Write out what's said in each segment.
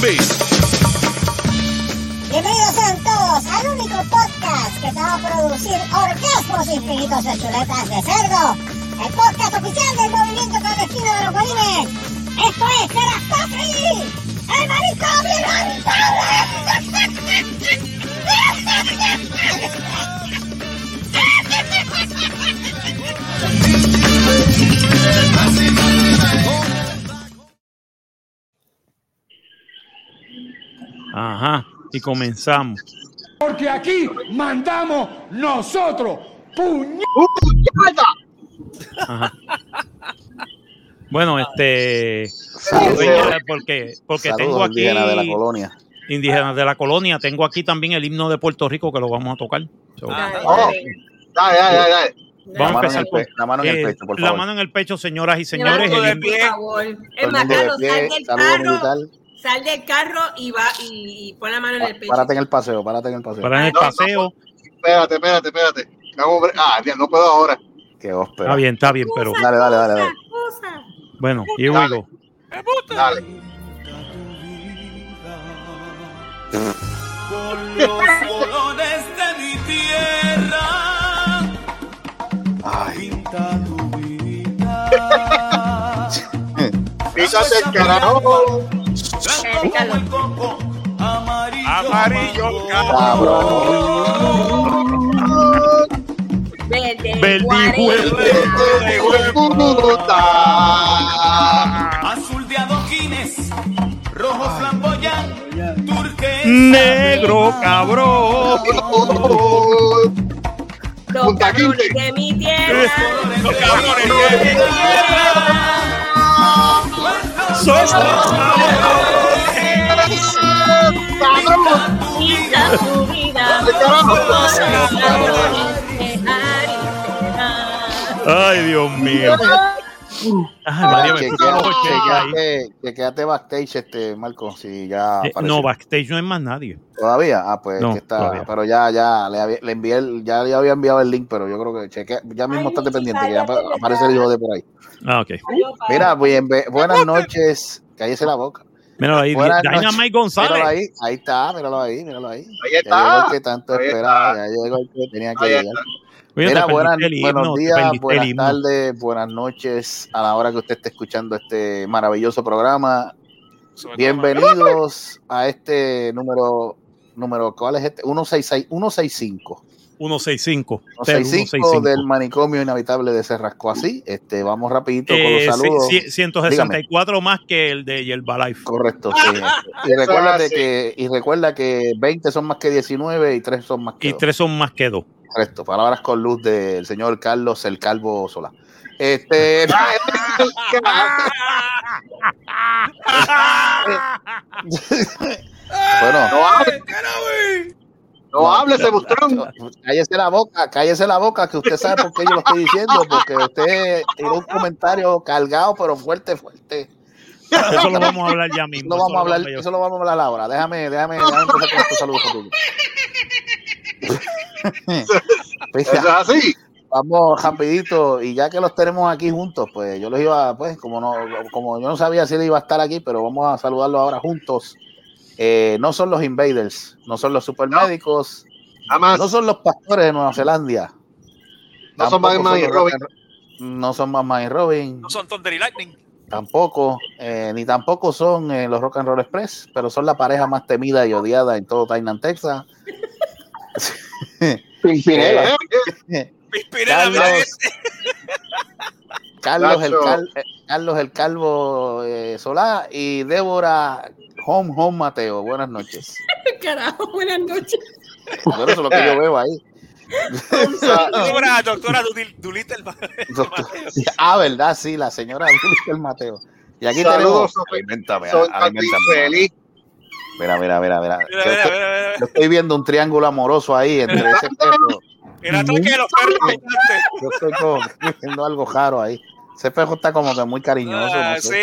bass. Bienvenidos sean todos al único podcast que te va a producir orgasmos infinitos de chuletas de cerdo. El podcast oficial del movimiento clandestino de los bolines. Esto es Serastofri, el marisco Ajá, y comenzamos. Porque aquí mandamos nosotros. ¡Puño! Ajá. Bueno, este. Porque, porque tengo aquí. indígenas de la colonia. indígenas de la colonia. Tengo aquí también el himno de Puerto Rico que lo vamos a tocar. So, Oh, dale, dale, dale. Vamos La a mano en empezar con la mano en el eh, pecho, por la favor. mano en el pecho, señoras y señores. Levántate el de himno- pie, por favor. Es más, Carlos, pie, sal del carro, militar. sal del carro y va y, y pon la mano en el pecho. Párate en el paseo, párate en el paseo. para en el paseo. Espérate, espérate, espérate. Ah, ya, no puedo ahora. Qué. Está bien, está bien, pero Dale, dale, dale, bueno, here we Dale. go. Dale. Con los colores de mi tierra. Ay, Pinta tu vida. Pícate el carajo. Blanco como el coco. Amarillo. Amarillo, Verde, Verde. Azul de adoquines. Rojo flamboyán. Turquesa. Negro cabrón. Los Punta cabrones Quinte. de mi tierra. Los cabrones de mi Pinta tu vida. Ay, Dios mío. Ay, María, me puse los 80 ahí. chequeate, chequeate backstage, este, Marco, si ya Eh. No, backstage no hay más nadie. ¿Todavía? Ah, pues No, que está, todavía. pero ya, ya, le, había- le envié, el- ya le había enviado el link, pero yo creo que chequea, ya mismo Ay, estate pendiente, que ya aparece el hijo de por ahí. Ah, ok. Mira, bien, buenas noches, cállese la boca. Mira ahí, Buenas Dynamite. Míralo González. ahí, ahí está, míralo ahí, míralo ahí. Ahí Ya está. llegó el que tanto Ahí esperaba, está. ya llegó el que tenía que Ahí llegar. está. Oye, Mira, buenas, himno, buenos días, buenas tardes, buenas noches a la hora que usted esté escuchando este maravilloso programa. Bienvenidos a este número, número ¿cuál es este? 166 165. 165. 165 del manicomio inhabitable de Cerrasco. Así, este, vamos rapidito con los Eh, saludos. sí, sí, 164 más que el de Yerba Life. Correcto, sí. Y es así. que, y recuerda que 20 son más que 19 y 3 son más que Y dos. tres son más que dos. Correcto, palabras con luz del señor Carlos el Calvo Solá. Este, bueno, No hable, no hable, ese bustrón. cállese la boca, cállese la boca, que usted sabe por qué yo lo estoy diciendo, porque usted tiró un comentario cargado, pero fuerte, fuerte. Eso lo vamos a hablar ya Eso mismo. lo vamos a hablar, eso lo vamos a hablar ahora. Déjame, déjame, déjame empezar con estos saludos tuyos. Eso es así. Vamos rapidito y ya que los tenemos aquí juntos, pues yo los iba, pues como no, como yo no sabía si él iba a estar aquí, pero vamos a saludarlos ahora juntos. Eh, no son los invaders, no son los supermédicos, no son los pastores de Nueva Zelanda, No son Batman y Robin. no son Batman y Robin, No son Thunder y Lightning. tampoco, eh, ni tampoco son eh, los Rock and Roll Express, pero son la pareja más temida y odiada en todo Tainan, Texas. Eh, Eh, Pispirela, Carlos, mira Carlos, el, cal- eh, Carlos el Calvo eh, Solá y Débora Home Home Mateo. Buenas noches. Carajo, buenas noches. Bueno, eso es lo que yo veo ahí. Doctora, doctora Dudil- Doolittle. Doctor- Ah, ¿verdad? Sí, la señora el Mateo. Y aquí Saludos, tenemos. Soy aliméntame. feliz. Mira, mira, mira, mira. Mira, Yo mira, estoy, mira, mira. yo estoy viendo un triángulo amoroso ahí entre ese perro. El ataque de los perros. Yo estoy como viendo algo raro ahí. Ese perro está como que muy cariñoso. Ah, no sé. sí,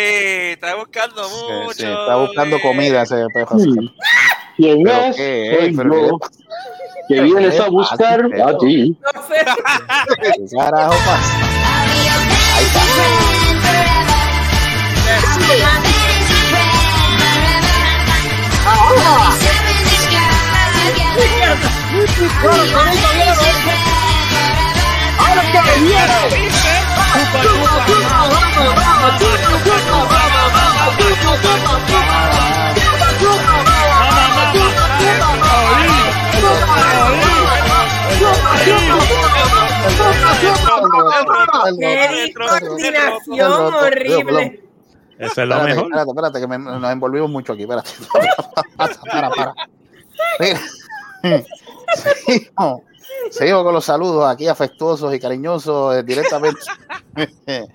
está buscando Sí, mucho. sí, está buscando eh. comida ese perro. ¿Quién ¿Pero es? qué qué yo. Que vienes ¿Qué a buscar a ti. No sé. ¿Qué carajo pasa? Ahí está. Qué discoordinación horrible. Eso es lo Espérate, mejor. espérate, espérate, que me- nos envolvimos mucho aquí. Espérate. para, para. Mira. Seguimos, seguimos con los saludos aquí afectuosos y cariñosos eh, directamente.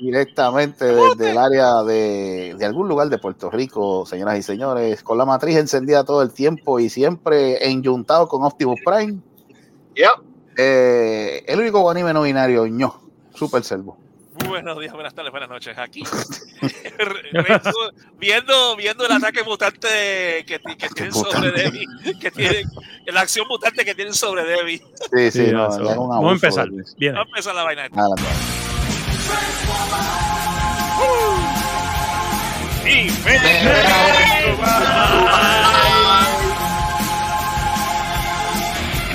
directamente desde el área de, de algún lugar de Puerto Rico, señoras y señores, con la matriz encendida todo el tiempo y siempre enyuntado con Optimus Prime. Yep. Eh, el único anime no binario, ño, Super Servo. Buenos días, buenas tardes, buenas noches. Aquí viendo, viendo el ataque mutante que, que tienen sobre. Debbie, que tienen, la acción mutante que tienen sobre Debbie. Sí, sí, Sí, no, es un Vamos a empezar. de- Bien. Vamos a empezar la vaina. esta.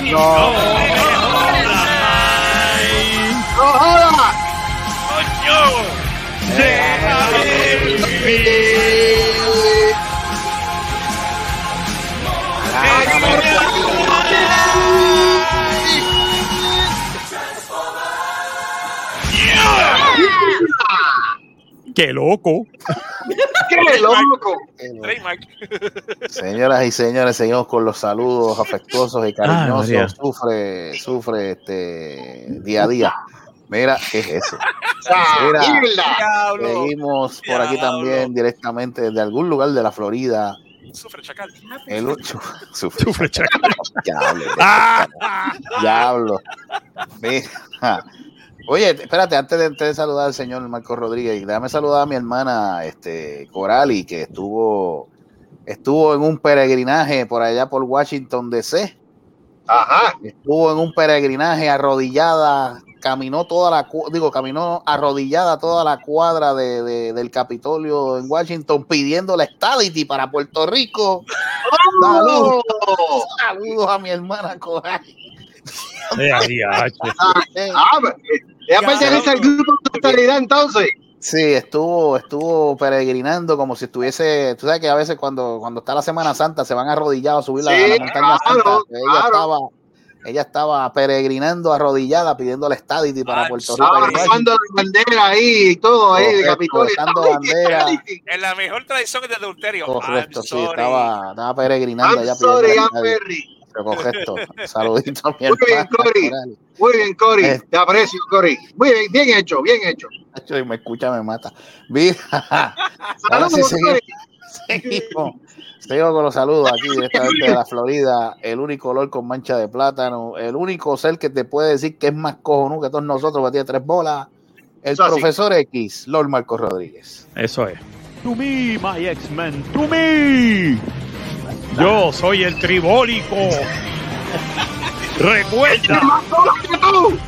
Y ¡No ¡Qué loco! ¡Qué loco! Señoras y señores, seguimos con los saludos afectuosos y cariñosos. sufre, sufre este día a día. Mira, ¿qué es eso? Mira. Diablo. seguimos por aquí Diablo. también directamente desde algún lugar de la Florida. Sufre chacal. El ocho. Sufre, Sufre chacal. Diablo, ¡Ah! diablo. Mira. Oye, espérate, antes de, antes de saludar al señor Marco Rodríguez, déjame saludar a mi hermana este, Corali, que estuvo, estuvo en un peregrinaje por allá por Washington DC. Ajá. Estuvo en un peregrinaje arrodillada, caminó toda la, digo, caminó arrodillada toda la cuadra de, de- del Capitolio en Washington pidiendo la estadity para Puerto Rico. Saludos, ¡Oh! saludos a mi hermana Corali. Eh, ahí, ache. Eh, Ah, pues, ella pertenece al grupo de totalidad entonces. Sí, estuvo, estuvo peregrinando como si estuviese, tú sabes que a veces cuando, cuando está la Semana Santa se van arrodillados a subir la, Sí, la montaña claro, santa. Ella claro. estaba, ella estaba peregrinando arrodillada pidiendo la estadity para Ah, Puerto. Rico. Estaba armando la bandera ahí y todo ahí de Capitolio. bandera. En la mejor tradición de adulterio. Correcto, I'm sí, sorry. estaba, estaba peregrinando allá I'm pidiendo sorry, la I'm. Perry. Correcto. Saludito a mi Muy bien. Corali. Muy bien, Cory. Eh. Te aprecio, Cory. Muy bien, bien hecho, bien hecho. Y me escucha, me mata. Mira, ahora Saludos, sí seguimos, seguimos, seguimos con los saludos aquí directamente de la Florida. El único olor con mancha de plátano, el único ser que te puede decir que es más cojonú que todos nosotros, que tiene tres bolas. El Eso así. profesor X, Lord Marcos Rodríguez. Eso es. To me, my X-Men, to me. Yo soy el tribólico. Recuerda. Más bolas que tú.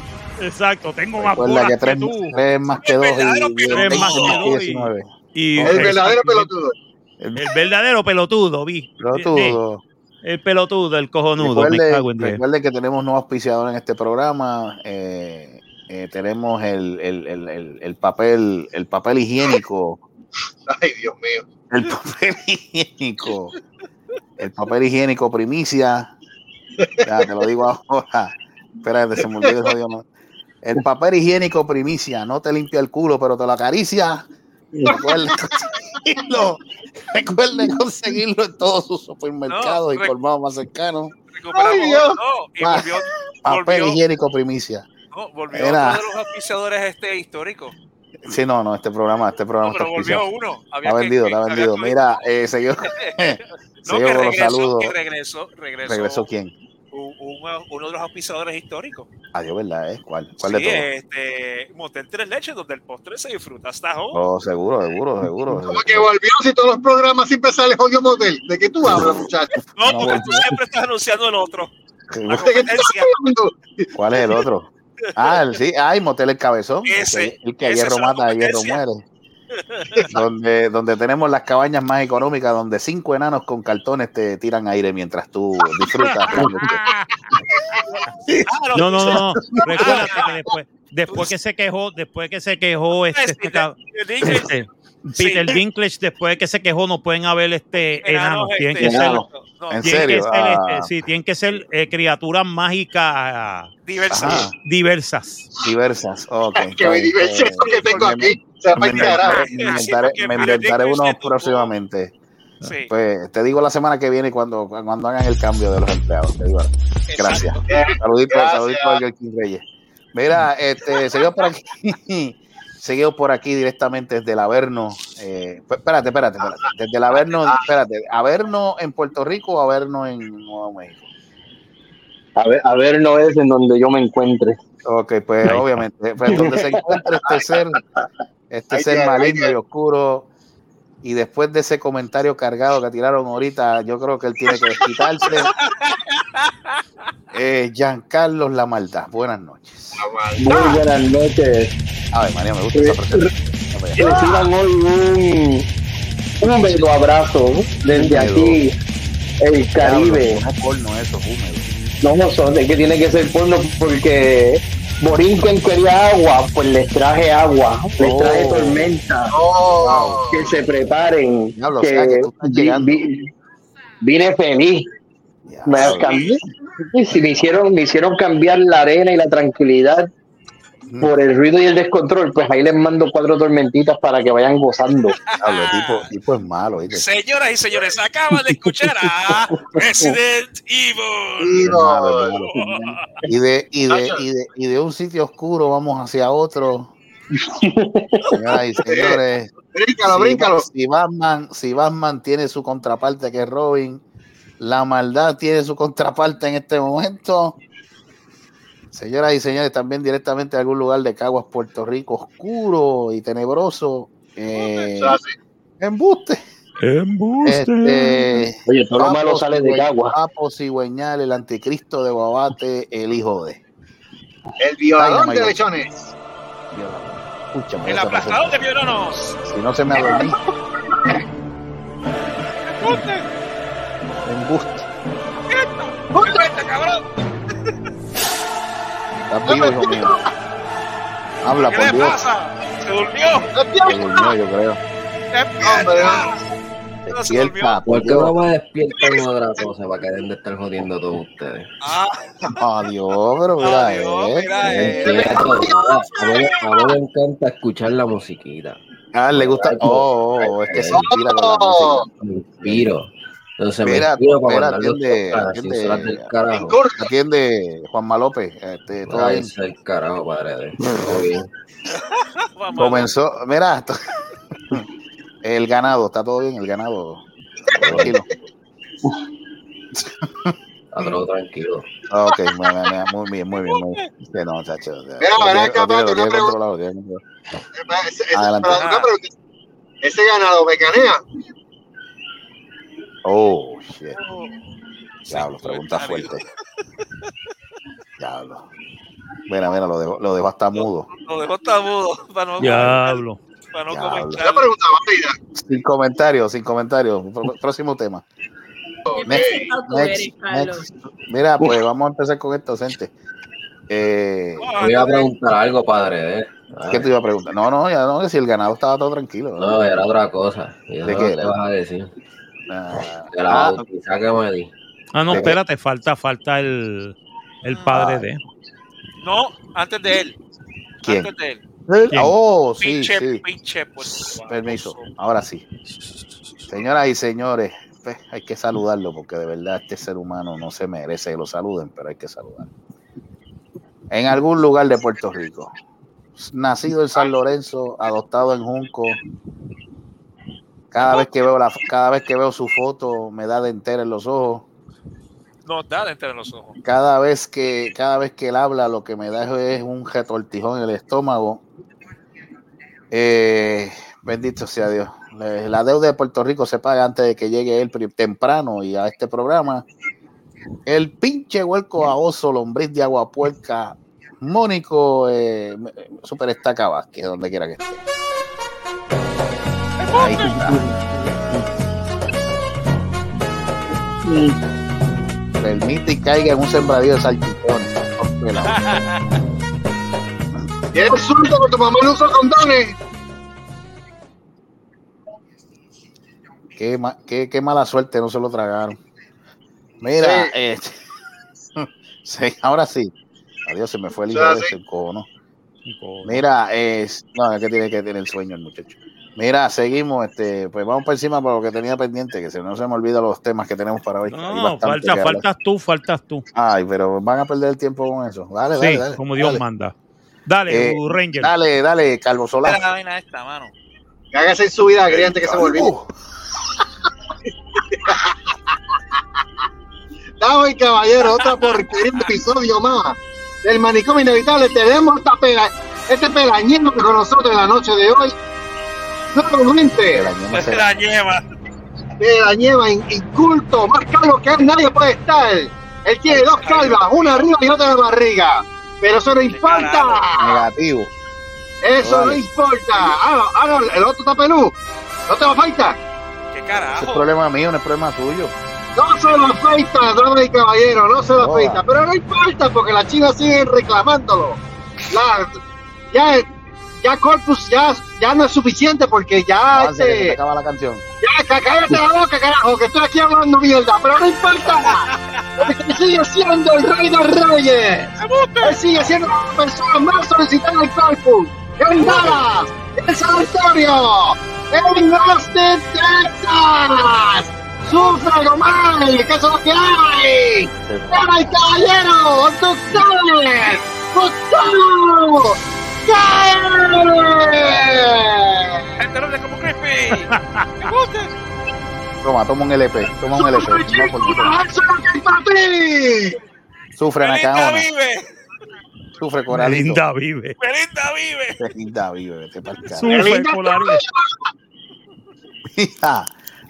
Exacto, tengo más Recuerda bolas que que tres, tú. tres más que dos y, Tres más 20 que y dos y- 19. Y El verdadero pelotudo. El El verdadero pelotudo, vi. pelotudo. El pelotudo, el cojonudo. Recuerde, que tenemos nuevos auspiciadores en este programa. eh, eh, tenemos el, el, el, el, el papel, el papel higiénico. Ay, Dios mío. El papel higiénico. El papel higiénico primicia. Ya, te lo digo ahora. Espérate, se me olvidó nombre. El papel higiénico primicia. No te limpia el culo, pero te lo acaricia. Recuerde conseguirlo. Recuerde conseguirlo en todos sus supermercados No, y colmados más cercanos. Recuperamos. Ay, Dios. no, y Ah. volvió, Papel volvió, higiénico primicia. no, volvió Era- uno de los auspiciadores este histórico. Sí, no, no, este programa, este programa No, pero está volvió uno. Había Está que- vendido, que- está vendido. Mira, eh, seguimos, No, que con los regresó, saludos. que regresó, regresó, ¿Regresó quién? un- un- uno de los auspiciadores históricos. Adiós, ¿verdad? Eh? ¿Cuál? ¿Cuál sí, de todos? este, Motel Tres Leches, donde el postre se disfruta hasta hoy. Oh, seguro, seguro, seguro. Como que volvió si todos los programas siempre sale jodido motel. ¿De qué tú hablas, muchacho? No, porque tú siempre estás anunciando el otro. La ¿De qué tú estás competencia. hablando? ¿Cuál es el otro? Ah, el, sí, ay, Motel El Cabezón. Ese, el que- a hierro mata, a hierro muere. donde, donde tenemos las cabañas más económicas, donde cinco enanos con cartones te tiran aire mientras tú disfrutas. No, no, no, no. Recuérdate que después, después que se quejó, después que se quejó este, este este, Peter Dinklage, después que se quejó, no pueden haber este enanos. Tienen que ser, ¿En tienen que serio? ser, Ah. este, sí, tienen que ser eh, criaturas mágicas Diversas. Ajá. diversas. Diversas. Ok. Que me eso que tengo aquí. Se Me, inventaré, me inventaré unos próximamente. Sí. Pues te digo la semana que viene cuando, cuando hagan el cambio de los empleados. Te digo. Gracias. Saluditos, saluditos a Joaquín Reyes. Mira, este, seguimos por aquí. Seguimos por aquí directamente desde el Averno. Eh, pues, espérate, espérate, espérate. Desde el Averno, espérate. ¿Averno en Puerto Rico o Averno en Nuevo México? A ver, a ver, no es en donde yo me encuentre. Ok, pues obviamente, pues, donde se encuentra este ser, este ser maligno y oscuro, y después de ese comentario cargado que tiraron ahorita, yo creo que él tiene que desquitarse. Eh, Giancarlo La Maldad, buenas noches. Muy buenas noches. A ver, María, me gusta esa presentación. Reciban hoy un húmedo abrazo desde aquí, el Caribe. No es porno eso, es húmedo. No, no son, es que tiene que ser porno porque Borinquen quería agua, pues les traje agua, les traje Oh. tormenta. Oh. Que se preparen. Diablo, o que sea, que tú estás vi- llegando. vi- vine feliz. Me, cambié. Me, hicieron, me hicieron cambiar la arena y la tranquilidad por el ruido y el descontrol. Pues ahí les mando cuatro tormentitas para que vayan gozando. Diablo, tipo, tipo es malo, ¿viste? Señoras y señores, acaban de escuchar a Resident Evil. Malo, malo. Y de, y de, y de, y de un sitio oscuro vamos hacia otro. Señoras y señores. Bríncalo, si, bríncalo. si Batman, si Batman tiene su contraparte que es Robin, la maldad tiene su contraparte en este momento. Señoras y señores, también directamente de algún lugar de Caguas, Puerto Rico, oscuro y tenebroso. eh, así. embuste. Este, Oye, todo lo malo sale de agua. Papo Cigüeñal, el anticristo de Guabate, el hijo de. El violador de lechones. Escúchame, El aplastador de violanos. Si no se me adormí. Embuste. ¡Vete, cabrón! Estás vivo, hijo mío. Habla, ¿Qué por le Dios. pasa? Se durmió. Se durmió, yo creo. Despierta. Despierta, por ¿Por qué no me despiertan en otra cosa para que dejen de estar jodiendo a todos ustedes? Ah, Adiós, pero mira, Adiós, eh. mira, eh. eh. Quieto, nada, A mí, a mí me encanta escuchar la musiquita. Ah, le gusta. Oh, oh, oh, es que se inspira con la música. Me inspiro. Entonces me Mira, inspiro para atiende, atiende. solas del carajo. Atiende Juanma López. Este, todo bien. Al carajo, padre. Todo bien. Comenzó, mira, esto- el ganado, está todo bien, el ganado. Tranquilo. Está todo tranquilo. Ok, muy bien, muy bien, muy bien. Muy bien. No, chacho. Mira, tiene- acá, una pregunta. una pregunta. Ese ganado mecanea. Oh, shit. Diablo, pregunta comentario. fuerte. Diablo. Mira, mira, lo dejó, lo dejó hasta mudo. Lo dejó hasta mudo para no, Diablo. para no Diablo. comentar. Una pregunta válida. Sin comentarios, sin comentarios. Pro- Próximo tema. Next. Mira, pues vamos a empezar con esto, gente. Eh, Voy a preguntar algo, padre. ¿eh? ¿Qué te iba a preguntar? No, no, ya no, que si el ganado estaba todo tranquilo. No, era otra cosa. ¿Y eso ¿De qué te era? vas a decir? Ah, la ah, bautiza que me di. Ah, no, espérate, falta, falta el, el padre Ah. de. No, antes de él. ¿Quién? Antes de él. ¿Quién? Oh, sí, Pinche, sí. pinche. Pues, Permiso. Ahora sí. Señoras y señores, pues, hay que saludarlo porque de verdad este ser humano no se merece que lo saluden, pero hay que saludarlo. En algún lugar de Puerto Rico, nacido en San Lorenzo, adoptado en Junco. Cada vez que veo la, cada vez que veo su foto me da de entera en los ojos. Nos da de entre los ojos. Cada vez que, cada vez que él habla, lo que me da es un retortijón en el estómago. Eh, bendito sea Dios. La deuda de Puerto Rico se paga antes de que llegue él temprano y a este programa. El pinche huelco a oso, lombriz de agua puerca, Mónico, eh, super estaca Vázquez, donde quiera que esté. Permite y caiga en un sembradío de salchichones. Tienes suelto que tu mamá no usa condones. Qué, ma- qué, qué mala suerte, no se lo tragaron. Mira, Sí. eh, sí, ahora sí. Adiós, se me fue el hijo de sí. ese cono. Mira, es, no, es que tiene que tener sueño el muchacho. Mira, seguimos, este, pues vamos por encima por lo que tenía pendiente, que se no se me olvidan los temas que tenemos para hoy. No, falta, que faltas tú, faltas tú. Ay, pero van a perder el tiempo con eso. Dale, dale, Sí, dale. como Dios dale. manda. Dale, Eh, Ranger. Dale, dale, Calvo Mira Solar. la vaina esta, mano. Hágase su vida agriante que se volvió. Uh, Damas y caballeros, otra porquería de episodio más del manicomio inevitable. Tenemos esta pela, este pelañero con nosotros en la noche de hoy. Nuevamente, que la ñema se- La lleva. pelañeva in- inculto, más calvo que él, nadie puede estar. Él tiene dos calvas, una arriba y otra en la barriga. Pero eso no importa. Negativo. Eso no importa. Ah, ah, no, el otro está pelú. No te lo afeita. ¿Qué Ese es carajo? problema mío, no es problema tuyo. No se lo afeita, damas y caballeros, no se lo Joda. afeita. Pero no importa porque las chinas siguen reclamándolo. La- ya, ya Corpus ya, ya no es suficiente porque ya que se te este, acaba la canción. ya cállate la boca, carajo, que estoy aquí hablando mierda, pero no importa. Porque sigue siendo el rey de reyes. Él sigue siendo la persona más solicitada en Corpus. En Dallas, en San Antonio, en Austin, Texas. ¡Sufre, Gomay! ¡Que eso es lo que hay! ¡Dama y caballero! Gente no como crispy. ¿Me gusta? Toma, toma un LP. Toma un LP. Toma por- toma. ¡Eso es lo que hay para! Sufre, Belinda Nacaona. vive. Sufre, Coralito. Linda vive. Belinda vive. Linda vive. Vete pa'l carajo. Sufre, Polaris. Mira,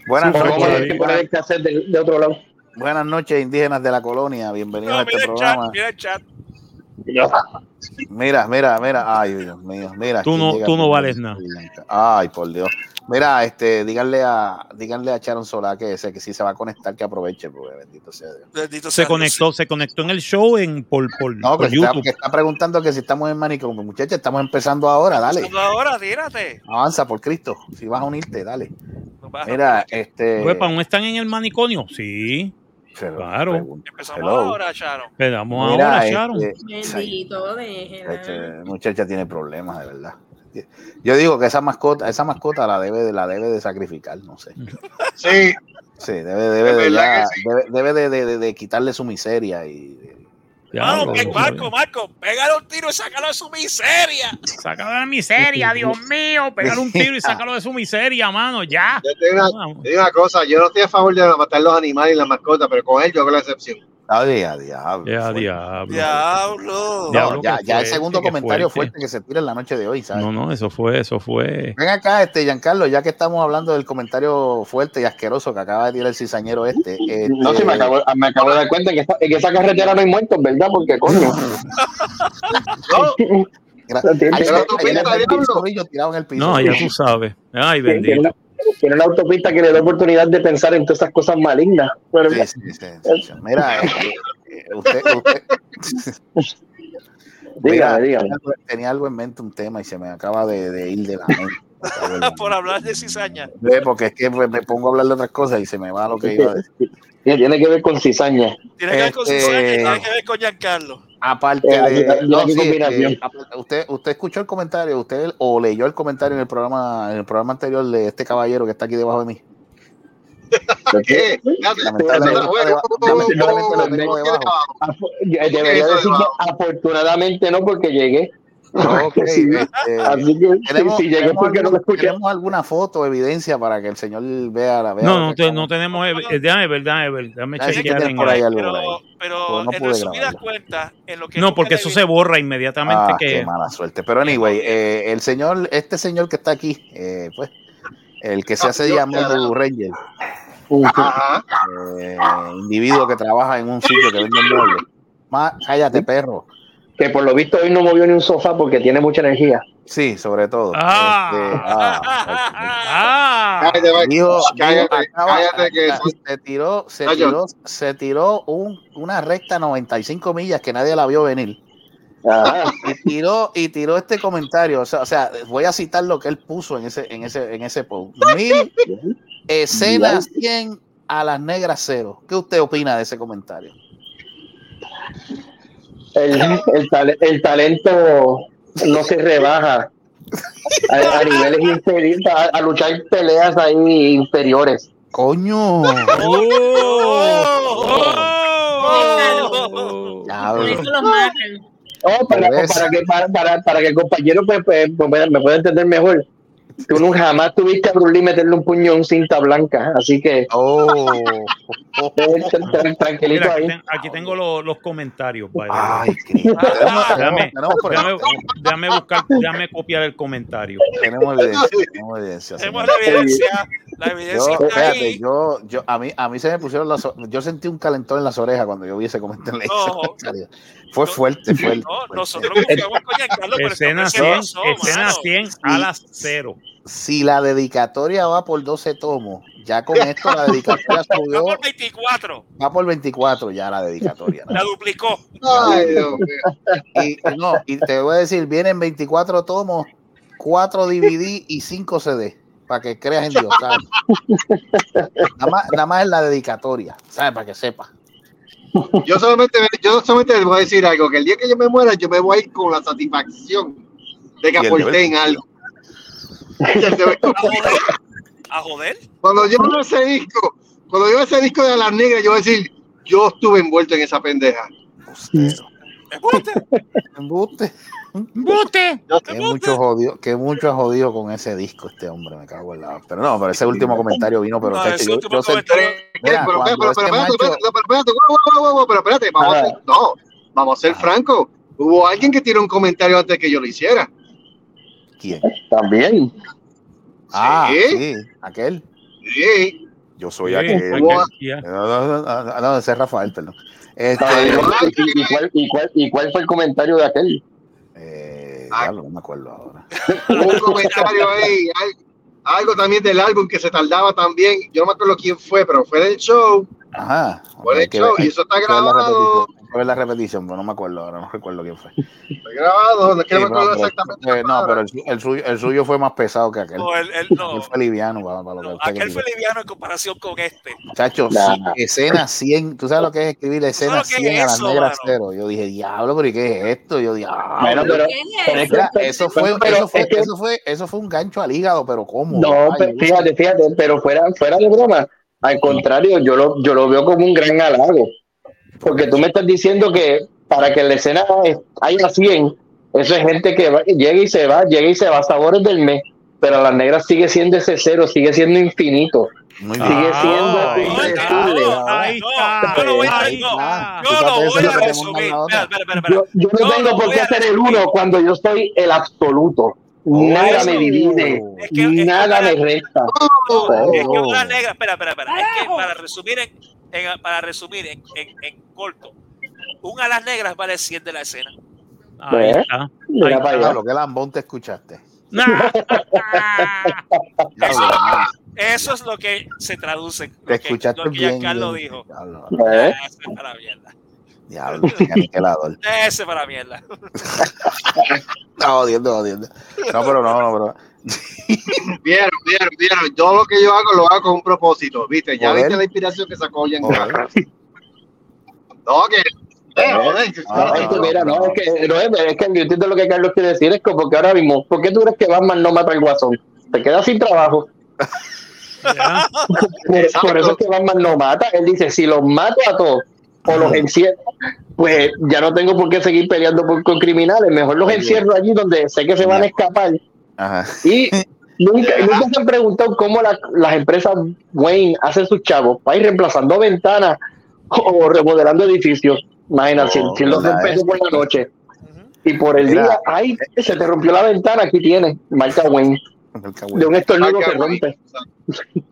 Buenas noches. de, otro lado. Buenas noches, indígenas de la colonia. Bienvenidos a este programa. mira el chat. Mira, mira, mira. Ay, Dios mío. Mira. Tú no- tú no vales nada. Ay, por Dios. Mira, este, díganle a, díganle a Sharon Solá que, se, que si se va a conectar, que aproveche, porque bendito sea Dios. Bendito Se Dios. conectó, se conectó en el show en por, por, No, por que está, YouTube. que está preguntando que si estamos en manicomio. Muchachos, estamos empezando ahora, dale. Empezando Ahora, tírate. Avanza, por Cristo. Si vas a unirte, dale. No a- Mira, este. Huepa, ¿no están en el manicomio? Sí. Pero claro. Empezamos hello. ahora, Sharon. Esperamos Mira, ahora, este, Sharon. Bendito, déjela. Este, muchacha tiene problemas, de verdad. Yo digo que esa mascota, esa mascota la debe, de- la debe de sacrificar, no sé. Sí, Sí, debe, debe, de, ya- sí. debe, debe de, de- de- de quitarle su miseria y Vamos, que- lo- Marco, Marco, pégale un tiro y sácalo de su miseria. Sácalo de la miseria, Dios mío. Pégale un tiro y sácalo de su miseria, mano. Ya. yo te digo una, Vamos. te digo una cosa, yo no estoy a favor de matar los animales y las mascotas, pero con él yo hago la excepción. Ay, a diablo. Ya, diablo. Diablo. No, Diablo, ya, el segundo comentario fuerte. fuerte. que se tira en la noche de hoy, ¿sabes? No, no, eso fue, eso fue. Ven acá, este Giancarlo, ya que estamos hablando del comentario fuerte y asqueroso que acaba de tirar el cizañero este. este, No, si me acabo, me acabo de dar cuenta que esa- que esa carretera no hay muertos, ¿verdad? Porque, coño. No, gra- no ahí ahí el tirado en el piso. Ya tú sabes. Ay, bendito. Tiene una autopista que le da oportunidad de pensar en todas esas cosas malignas. Pero, Sí, sí, sí, sí, sí. Mira, este, eh, usted, usted Mira, dígame, dígame. tenía algo- en mente, un tema, y se me acaba de, de ir de la mente. Por hablar de cizaña. Ve, Porque es que me pongo a hablar de otras cosas y se me va lo que iba a decir. Tiene que ver con cizaña. Tiene que ver con Este- cizaña y tiene que ver con Giancarlo. Aparte Eh, de. mira, no, sí, eh, usted, usted escuchó el comentario, usted o leyó el comentario en el programa, en el programa anterior de este caballero que está aquí debajo de mí. ¿qué? Lamentablemente, afortunadamente no, porque llegué. Ok, Sí. este, Así que tenemos, si, si llegué tenemos porque no lo algún- escuché. tenemos alguna foto, evidencia para que el señor vea la vea No, no, que te- no tenemos. eh, Déjame ver, déjame ver. Déjame Ah, chequear en por ahí algo Pero, ahí. pero no en resumidas cuentas, en lo que No, porque me eso se borra inmediatamente Ah, que. qué mala suerte. Pero anyway, eh, el señor, este señor que está aquí, eh, pues, el que se hace Dios, llamar Ranger, eh, individuo que trabaja en un sitio que vende muebles. Cállate, perro. Que por lo visto hoy no movió ni un sofá porque tiene mucha energía. Sí, sobre todo. Ah. Este, ah, Ah, Cállate, va- dijo, dijo, cállate, acaba- cállate que se tiró, se Ay, tiró, se tiró un, una recta 95 millas que nadie la vio venir. Ajá. Y tiró, y tiró este comentario. O sea, o sea, voy a citar lo que él puso en ese, en ese, en ese post. Mil escenas 100 a las negras cero. ¿Qué usted opina de ese comentario? El, el, tale- el talento no se rebaja a, a niveles inferiores, a, a luchar peleas ahí inferiores. Coño. Los matan. Oh, para, que, para, para, para que el compañero pues, pues, pues, me- me pueda entender mejor. Tú no, jamás tuviste a Bruce Lee meterle un puño en cinta blanca, así que Oh. tra- tra- tranquilito Mira, aquí, ahí. ten- aquí tengo lo- los comentarios. way. Ay, Déjame, por déjame, déjame buscar, déjame copiar el comentario. tenemos evidencia. Tenemos evidencia. La evidencia. Yo, está espérate, ahí. yo, yo, a mí, a mí se me pusieron las, yo sentí un calentón en las orejas cuando yo vi ese comentario. No. Fue fuerte, fuerte. No, fuerte. nosotros confiamos con Giancarlo, pero Escena este 100, hombre se pasó, escena mano. 100 a las 0. Si la dedicatoria va por 12 tomos, ya con esto la dedicatoria Va subió, por 24. va por 24 ya la dedicatoria. ¿no? La duplicó. Ay, Dios mío. Y, y no, y te voy a decir, vienen 24 tomos, 4 DVD y 5 CD, para que creas en Dios. ¿sabes? Nada más, nada más es la dedicatoria, ¿sabes? Para que sepas. Yo solamente, yo solamente les voy a decir algo, que el día que yo me muera, yo me voy a ir con la satisfacción de que aporté en algo. A joder. A joder. Cuando yo veo ese disco, cuando yo veo ese disco de las negras, yo voy a decir, yo estuve envuelto en esa pendeja. Embuste. ¡Bote! Que mucho jodido, que mucho ha jodido con ese disco este hombre, me cago en la. Pero no, pero ese último comentario vino, pero No, ese yo, último yo sentí- comentario. Mira, pero, pero, cuando pero, este pero, espérate, macho- pero, espérate, pero vamos a ser, no, vamos a ser francos. Hubo alguien que tiró un comentario antes que yo lo hiciera. ¿Quién? También. Ah, ¿Sí? sí, aquel. Sí. Yo soy Sí, aquel. aquel. No, no, no, no, no, ese es Rafael, perdón. Este, ¿Y, y cuál, y, cuál, ¿Y cuál fue el comentario de aquel? Eh, Ah. diablo, no me acuerdo ahora. Un comentario ahí, al- algo también del álbum que se tardaba también. Yo no me acuerdo quién fue, pero fue del show. Ajá. Show ver- y eso está la grabado. repetición, hay que ver la repetición, pero no me acuerdo ahora, no recuerdo quién fue. Está grabado, no es que no Sí, me acuerdo no, pero- exactamente. eh, la no, pero el, su- el suyo, el suyo fue más pesado que aquel. No, él, él no. Aquel fue liviano para, para lo que no, usted aquel fue liviano en comparación con este. Chacho, sí, escena 100. ¿Tú sabes lo que es escribir escena lo que es 100 a las eso, negras mano? cero? Yo dije, diablo, pero ¿y qué es esto? Yo dije, ah, Bueno, pero, ¿Qué es pero eso fue, pero eso fue, es que- eso fue, eso fue un gancho al hígado, pero ¿cómo? No, Ay, fíjate, fíjate, pero fuera, fuera de broma, al contrario, yo lo, yo lo veo como un gran halago. Porque tú me estás diciendo que para que la escena es- haya 100, eso es gente que va- llega y se va, llega y se va, sabores del mes, pero a las negras sigue siendo ese cero, sigue siendo infinito. Muy Sigue bien. siendo está, ahí No, está, yo lo voy a- a resumir. manda la Espera, otra. espera, espera, Yo, yo no Yo tengo por qué a ser el uno cuando yo soy el absoluto. Nada eso. me divide, Es que- es que nada para- me resta. No, es que una negra, espera, espera, espera. Es que para resumir en, en- para resumir en, en, en corto, un alas negras vale 100 de la escena. Ahí ¿Eh? está. Mira Ahí para allá. Diablo, qué lambón te escuchaste. Nah. Eso es lo que se traduce. te Lo que, escuchaste lo que bien. Bien. dijo. ¿Eh? La mierda. Diablo, qué aniquilador. Ese es para la mierda. No, odiando, odiando. No, pero no, no, pero. Vieron, vieron, vieron. Yo lo que yo hago lo hago con un propósito, ¿viste? Ya viste la inspiración que sacó Jan. No, que. Eh, Ah, Es que, no, mira, no. no, es que, no, es, que yo entiendo lo que Carlos quiere decir, es como que ahora mismo, ¿por qué tú crees que Batman no mata al guasón? Te quedas sin trabajo. Por eso es que Batman no mata. Él dice, si los mato a todos o los encierro, pues ya no tengo por qué seguir peleando por- con criminales. Mejor los encierro allí donde sé que se van a escapar. Ajá. Y nunca, nunca se han preguntado cómo la- las empresas Wayne hacen sus chavos para ir reemplazando ventanas o remodelando edificios. Imagínate, si- Oh, si los ¿verdad? rompes por la noche y por el Mira. día, ay, se te rompió la ventana, aquí tienes, marca Wayne, de un estornudo que rompe.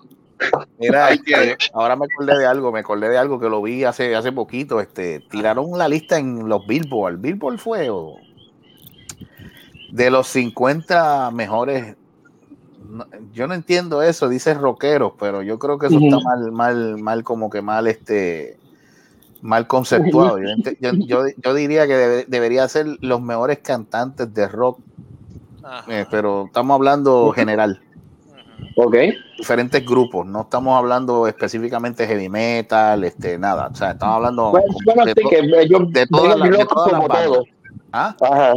Mira, este, ahora me acordé de algo, me acordé de algo que lo vi hace, hace poquito. Este, tiraron la lista en los Billboard. Billboard fue o- de los 50 mejores. no, yo no entiendo eso, dice rockeros, pero yo creo que eso está mal, mal, mal, como que mal, este, mal conceptuado. Yo, yo, yo- yo diría que debe- debería ser los mejores cantantes de rock, eh, pero estamos hablando general Ok. diferentes grupos, no estamos hablando específicamente heavy metal, este, nada, o sea, estamos hablando Bueno, bueno, de sí, to- que de todas las- de todas como todo. ¿Ah? Ajá.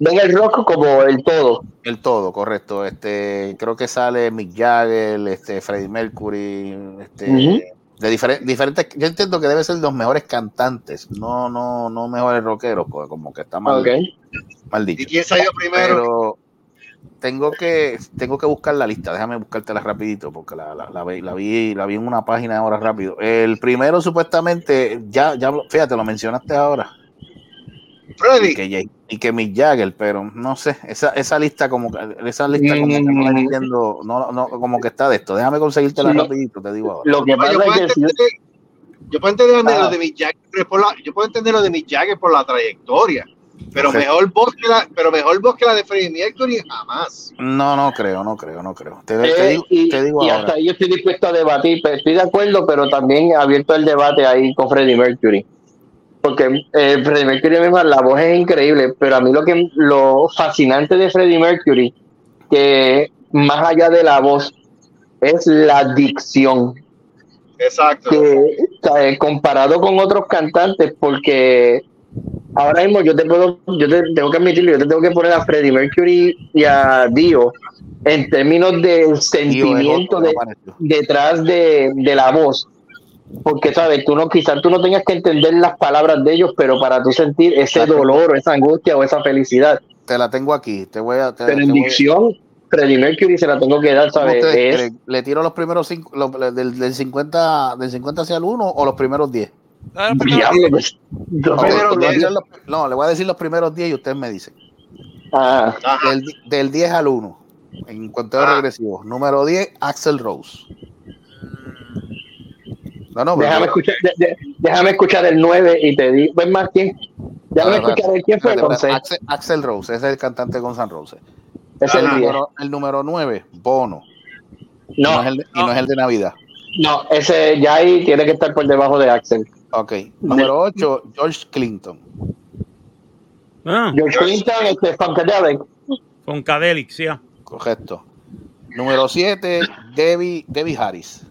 Ven el rock como el todo. el todo, correcto, este, creo que sale Mick Jagger, este, Freddie Mercury, este, de diferen- diferentes, yo entiendo que debe ser los mejores cantantes, no, no, no mejores rockeros, porque como que está mal, Ok. mal dicho. ¿Y quién salió primero? Pero tengo que tengo que buscar la lista, déjame buscártela rapidito porque la, la, la vi, la vi la vi en una página ahora rápido. El primero supuestamente ya ya fíjate, lo mencionaste ahora. Freddy. Y que, y que Mick Jagger, pero no sé, esa, esa lista como que esa lista como que no la Mm. entiendo, no, no, como que está de esto. Déjame conseguírtela Sí, rapidito, te digo ahora. Lo que No, yo, pasa puedo es que si- entender, yo puedo entender Ah. lo de Mick Jagger pero por la, yo puedo entender lo de Mick Jagger por la trayectoria, pero Sí. mejor voz que la, pero mejor voz que la de Freddie Mercury jamás. No, no creo, no creo, no creo. Te, Eh, te digo, y, te digo y ahora. hasta ahí yo estoy dispuesto a debatir, pero estoy de acuerdo, pero también abierto el debate ahí con Freddie Mercury. Porque eh, Freddie Mercury mismo, la voz es increíble, pero a mí lo que lo fascinante de Freddie Mercury, que más allá de la voz, es la dicción. Exacto. que eh, comparado con otros cantantes porque ahora mismo yo te puedo yo te tengo que admitirlo yo te tengo que poner a Freddie Mercury y a Dio en términos del sentimiento de- detrás de, de la voz porque sabes tú no quizás tú no tengas que entender las palabras de ellos pero para tú sentir ese Exacto. dolor o esa angustia o esa felicidad Te la tengo aquí, te voy a te- pero te en voy a- dicción Freddie Mercury se la tengo que dar ¿Cómo sabes Es-? ¿Le tiro los primeros cinco, los- del, del 50, del 50 hacia el 1 o los primeros 10? Pues, a los- no, le voy a decir los primeros 10 y ustedes me dicen. Ah. Del, del 10 al 1, en conteo Ah. regresivo. Número 10, Axel Rose. No, no, pero- Déjame escuchar, de- de- déjame escuchar el 9 y te digo, ¿ves más quién? Déjame Espérate, escuchar el quién fue. Axel, Axel Rose, ese es el cantante con San Rose. Es el, el 10. número, el número 9, Bono. Y no, No, es el, de- y no es el de Navidad. no, ese ya ahí tiene que estar por debajo de Axel. Ok. Número 8, George Clinton. Ah, George Clinton, este Funkadelic. con Cadelic, sí. ah. Correcto. Número 7, Debbie, Debbie Harris.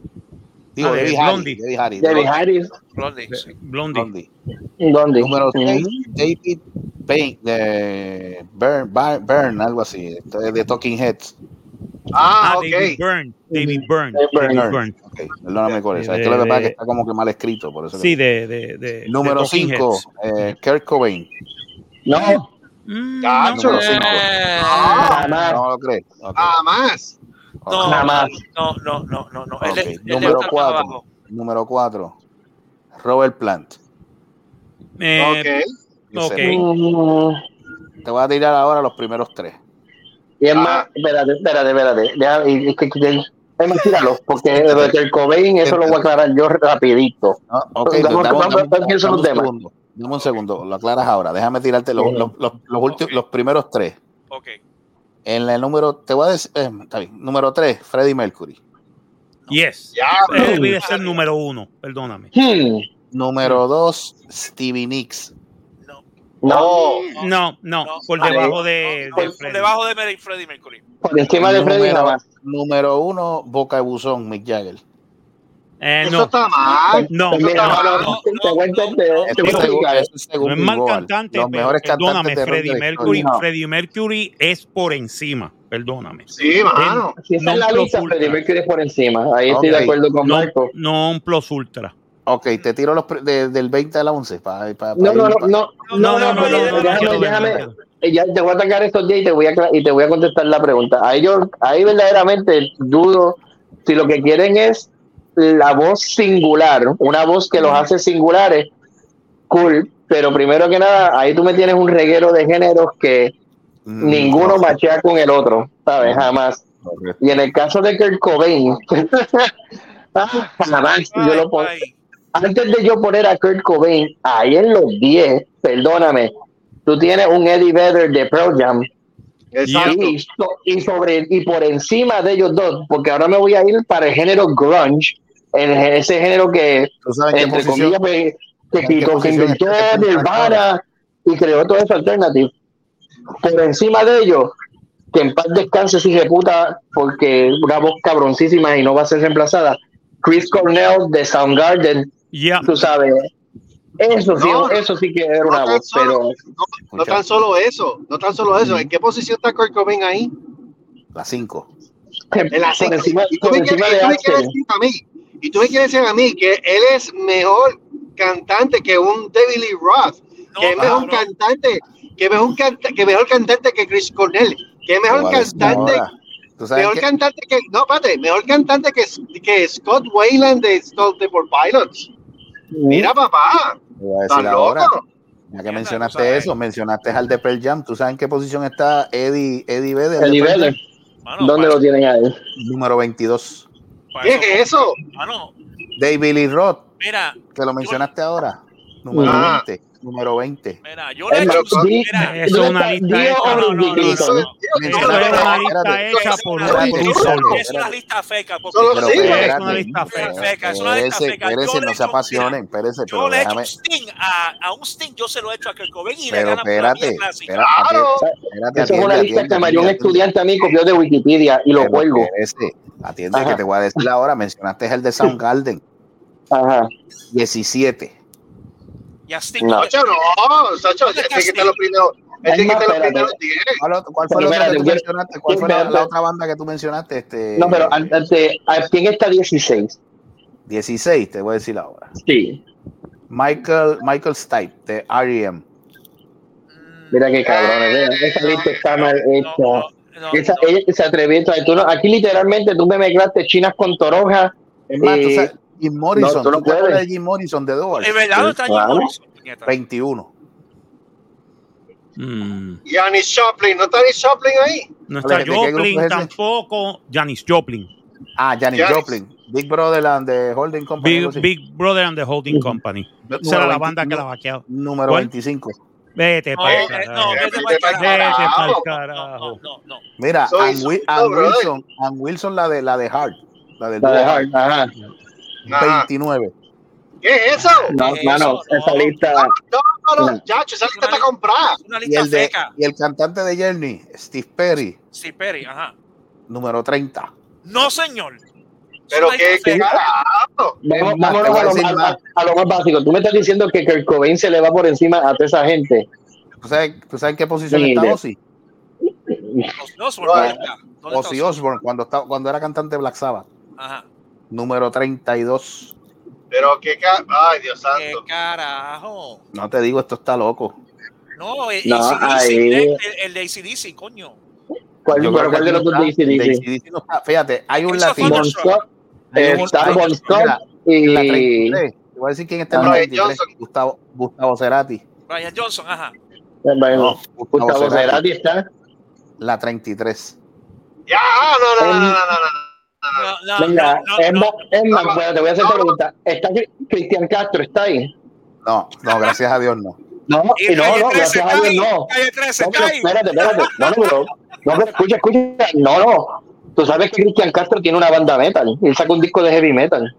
Digo, Ah, de Debbie Blondie. Harris. Debbie Harris. Debbie Harris. Blondie. Blondie. Blondie. Número Mm. 6, David Payne, de Byrne, Byrne, algo así, de, de Talking Heads. Ah, Ah, ok. David Byrne. David Byrne. David Byrne. Byrne. Ok, perdóname por eso. De- Es que lo que pasa es que está como que mal escrito. Por eso que- Sí, de. de, de Número de Talking 5, Heads. Kurt Cobain. No, Mm, Gacho. Número 5. Eh, Ah, jamás. No lo crees. Ok, Jamás. ok. no, Nada más. no, no, no, no, no. Ok, Él, es- él Número está más 4. abajo. Número 4. Robert Plant. eh, ok. ok. Mm, Te voy a tirar ahora los primeros tres. Y es Ah. más, espérate, espérate, espérate. Deja- y- y que- que- Es más, tíralo, porque lo del Cobain, eso lo voy a aclarar yo rapidito. ¿no? Ok, Dame- un segundo. Dame un segundo. Lo aclaras ahora. Déjame tirarte los, los, los, los últimos, Ok. los primeros tres. Ok. En el número, te voy a decir, eh, está bien. Número 3, Freddie Mercury. Yes. Ya, Él debe ser número uno, perdóname. Hmm, Número 2, Stevie Nicks. No. No. No, no, No. por debajo de, Por, de por Freddie. debajo de Freddie Mercury. por encima de Freddy número, jamás. número 1, Boca de Buzón, Mick Jagger. Eh, Eso no, está mal. no, no, no, no, no, no, no, no. es no mal cantante, Los mejores perdóname, cantantes Freddie Mercury. Freddie Mercury es por encima, perdóname. Sí, mano. Si esa No es la lista, Freddie. Mercury es por encima. Ahí estoy de acuerdo con No, Marco. no un plus ultra. Ok, te tiro los de- del 20 a la 11. Pa, pa- pa No, no, no, pa- no, no, no, no, no, déjame, déjame, ya te voy a atacar estos días y te voy a, cla- y te voy a contestar la pregunta. Ahí yo, ahí verdaderamente dudo si lo que quieren es la voz singular, una voz que los hace singulares, cool, pero primero que nada, ahí tú me tienes un reguero de géneros que Mm, ninguno no, machea con el otro, ¿sabes? Jamás. Y en el caso de Kurt Cobain, Ah, jamás yo lo pongo. Antes de yo poner a Kurt Cobain ahí en los 10, perdóname, tú tienes un Eddie Vedder de Pearl Jam. Exacto. Y, so- y sobre y por encima de ellos dos, porque ahora me voy a ir para el género grunge, el, ese género que ¿Tú sabes en qué entre comillas pues, que, ¿En qué quitó, que inventó Nirvana y creó todo eso alternativo. Por encima de ellos, que en paz descanse si de puta, porque una voz cabroncísima y no va a ser reemplazada. Chris Cornell de Soundgarden, Ya. tú sabes. Eso sí, No, eso sí que era una no voz, pero solo- no, no tan solo eso, no tan solo eso. ¿En qué posición está Kurt Cobain ahí? La 5. En la por cinco. encima, y tú me quieres, decir a mí, que él es mejor cantante que un David Lee Roth, que es mejor cantante, que mejor, canta, que mejor cantante que Chris Cornell, que es mejor cantante. ¿Tú sabes mejor qué? cantante que, no, espérate, mejor cantante que, que Scott Wayland de Stone Temple Pilots. Mira, papá, Te voy a estás decir ahora. loco. Ya que mencionaste eso, mencionaste al de Pearl Jam. ¿Tú sabes en qué posición está Eddie, Eddie Vedder? de Eddie Vedder. ¿Dónde lo tienen a él? Número 22. ¿Qué es eso? Mano, David Lee Roth, mira, que lo mencionaste ahora. Número Ah. 20. Número 20. mira, yo le he Eh, hecho pero di- mira, Eso es una lista hecha. o No, no, no, Ricky no, Clinton. no. Eso Mencionaste- es una espérate, lista hecha es por, un es solo. una- es una lista feca. Es una lista feca. es una lista feca. No se apasionen, pero déjame. Sting a, un Sting, yo se lo he hecho a Kurt Cobain y le gana espérate, Eso es una lista que María un estudiante a mí copió de Wikipedia y lo cuelgo. atiende que te voy a decir ahora. Mencionaste el de Soundgarden. Ajá. 17. Sting. No. No, Sacho, ¿Dónde está que está en los primeros, Es que más, está en los espérate. primeros 10. ¿Cuál, fue la otra que espérate, tú ¿quién- mencionaste? ¿Cuál fue quién la, me- la otra banda que tú mencionaste? Este, No, pero antes, ¿a quién está 16? 16, te voy a decir ahora. Sí. Michael, Michael Stipe, de R.E.M. Mira qué cabrones. vea, Esa lista está mal hecha. no, no, Esa, no. ella se atrevió. tú aquí literalmente tú me mezclaste chinas con. Es más, tú Eh, sabes, Jim Morrison. no, tú no ¿tú te acuerdas puedes. de Jim Morrison de Doors? Es verdad, no está Jim. Morrison, puñeta. 21. Mm. Janis Joplin, ¿no está Janis Joplin ahí? No está ¿De qué grupo Joplin es tampoco. Janis Joplin. Ah, Janis Janis. Joplin. Big Brother and the Holding Company. Big, Brother and the Holding Company. Número Esa era la 20, banda que la vaqueado. Número ¿Cuál? 25. Vete No, para eh, el carajo. no, vete pa'l carajo. Vete carajo. No, carajo. no, no. Mira, Ann. Wilson, Ann Wilson, la de la de Hart, la del La de Hart, ajá. Ajá. 29. ¿Qué es eso? No, Eso, mano, no. esa lista. No, no, no, No. chacho, esa lista está comprada. Es una Y lista el, de, feca. y el cantante de Journey, Steve Perry, Sí, Perry, ajá. número 30. No, señor. Pero qué, qué carajo. Vamos, a a lo, más. a lo más básico. Tú me estás diciendo que Kurt Cobain se le va por encima a toda esa gente. ¿Tú sabes, ¿tú sabes en qué posición Ni está. Ozzy? No, Osbourne, No, ¿dónde está? ¿Dónde está Ozzy Osbourne, cuando, estaba- cuando era cantante de Black Sabbath. Ajá. Número 32. Pero qué ca... Ay, Dios ¿Qué santo. carajo? No te digo, esto está loco. No, el, No, AC/DC, ahí- el, el de ACDC, coño. ¿Cuál, Yo pero creo cuál que de los dos de ACDC? no está. Fíjate, hay un latino. Está hay- Bon Scott mira, en la y 33. Te voy a decir quién está en la Brian 33. Johnson. Gustavo, Gustavo Cerati. Brian Johnson, ajá. bueno, No, Gustavo Gustavo Cerati. Cerati está. La 33. Ya, no, no, no, no, no, no, no. No, no, Venga, no, es no, más, es más, no, bueno, te voy a hacer no. otra pregunta. ¿Está Cristian Castro? ¿Está ahí? No, no, gracias a Dios no. No, Y y no, no, 13 gracias a Dios ahí. no. Calle 13 No, pero espérate, espérate. No, no, pero, no, pero escucha, escucha. No, no. Tú sabes que Cristian Castro tiene una banda metal. Él saca un disco de heavy metal.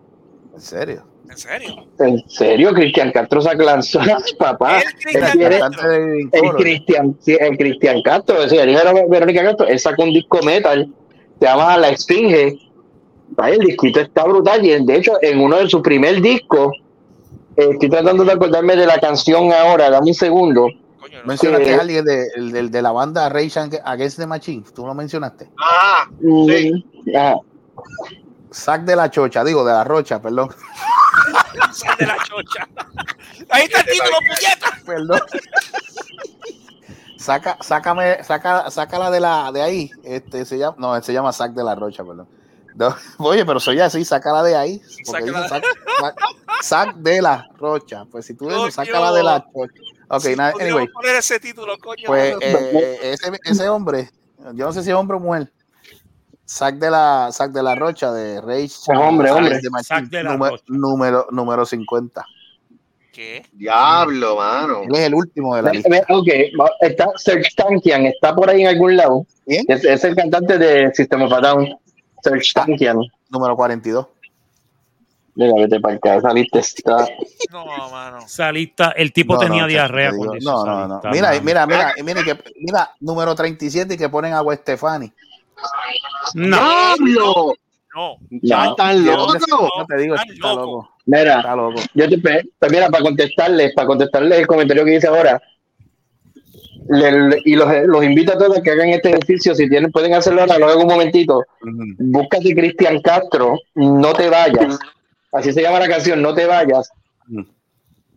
En serio. ¿En serio? ¿En serio? Cristian Castro saca lanzó. Papá. El Él Cristian el. Cristian, Castro, es decir, el hijo de Verónica Castro, él sacó un disco metal, se llama La Esfinge. El disquito está brutal y de hecho en uno de sus primer discos, eh, estoy tratando de acordarme de la canción ahora, dame un segundo. Coño, no. Mencionaste Sí. a alguien de, el- del- de la banda Rage Against the Machine. ¿Tú lo mencionaste? Ajá, sí. Mm, ah, Sac de la chocha, digo, de la rocha, perdón. Sal de la chocha. Ahí está el título, puñeta. Perdón. Saca, sácame, saca, sácala de la de ahí. Este se llama, no, se llama Sac de la Rocha, perdón. No, oye, pero soy así, sácala de ahí. Sácala. sac, sac- sac de la Rocha. Pues si tú Coño. dices, sácala de la Rocha. Ok, Sí, nada, anyway. poner ese título, coño. Pues eh, ese, ese hombre, yo no sé si es hombre o mujer, Sac de la, Sac de la Rocha de Rage. hombre, hombre. de Machine, Zack de la número, Rocha. número, número 50. ¿Qué? Diablo, mano. Él es el último de la lista. Ok, está Serge Tankian, está por ahí en algún lado. Es, es el cantante de System of a Down. Serge Tankian. Número 42. Mira, vete para acá, esa lista está. No, mano. Esa lista, el tipo No, tenía no, diarrea te cuando hizo No, no, no. Mira, mano. mira, mira, mira, que, mira, número 37 y que ponen a Gwen Stefani. No. ¡Diablo! No. Ya No. están ¿De dónde- locos. No te digo, está loco. Mira, Está loco. yo te pues mira, para contestarles, para contestarles el comentario que dice ahora, le- y los, los invito a todos a que hagan este ejercicio, si tienen, pueden hacerlo ahora, lo hago un momentito. Ujú. Búscate Cristian Castro, no te vayas. Así se llama la canción, no te vayas.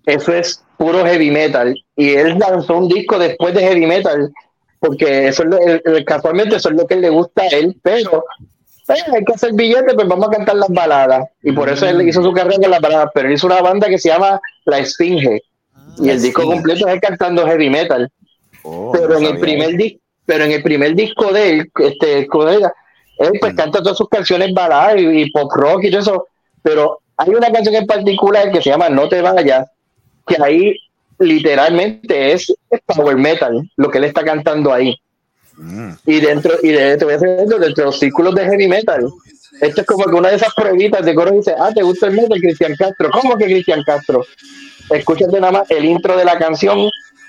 Eso es puro heavy metal. Y él lanzó un disco después de heavy metal, porque eso es lo- el- el- casualmente eso es lo que le gusta a él, pero eh, hay que hacer billetes, pues vamos a cantar las baladas. Y por eso él hizo su carrera con las baladas, pero él hizo una banda que se llama La Esfinge. Y el disco completo es él cantando heavy metal Oh, pero no en el primer eso. disco pero en el primer disco de él este colega él pues Mm. canta todas sus canciones baladas y, y pop rock y todo eso pero hay una canción en particular que se llama No te vayas que ahí literalmente es, es power metal lo que él está cantando ahí Mm. y dentro y de, te voy a decir dentro de los círculos de heavy metal esto es como que una de esas pruebitas de coro dice ah te gusta el metal Cristian Castro ¿cómo que Cristian Castro? escúchate nada más el intro de la canción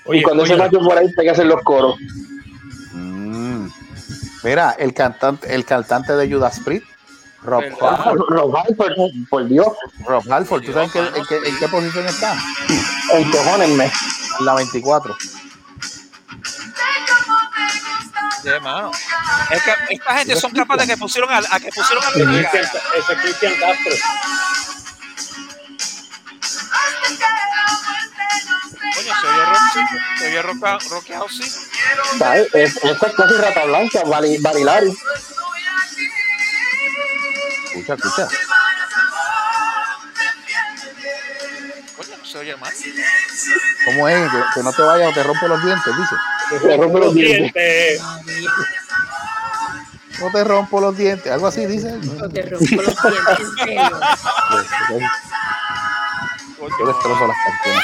Oye, y cuando oye, se macho por ahí te que hacer los coros Mm. Mira, el cantante, el cantante de Judas Priest, Rob ¿Verdad? Halford. Rob Halford, por Dios, Rob Halford, ¿tú sabes en qué, en qué- en qué posición está? encojónenme. En la 24. Sí, mano. Es que esta gente son capaces de que pusieron a, a que pusieron a. Ese Cristian Castro. Coño, se oye rock, sí. Se oye rock, rock house, sí. Es, eso es casi rata blanca, Bari- Barilari. Escucha, escucha. Coño, se oye mal. ¿Cómo es? Que, que no te vayas o te rompo los dientes, dice. Se rompe los dientes. Dientes. No te rompo los dientes, algo así dice. No te rompo los dientes, en serio. Yo destrozo las canciones.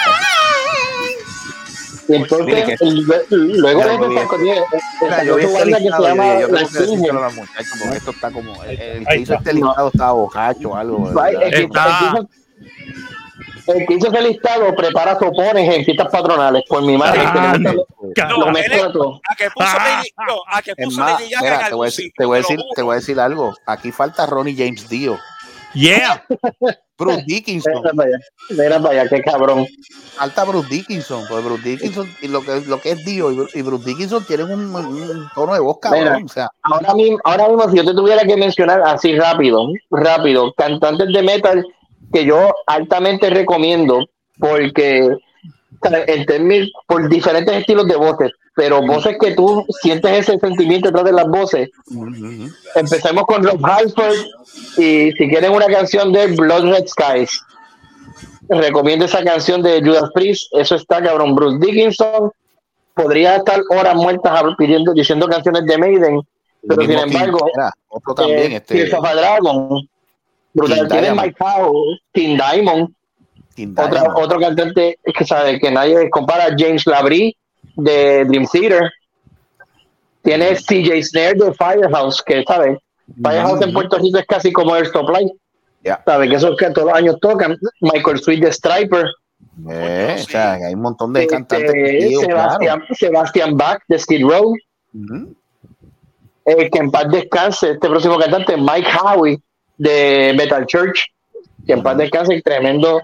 Y entonces, que- el- luego banda que se yo yo La esto está como. El, el que hizo está. este listado estaba bocacho o algo. El que, el hizo- el que hizo ese listado prepara sopones en fiestas patronales, por mi madre. Ah, no. lo- lo mezcla todo. a que puso Lady, no, a que Es puso más, Lady Gaga mira, en te voy, a decir, voy a te voy a decir algo. Aquí falta Ronnie James Dio. Yeah. Bruce Dickinson. Mira para allá, qué cabrón. Falta Bruce Dickinson. Pues Bruce Dickinson y lo que, lo que es Dio y, Bru- y Bruce Dickinson tienen un, un tono de voz cabrón. Mira. O sea, Ahora mismo, ahora mismo, si yo te tuviera que mencionar así rápido, rápido, cantantes de metal que yo altamente recomiendo, porque. En términos, por diferentes estilos de voces, pero voces que tú sientes ese sentimiento detrás de las voces. Empecemos con Rob Halford y si quieren una canción de Blood Red Skies, recomiendo esa canción de Judas Priest, eso está cabrón. Bruce Dickinson podría estar horas muertas pidiendo, diciendo canciones de Maiden, pero sin embargo, mira, otro también. eh, este, Dragon, brutal, tiene. Mike Howe, King Diamond, Diamond. otro cantante que sabe que nadie compara, James Labrie de Dream Theater. Tiene CJ Snare de Firehouse, que sabe, Firehouse en Puerto Rico es casi como Air Supply. Ya. Sabe que esos que todos los años tocan. Michael Sweet de Striper. Eh, o sea, hay un montón de Este, cantantes. tío, Sebastián, Sebastián Bach de Skid Row. Eh, que en paz descanse este próximo cantante, Mike Howie de Metal Church. Que en paz descanse, tremendo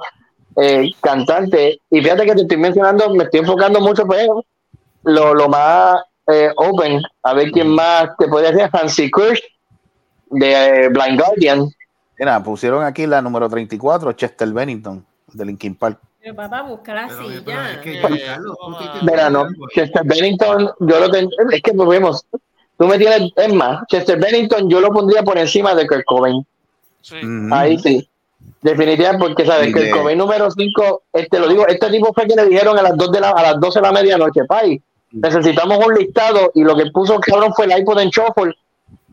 eh, cantante. Y fíjate que te estoy mencionando, me estoy enfocando mucho pues, lo, lo más eh, open. A ver quién más te puede decir. Hansi Kirsch de eh, Blind Guardian. Mira, pusieron aquí la número 34, Chester Bennington, de Linkin Park. Pero papá. Verano, Chester Bennington, yo lo ten- es que pues, vemos, tú me tienes, es más, Chester Bennington yo lo pondría por encima de Kurt Cobain. Ahí sí. Definitivamente, porque sabes que el Cobain número 5, este lo digo, este tipo fue que le dijeron a las 2 de la, a las 12 de la medianoche, pay, necesitamos un listado, y lo que puso cabrón fue el iPod en shuffle,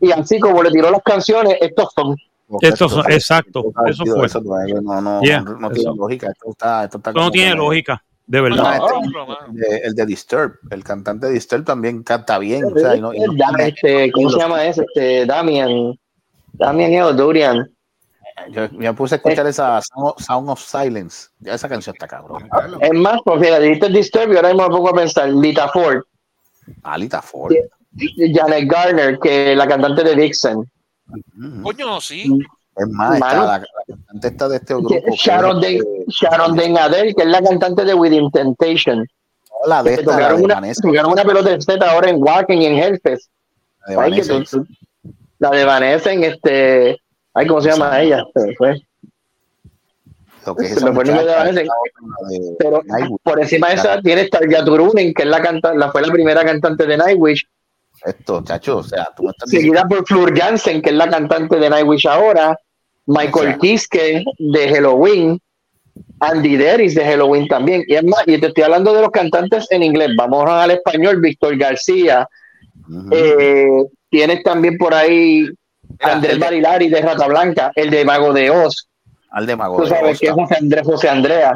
y así como le tiró las canciones, estos son. Esto son- exacto, eso fue. Eso no, no, Yeah, no, no tiene eso. lógica. Esto está, esto está Esto no tiene lógica, de No, verdad. este- el, de, el de Disturb, el cantante de Disturb también canta bien. O sea, y y este, ¿Cómo se llama ese? Este, Damian. Damian Hill, Dorian. Yo me puse a escuchar esa Sound of, Sound of Silence. Ya esa canción está cabrón. Es más, pues fíjate, dijiste Disturb y ahora mismo me pongo a pensar, Lita Ford, Alita Ford. Janet Garner, que es la cantante de Dixon. Coño, sí. Es más, está la, la cantante esta de este grupo. Sharon, es, Den, eh, Sharon que es la cantante de Within Temptation. la de Que esta, la tocaron, de una, Vanessa. tocaron una pelota de Z ahora en Wacken y en Hellfest. La de Ay, que Vanessa. la de Vanessa en este. Ay, ¿cómo se llama ella? Se me fue. Lo que es Se esa me fue el de la de Pero Nightwish. por encima de esa tiene Tarja Turunen, que es la, canta, la fue la primera cantante de Nightwish. Esto, chacho, o sea, tú estás Seguida por Fleur Jansen, que es la cantante de Nightwish ahora. Michael Kiske de Halloween. Andy Deris de Halloween también. Y es más, y te estoy hablando de los cantantes en inglés. Vamos al español, Víctor García. Eh, tienes también por ahí Andrés el de- Barilari de Rata Blanca, el de Mago de Oz. al de Mago Tú de sabes Oz que es José Andrés, José Andrea.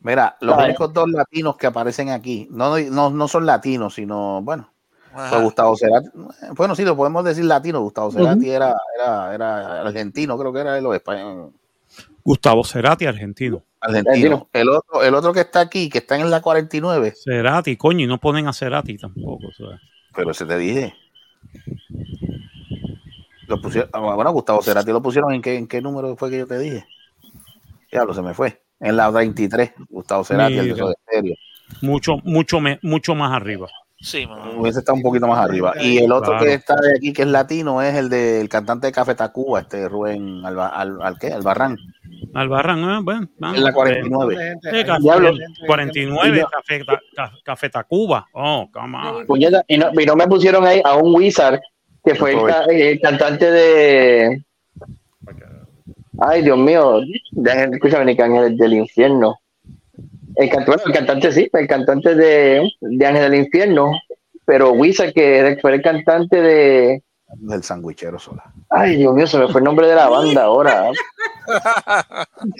Mira, los ¿Sabes? únicos dos latinos que aparecen aquí, no, no, no son latinos, sino, bueno, pues Gustavo Cerati, bueno, sí, lo podemos decir latino, Gustavo Cerati era, era, era argentino, creo que era el español. Gustavo Cerati, argentino. Argentino. El otro, el otro que está aquí, que está en la 49, Cerati, coño, y no ponen a Cerati tampoco. pero se te dije. Lo pusieron, ah, bueno, Gustavo Cerati lo pusieron en qué, en qué número fue que yo te dije. Ya lo se me fue. En la 23, Gustavo Cerati, el de Mira. Soda Stereo. Mucho, mucho, me- mucho más arriba. Sí. Hubiese estado un poquito más arriba. Y el otro Claro. que está de aquí, que es latino, es el del cantante de Café Tacuba, este Rubén Alba, al, al, ¿qué? Albarrán. Albarrán, eh, bueno, vamos. En la 49. Eh, café- Diablo. 49, Café, Ta- Ca- Café Tacuba. Oh, come on. Y, no, y no me pusieron ahí a un Wizard, que fue el, ca- el cantante de. Ay, Dios mío, escúchame, ni que Ángeles del Infierno. El, can- bueno, el cantante sí, el cantante de, de Ángeles del Infierno, pero Wizard, que fue el cantante de. Del sandwichero sola. Ay, Dios mío, se me fue el nombre de la banda ahora.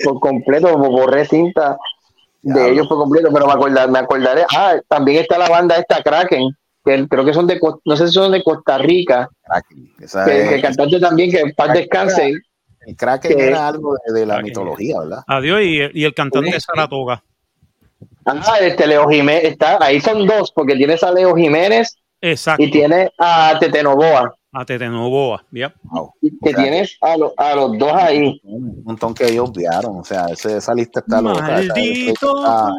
Por completo, borré cinta de ellos por completo, pero me acordaré, me acordaré. Ah, también está la banda esta Kraken, que creo que son de, no sé si son de Costa Rica, Esa que, es- que el cantante también, que en paz descanse. el Kraken que- era algo de, de la mitología, ¿verdad? Adiós, y, y el cantante de Saratoga. Ah, este Leo Jiménez, está, ahí son dos, porque tienes a Leo Jiménez Exacto. y tienes a Tete Novoa, A Tete Novoa. Yep. que tienes a, lo- a los dos ahí. Un montón que ellos obviaron. O sea, ese- esa lista está loca. Esa, esa Maldito está,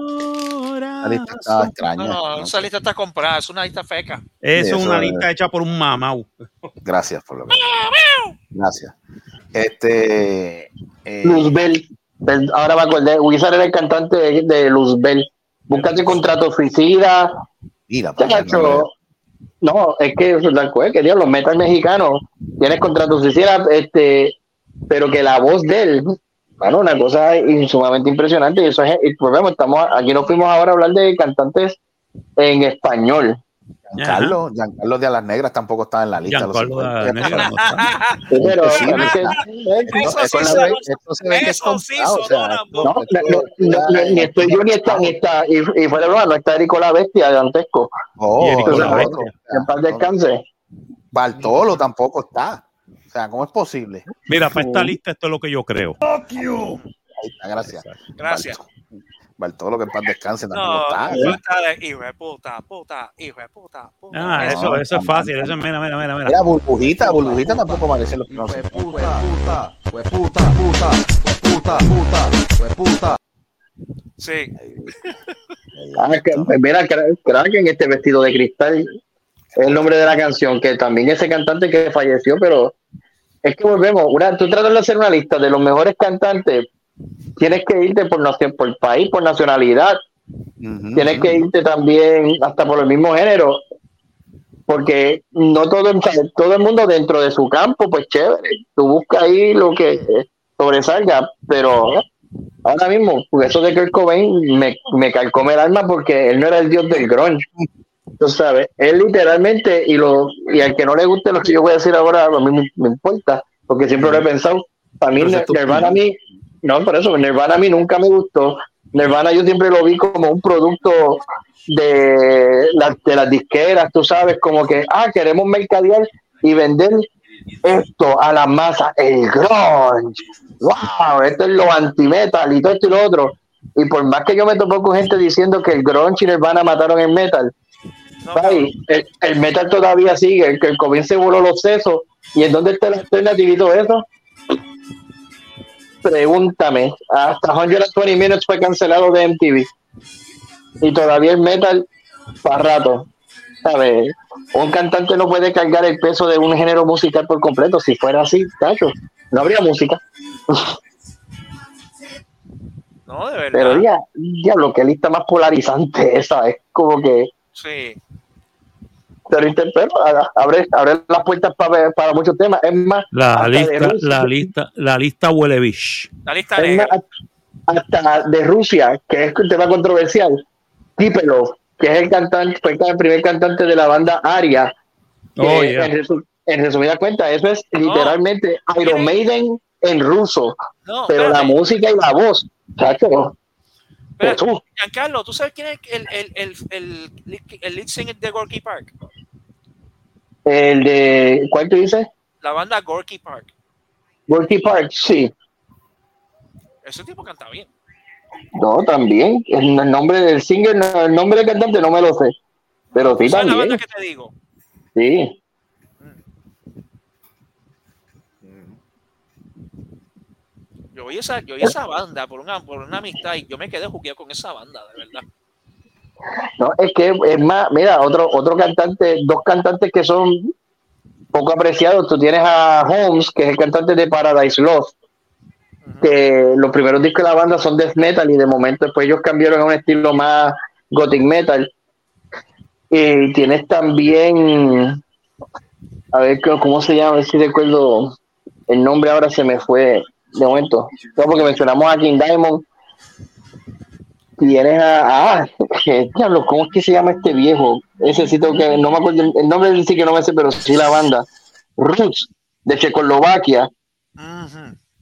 esa lista está extraña. No, no, esa lista está comprada, es una lista feca. Eso es Eso una lista hecha por un mamau. Gracias por lo que. Gracias. Este. eh, Luzbel, ahora me acordé, Wizard era el cantante de, de Luzbel. Búscate contrato suicida. Mira, pues, Chacho, no, es que es tal cual, que Dios, los metal mexicanos tienes contrato suicida, este, pero que la voz de él, bueno, una cosa sumamente impresionante. Y eso es, y pues vemos, estamos, aquí nos fuimos ahora a hablar de cantantes en español. Giancarlo, Giancarlo de Alas Negras tampoco estaba en la lista. Giancarlo de Alas Negras no está. Sí, pero Sí, es que- Eso es sí ni estoy yo ni está, ni está, y, y fuera de broma, no está Erico la Bestia de Antesco. Oh, el la Bestia. Que paz descanse. Bartolo tampoco está. Sea, ¿cómo es posible? Mira, para esta lista esto es lo que yo creo. Ahí está, gracias. Gracias. Bartolo, Bartolo, que en paz descanse tampoco No, está. hijo de puta, puta, hijo de puta, puta. Ah, eso, no, eso es fácil. Eso es, mira, mira, mira, burbujita, burbujita tampoco aparece en los no sé. Sí. Ah, que, mira, Kra- Kraken, este vestido de cristal, el nombre de la canción, que también ese cantante que falleció, pero es que volvemos, una, tú tratas de hacer una lista de los mejores cantantes, tienes que irte por, por país, por nacionalidad, tienes que irte también hasta por el mismo género, porque no todo, todo el mundo dentro de su campo, pues chévere, tú buscas ahí lo que sobresalga, pero ahora mismo, eso de Kurt Cobain me, me calcome el alma porque él no era el dios del grunge. Tú sabes, él literalmente, y lo y al que no le guste lo que yo voy a decir ahora, a mí me, me importa, porque siempre lo he pensado. Para mí, Nirvana a mí, no, por eso, Nirvana a mí nunca me gustó. Nirvana yo siempre lo vi como un producto de, la- de las disqueras, tú sabes, como que, ah, queremos mercadear y vender esto a las masas, el grunge, wow, esto es lo anti-metal y todo esto y lo otro. Y por más que yo me topo con gente diciendo que el grunge y Nirvana mataron el metal, Ay, el, el metal todavía sigue, el que el COVID se voló los sesos. ¿Y en dónde está y todo eso? Pregúntame. Hasta 120 Minutes fue cancelado de MTV. Y todavía el metal para rato. ¿Sabes? Un cantante no puede cargar el peso de un género musical por completo. Si fuera así, tacho, no habría música. No, de verdad. Pero ya, diablo, qué lista más polarizante esa. Es como que Sí. Pero abre, abre las puertas para, para muchos temas. Es más, La lista, Rusia- la lista, la lista huele bish. La lista es negra. más, hasta de Rusia, que es un tema controversial, Kipelov, que es el cantante, fue el primer cantante de la banda Aria. que Oh, yeah. en, resu- en resumida cuenta, eso es literalmente Iron Maiden en ruso, No, pero la música y la voz, chacho, Espérate, Jesús. Giancarlo, ¿tú sabes quién es el, el, el, el, el lead singer de Gorky Park? el de, ¿cuál tú dices? La banda Gorky Park. Gorky Park, sí. Ese tipo canta bien. No, también. El, nombre del singer, el nombre del cantante no me lo sé. Pero sí ¿Sabes la también. banda que te digo? Sí. Yo oí esa, yo oí esa banda por una, por una amistad y yo me quedé jugueado con esa banda, de verdad. No, es que es más, mira, otro, otro cantante, dos cantantes que son poco apreciados. Tú tienes a Holmes, que es el cantante de Paradise Lost, que los primeros discos de la banda son death metal y de momento después ellos cambiaron a un estilo más gothic metal. Y tienes también, a ver ¿cómo- cómo se llama, a ver si recuerdo el nombre ahora se me fue de momento. No, porque mencionamos a King Diamond. Tienes a, ah, diablo, ¿cómo es que se llama este viejo? Ese tengo que, no me acuerdo, el nombre del sí que no me sé, pero sí la banda. Roots, de Checoslovaquia,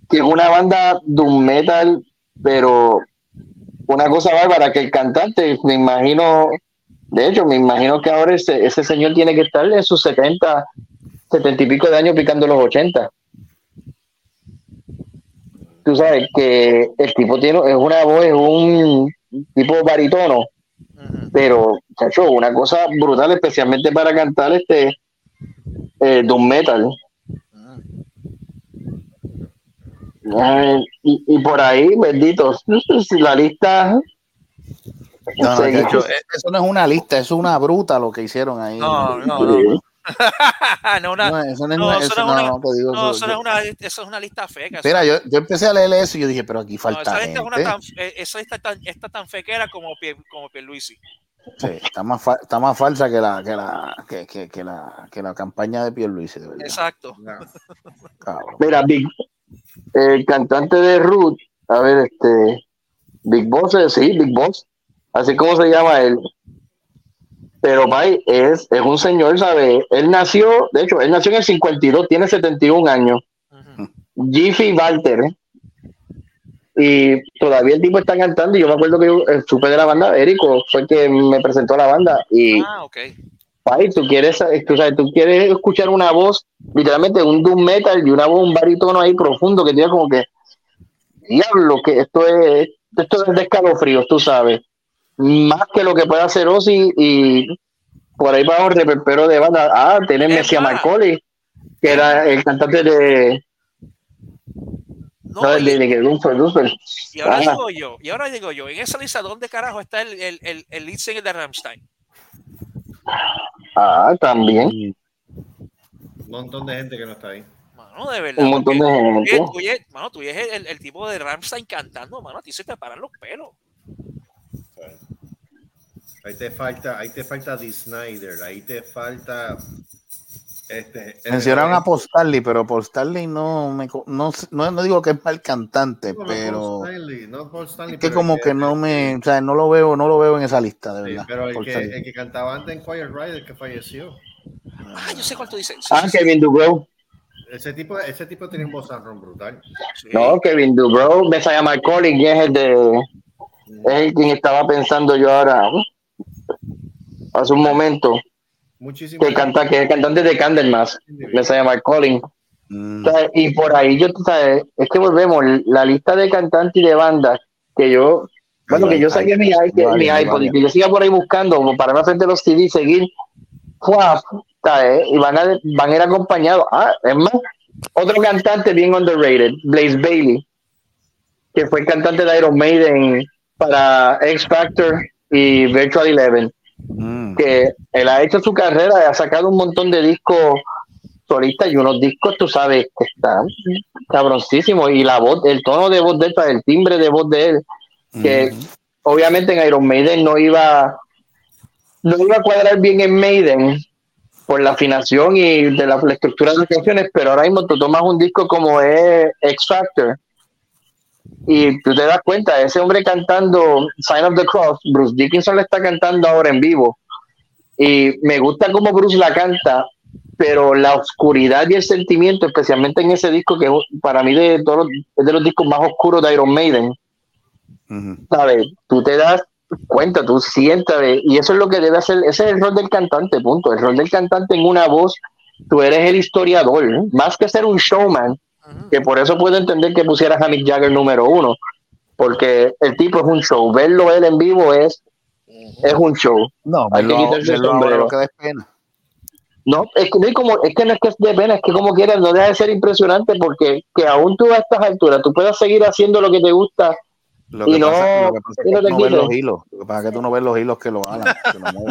que es una banda de un metal, pero una cosa bárbara, que el cantante, me imagino, de hecho, me imagino que ahora ese, ese señor tiene que estar en sus 70, 70 y pico de años picando los 80. Tú sabes que el tipo tiene, es una voz, es un tipo baritono, pero, chacho, una cosa brutal, especialmente para cantar este eh, doom metal. Y, y por ahí, bendito, la lista. No, no, Sí. chacho, eh, eso no es una lista, eso es una bruta lo que hicieron ahí. No, no, no. no, una, No, eso no es no, una- eso no es no, una- no, digo, no, eso- no es una, eso es una lista feca. Mira, yo, yo empecé a leer eso y yo dije, pero aquí no, falta esa lista es una gente. tan, eh, esa lista tan, está tan fequera como, como Pierluisi. Sí, está más, fa- está más falsa que la, que la, que, que, que la, que la campaña de Pierluisi, de verdad. Exacto. Mira, Big, el cantante de Ruth, a ver, este, Big Boss, eh, sí, Big Boss, así como se llama él. Pero, Pai, es, es un señor, ¿sabes? Él nació, de hecho, él nació en el 52, tiene 71 años. Jiffy Walter, ¿eh? Y todavía el tipo está cantando. Y yo me acuerdo que yo supe de la banda, Érico fue el que me presentó a la banda. Y, Ah, ok. Pai, tú quieres, tú, sabes, tú quieres escuchar una voz, literalmente un doom metal y una voz, un barítono ahí profundo que tiene como que, diablo, que esto es, esto es de escalofríos, tú sabes. Más que lo que puede hacer Ozzy y por ahí va un reperpero de banda. Ah, tenés Messia Marcoli, que era el cantante de. No, de, de, de. Y ahora Ajá. digo yo, y ahora digo yo, en esa lista, ¿dónde carajo está el, el, el, el lead singer de Rammstein? Ah, también. Un montón de gente que no está ahí. Mano, de verdad. Un montón de gente. tú oyes- mano, tú oyes el, el tipo de Rammstein cantando, mano, a ti se te paran los pelos. Ahí te falta, ahí te falta Dee Snyder, ahí te falta Este, Mencionaron a Paul Stanley, pero Paul Stanley no, me, no, no, no digo que es mal cantante, No, pero Paul Stanley, no Paul Stanley, es que pero como que no me, o sea, no lo veo, no lo veo en esa lista, de sí, verdad. pero el que, el que cantaba antes en Quiet Rider que falleció. Ah, yo sé cuál tú dices. Sí, Ah, sí, sí. Kevin Dubrow. Ese tipo, ese tipo tenía un bozarrón brutal. No, Kevin Dubrow, me se llama Colin, que es el de. Es el quien estaba pensando yo ahora. Hace un momento. Muchísimo. Que canta, que es el cantante de Candlemas. Me se llama Colin. Mm. O sea, Y por ahí yo, tú sabes, es que volvemos, la lista de cantantes y de bandas que yo, bueno, que yo saqué mi, que- mi iPod y que yo siga por ahí buscando como para no frente a los CD, seguir, ¡fua! ¿sabes? y van a, van a ir acompañados. Ah, es más, otro cantante bien underrated, Blaze Bailey, que fue el cantante de Iron Maiden para X Factor y Virtual Eleven Mm. Que él ha hecho su carrera, ha sacado un montón de discos solistas y unos discos, tú sabes, que están cabroncísimos. Y la voz, el tono de voz de él, el timbre de voz de él, que obviamente en Iron Maiden no iba, no iba a cuadrar bien en Maiden por la afinación y de la, la estructura de las canciones, pero ahora mismo tú tomas un disco como es X Factor y tú te das cuenta, ese hombre cantando Sign of the Cross, Bruce Dickinson le está cantando ahora en vivo. Y me gusta cómo Bruce la canta, pero la oscuridad y el sentimiento, especialmente en ese disco que es para mí de todos los, es de los discos más oscuros de Iron Maiden, ¿sabes? Tú te das cuenta, tú sientes, ¿sabes? y eso es lo que debe hacer, ese es el rol del cantante, punto. El rol del cantante en una voz, tú eres el historiador, más que ser un showman, que por eso puedo entender que pusieras a Mick Jagger número uno, porque el tipo es un show, verlo él en vivo es, es un show. No, hay que quitarse el sombrero. que pena. No, es que no, es como, es que no es que es de pena, es que como quieras, no deja de ser impresionante porque que aún tú a estas alturas tú puedas seguir haciendo lo que te gusta Lo y que no, pasa, lo que pasa es y que no no ves los hilos. Lo que pasa es que tú no ves los hilos que lo hagan.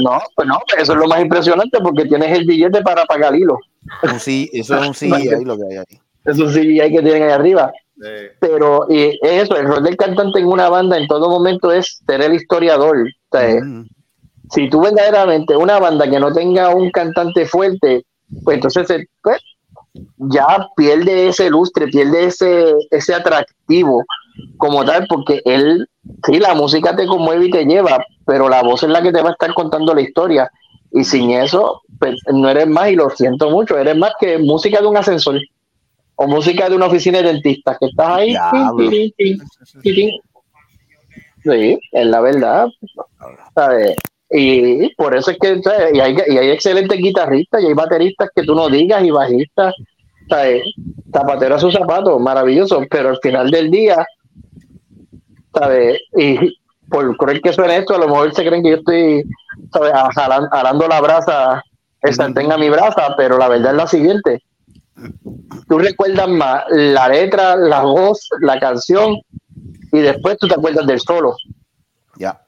No, pues no, eso es lo más impresionante porque tienes el billete para pagar hilo. Un sí, eso es un ahí lo que hay ahí. Eso sí hay que tienen ahí arriba. Pero y es eso, el rol del cantante en una banda en todo momento es ser el historiador. O sea, Si tú verdaderamente una banda que no tenga un cantante fuerte, pues entonces eh, pues, ya pierde ese lustre, pierde ese, ese atractivo como tal, porque él, sí, la música te conmueve y te lleva, pero la voz es la que te va a estar contando la historia. Y sin eso, pues, no eres más, y lo siento mucho, eres más que música de un ascensor o música de una oficina de dentistas, que estás ahí. Diablo. tin, tin, tin, tin. Sí, es la verdad. ¿sabes? Y por eso es que ¿sabes? Y, hay, y hay excelentes guitarristas y hay bateristas que tú no digas y bajistas. ¿sabes? Zapatero a sus zapatos, maravilloso, pero al final del día, ¿sabes? Y por creer que suene esto, a lo mejor se creen que yo estoy ¿sabes? Jalan- jalando la brasa, el sartén a mi brasa, pero la verdad es la siguiente. Tú recuerdas más la letra, la voz, la canción, y después tú te acuerdas del solo. Ya.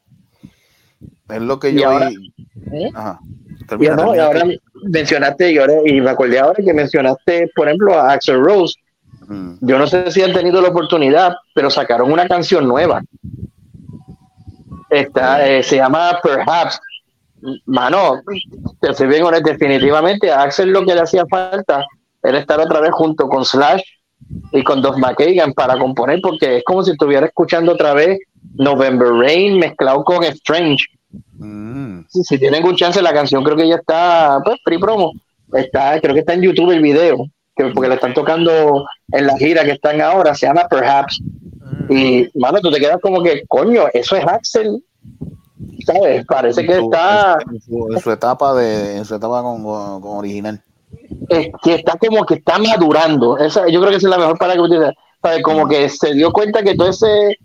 Es lo que Y yo ahora- vi. ¿Eh? Ajá. Y, Termina, no, y ahora mencionaste, y, ahora- y me acordé ahora que mencionaste, por ejemplo, a Axel Rose. Mm. Yo no sé si han tenido la oportunidad, pero sacaron una canción nueva. Esta, eh, se llama Perhaps. Mano, te soy bien honesto, definitivamente a Axel lo que le hacía falta era estar otra vez junto con Slash y con Dos McKagan para componer, porque es como si estuviera escuchando otra vez November Rain mezclado con Strange. Mm. Si, si tienen un chance, la canción creo que ya está, pues, free promo. Está, creo que está en YouTube el video, que, porque le están tocando en la gira que están ahora, se llama Perhaps. Y, mano, tú te quedas como que, coño, eso es Axel. ¿Sabes? Parece que está, en su, en su etapa de en su etapa con, con- con original. Es que está como que está madurando. Esa, yo creo que esa es la mejor palabra que utiliza. ¿Sabes? Como que se dio cuenta que todo ese.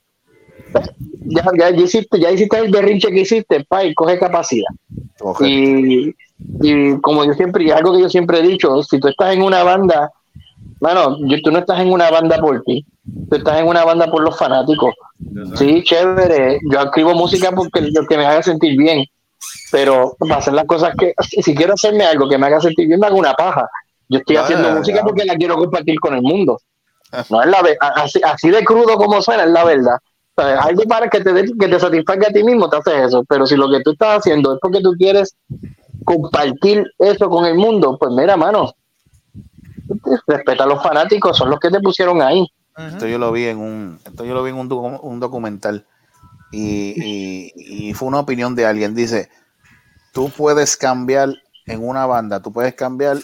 Ya, ya, ya hiciste, ya hiciste el berrinche que hiciste, pa, y coge capacidad. Y, y como yo siempre, y algo que yo siempre he dicho, si tú estás en una banda, bueno, yo- tú no estás en una banda por ti, tú estás en una banda por los fanáticos. Sí, chévere, yo escribo música porque lo que me haga sentir bien, pero para hacer las cosas que, si quiero hacerme algo que me haga sentir bien, me hago una paja. Yo estoy Ya, haciendo música porque la quiero compartir con el mundo. No es la así, así de crudo como suena, es la verdad. O sea, algo para que te, dé- que te satisfaga a ti mismo, te haces eso. Pero si lo que tú estás haciendo es porque tú quieres compartir eso con el mundo, pues mira, mano, respeta a los fanáticos, son los que te pusieron ahí. Esto yo lo vi en un, esto yo lo vi en un, docu- un documental y, y- y fue una opinión de alguien. Dice, tú puedes cambiar en una banda, tú puedes cambiar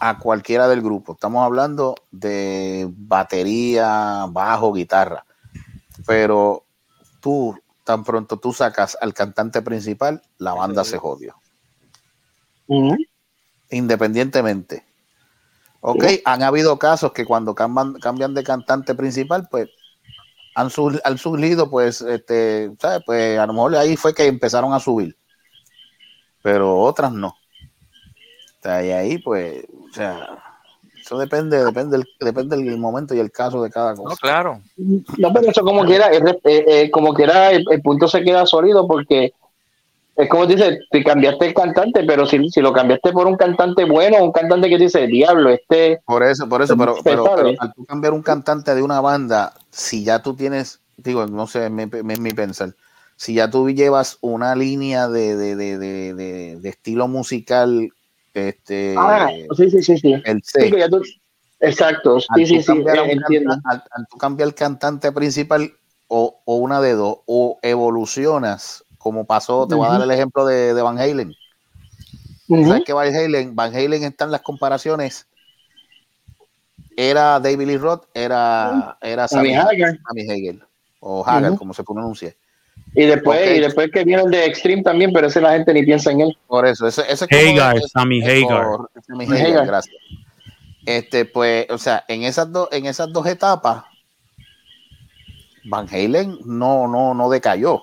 a cualquiera del grupo. Estamos hablando de batería, bajo, guitarra. Pero tú, tan pronto tú sacas al cantante principal, la banda se jodió. Independientemente. Ok, han habido casos que cuando cambian, cambian de cantante principal, pues han, sur- han surgido, pues, este, ¿sabes? Pues a lo mejor ahí fue que empezaron a subir. Pero otras no. O sea, y ahí, pues, o sea, eso depende, depende, del- depende del momento y el caso de cada cosa. claro. No, pero eso como quiera, eh, eh, como quiera, el, el punto se queda sólido porque es como dice, te cambiaste el cantante, pero si, si lo cambiaste por un cantante bueno, un cantante que dice, diablo, este... Por eso, por eso, pero, pero, al tú cambiar un cantante de una banda, si ya tú tienes, digo, no sé, es mi, es mi pensar, si ya tú llevas una línea de, de, de, de, estilo musical, este, Ah, sí, sí, sí, sí. el C, Sí, tú- exacto, sí, sí, sí, entiendo. al, al tú cambiar el cantante principal o, o una de dos, o evolucionas, como pasó, te voy a dar el ejemplo de, Van Halen. ¿Sabes que Van Halen, Van Halen está en las comparaciones? Era David Lee Roth, era, era Sammy Hagar. Sammy o Hagar, Ujú. como se pronuncia. Y después, y después que viene el de Extreme también, pero ese la gente ni piensa en él. Por eso, ese, ese es Hagar, es- Sammy es Hagar. por- Sammy Hagar, Hagar. gracias. Este, pues, o sea, en esas dos, en esas dos etapas, Van Halen no, no, no decayó.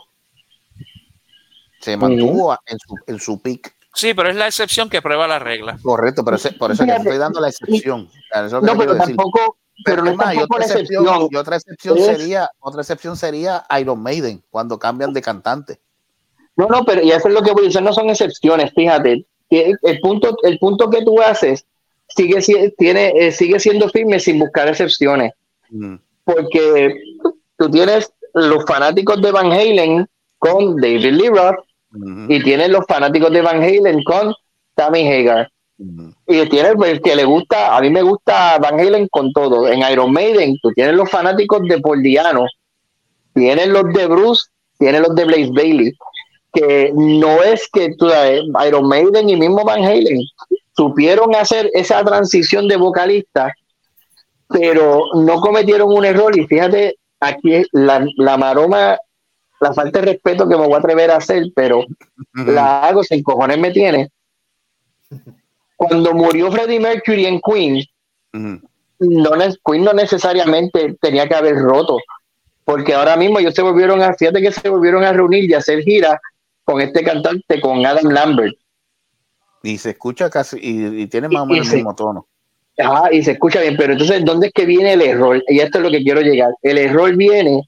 Se mantuvo a- en su, en su pick. Sí, pero es la excepción que prueba la regla. Correcto, pero ese- por eso es que estoy dando la excepción. Eso es No, pero tampoco, pero no más, y otra excepción, excepción. y otra excepción Es- sería, otra excepción sería Iron Maiden, cuando cambian de cantante. No, no, pero y eso es lo que voy a decir, no son excepciones, fíjate. Que El punto, el punto que tú haces sigue, si- tiene, eh, sigue siendo firme sin buscar excepciones. Mm. Porque tú tienes los fanáticos de Van Halen con David Lee Roth y tienes los fanáticos de Van Halen con Sammy Hagar. Y tienes el que le gusta, a mí me gusta Van Halen con todo. En Iron Maiden, tú tienes los fanáticos de Paul Diano, tienes los de Bruce, tienes los de Blaze Bailey. Que no es que tú, sabes, Iron Maiden y mismo Van Halen supieron hacer esa transición de vocalista, pero no cometieron un error. Y fíjate, aquí la, la maroma, la falta de respeto que me voy a atrever a hacer, pero la hago, sin cojones me tiene. Cuando murió Freddie Mercury en Queen, no, Queen no necesariamente tenía que haber roto, porque ahora mismo ellos se volvieron a, fíjate que se volvieron a reunir y a hacer gira con este cantante, con Adam Lambert. Y se escucha casi, y, y tiene más o menos el mismo tono. Ajá, y se escucha bien, pero entonces, ¿dónde es que viene el error? Y esto es lo que quiero llegar. El error viene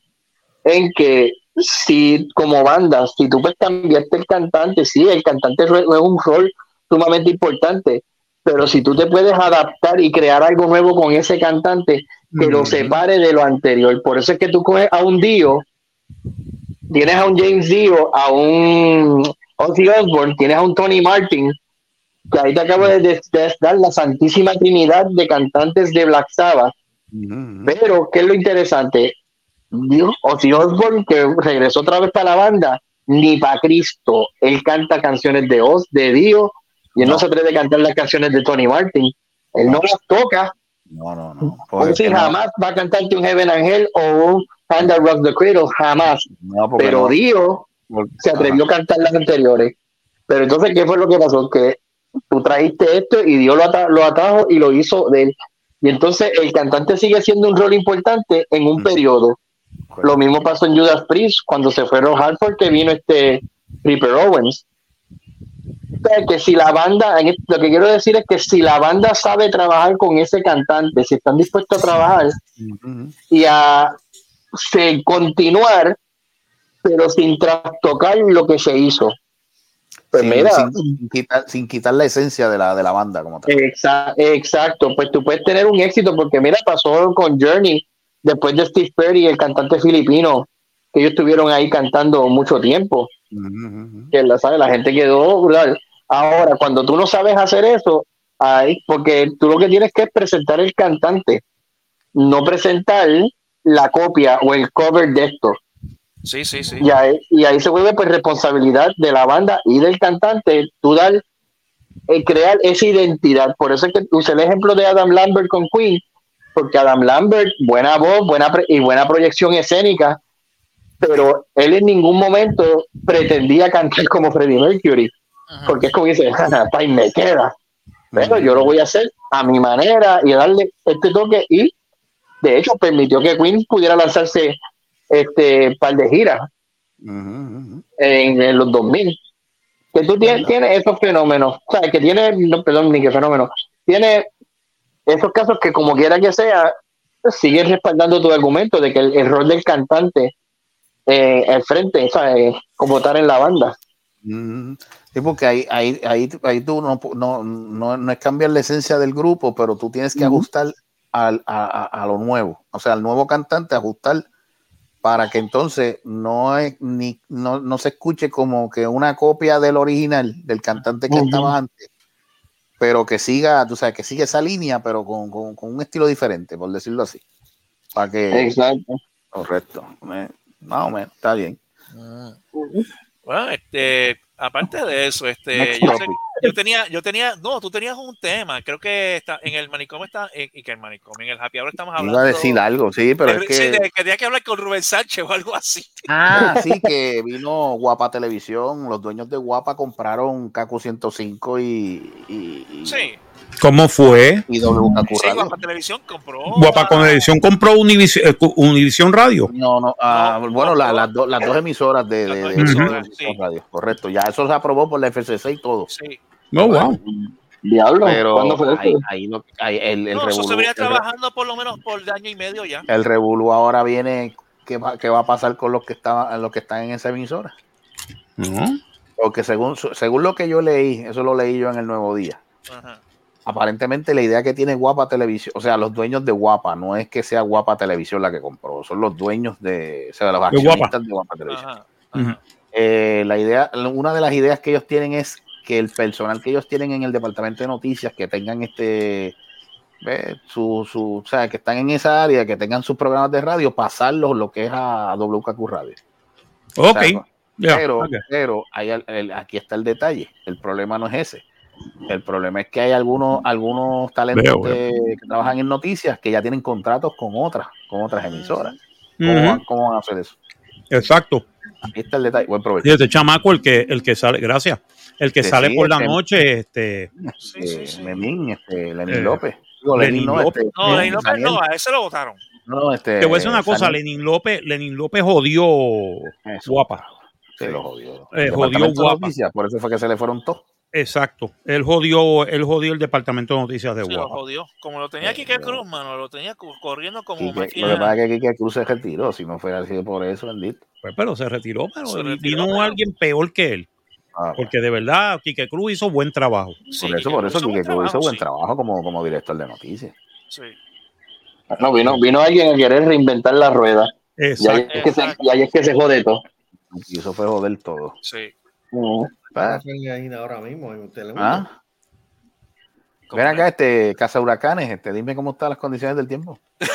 en que si como banda, si tú pues cambiaste el cantante, sí, el cantante es un rol sumamente importante, pero si tú te puedes adaptar y crear algo nuevo con ese cantante que lo separe de lo anterior. Por eso es que tú coges a un Dio, tienes a un James Dio, a un Ozzy Osbourne, tienes a un Tony Martin, que ahí te acabo de, de- de dar la santísima trinidad de cantantes de Black Sabbath. Pero, ¿qué es lo interesante? Dios, Ozzy Osbourne, que regresó otra vez para la banda, ni para Cristo. Él canta canciones de Oz, de Dio, y él no, se atreve a cantar las canciones de Tony Martin. Él no las toca. No, no, no. Ozzy jamás va a cantarte un Heaven Angel o un Hand That Rock the Cradle, jamás. Pero no. Dio se atrevió a cantar las anteriores. Pero entonces, ¿qué fue lo que pasó? Que tú trajiste esto y Dios lo, ata- lo atrajo y lo hizo de él. Y entonces el cantante sigue siendo un rol importante en un periodo. Lo mismo pasó en Judas Priest cuando se fueron Hartford que vino este Ripper Owens. Que si la banda, lo que quiero decir es que si la banda sabe trabajar con ese cantante, si están dispuestos a trabajar y a se- continuar, pero sin trastocar lo que se hizo. Pues sin, mira, sin- sin quitar, sin quitar la esencia de la, de la banda como tal. Exa- exacto, pues tú puedes tener un éxito porque mira, pasó con Journey después de Steve Perry, el cantante filipino, que ellos estuvieron ahí cantando mucho tiempo. Que la, ¿sabes? la gente quedó brutal. Ahora, cuando tú no sabes hacer eso, Ahí, porque tú lo que tienes que es presentar el cantante, no presentar la copia o el cover de esto. Sí, sí, sí. Y ahí, y ahí se vuelve pues responsabilidad de la banda y del cantante, tú dar, eh, crear esa identidad. Por eso es que usé el ejemplo de Adam Lambert con Queen, porque Adam Lambert, buena voz, buena y buena proyección escénica, pero él en ningún momento pretendía cantar como Freddie Mercury, porque es como dice, "Pa' y me queda. Pero yo lo voy a hacer a mi manera y darle este toque y de hecho permitió que Queen pudiera lanzarse este par de giras en, en los 2000 que tú tienes, tienes esos fenómenos o sea que tiene no perdón ni que fenómeno tiene esos casos que como quiera que sea siguen respaldando tu argumento de que el, el rol del cantante eh, al frente o sea, eh, como estar en la banda. Mm, Sí, porque ahí, ahí, ahí, ahí tú no, no, no, no es cambiar la esencia del grupo, pero tú tienes que ajustar al, a, a- a lo nuevo, o sea, al nuevo cantante, ajustar para que entonces no, es, ni, no, no se escuche como que una copia del original, del cantante que estaba antes, pero que siga, tú sabes, que siga esa línea, pero con, con- con un estilo diferente, por decirlo así. Para que. Exacto. Correcto. Más o menos, está bien. Bueno, este, aparte de eso, este, yo, sé- yo tenía, yo tenía, no, tú tenías un tema, creo que está en el manicomio está, en- y que el manicomio, en el happy hour estamos hablando. Iba a decir algo, sí, pero de- es sí, que. de- que hablar con Rubén Sánchez o algo así. Ah, sí, que vino Guapa Televisión. Los dueños de Guapa compraron Kaku 105 y, y, y, Sí, ¿Cómo fue? y WKQ sí. Guapa Televisión compró. Guapa con edición compró Univis- eh, Univisión Radio. No, no, ah, bueno, la- las, do- las dos emisoras de, de, de- emisoras, de- de radio, correcto. Ya eso se aprobó por la FCC y todo. Sí. Oh, wow. Diablo, Pero ¿cuándo fue ahí, esto? ahí el, el, No, eso se venía el, trabajando por lo menos por año y medio ya. el revolú ahora viene. ¿Qué va, qué va a pasar con los que, estaban, los que están en esa emisora? Porque según, según lo que yo leí, eso lo leí yo en el Nuevo Día. Ajá. Aparentemente la idea que tiene Guapa Televisión, o sea, los dueños de Guapa, no es que sea Guapa Televisión la que compró, son los dueños de, o sea, los De Guapa. accionistas de Guapa Televisión. Ajá. Eh, la idea, una de las ideas que ellos tienen es que el personal que ellos tienen en el departamento de noticias, que tengan este, ve, su, su, o sea, que están en esa área, que tengan sus programas de radio, pasarlos lo que es a WKQ Radio. Ok. O sea, pero, pero hay al- el- aquí está el detalle. El problema no es ese. El problema es que hay algunos, algunos talentos Veo, de- que trabajan en noticias que ya tienen contratos con otras, con otras emisoras. ¿Cómo, van, cómo van a hacer eso? Exacto. Ahí está el detalle. Buen provecho. Y este chamaco, el que, el que sale, gracias, el que Sí, sale sí, por la este- noche, este, Eh, Lenín, este, Lenín Eh, López. Digo, Lenín Lenín no, López. este, No, Lenín López Daniel. no, a ese lo votaron. No, este, te voy a decir una cosa. Lenin López, Lenin López jodió Eso. guapa. Se lo jodió. Eh, jodió Guapa. Noticias, por eso fue que se le fueron todos. Exacto. Él jodió, él jodió el departamento de noticias de Sí, lo guapa. jodió. Como lo tenía Quique Cruz, mano, lo tenía corriendo como Quique- máquina. lo que pasa es que Quique Cruz se retiró. Si no fuera así por eso, bendito. Pues, pero se retiró, pero Se retiró, vino pero- alguien peor que él. Ah, Porque de verdad, Quique Cruz hizo buen trabajo. Sí, por eso, Quique por Cruz eso hizo Quique buen Cruz hizo trabajo, buen sí. trabajo como, como director de noticias. Sí. No, vino, vino alguien a querer reinventar la rueda. Y ahí, Exacto. es que se, y ahí es que se jode todo. Y eso fue joder todo. Sí. Ah, ahí ahora mismo en Telemundo. ¿Ah? Ven acá, este, Casa Huracanes, este, dime cómo están las condiciones del tiempo.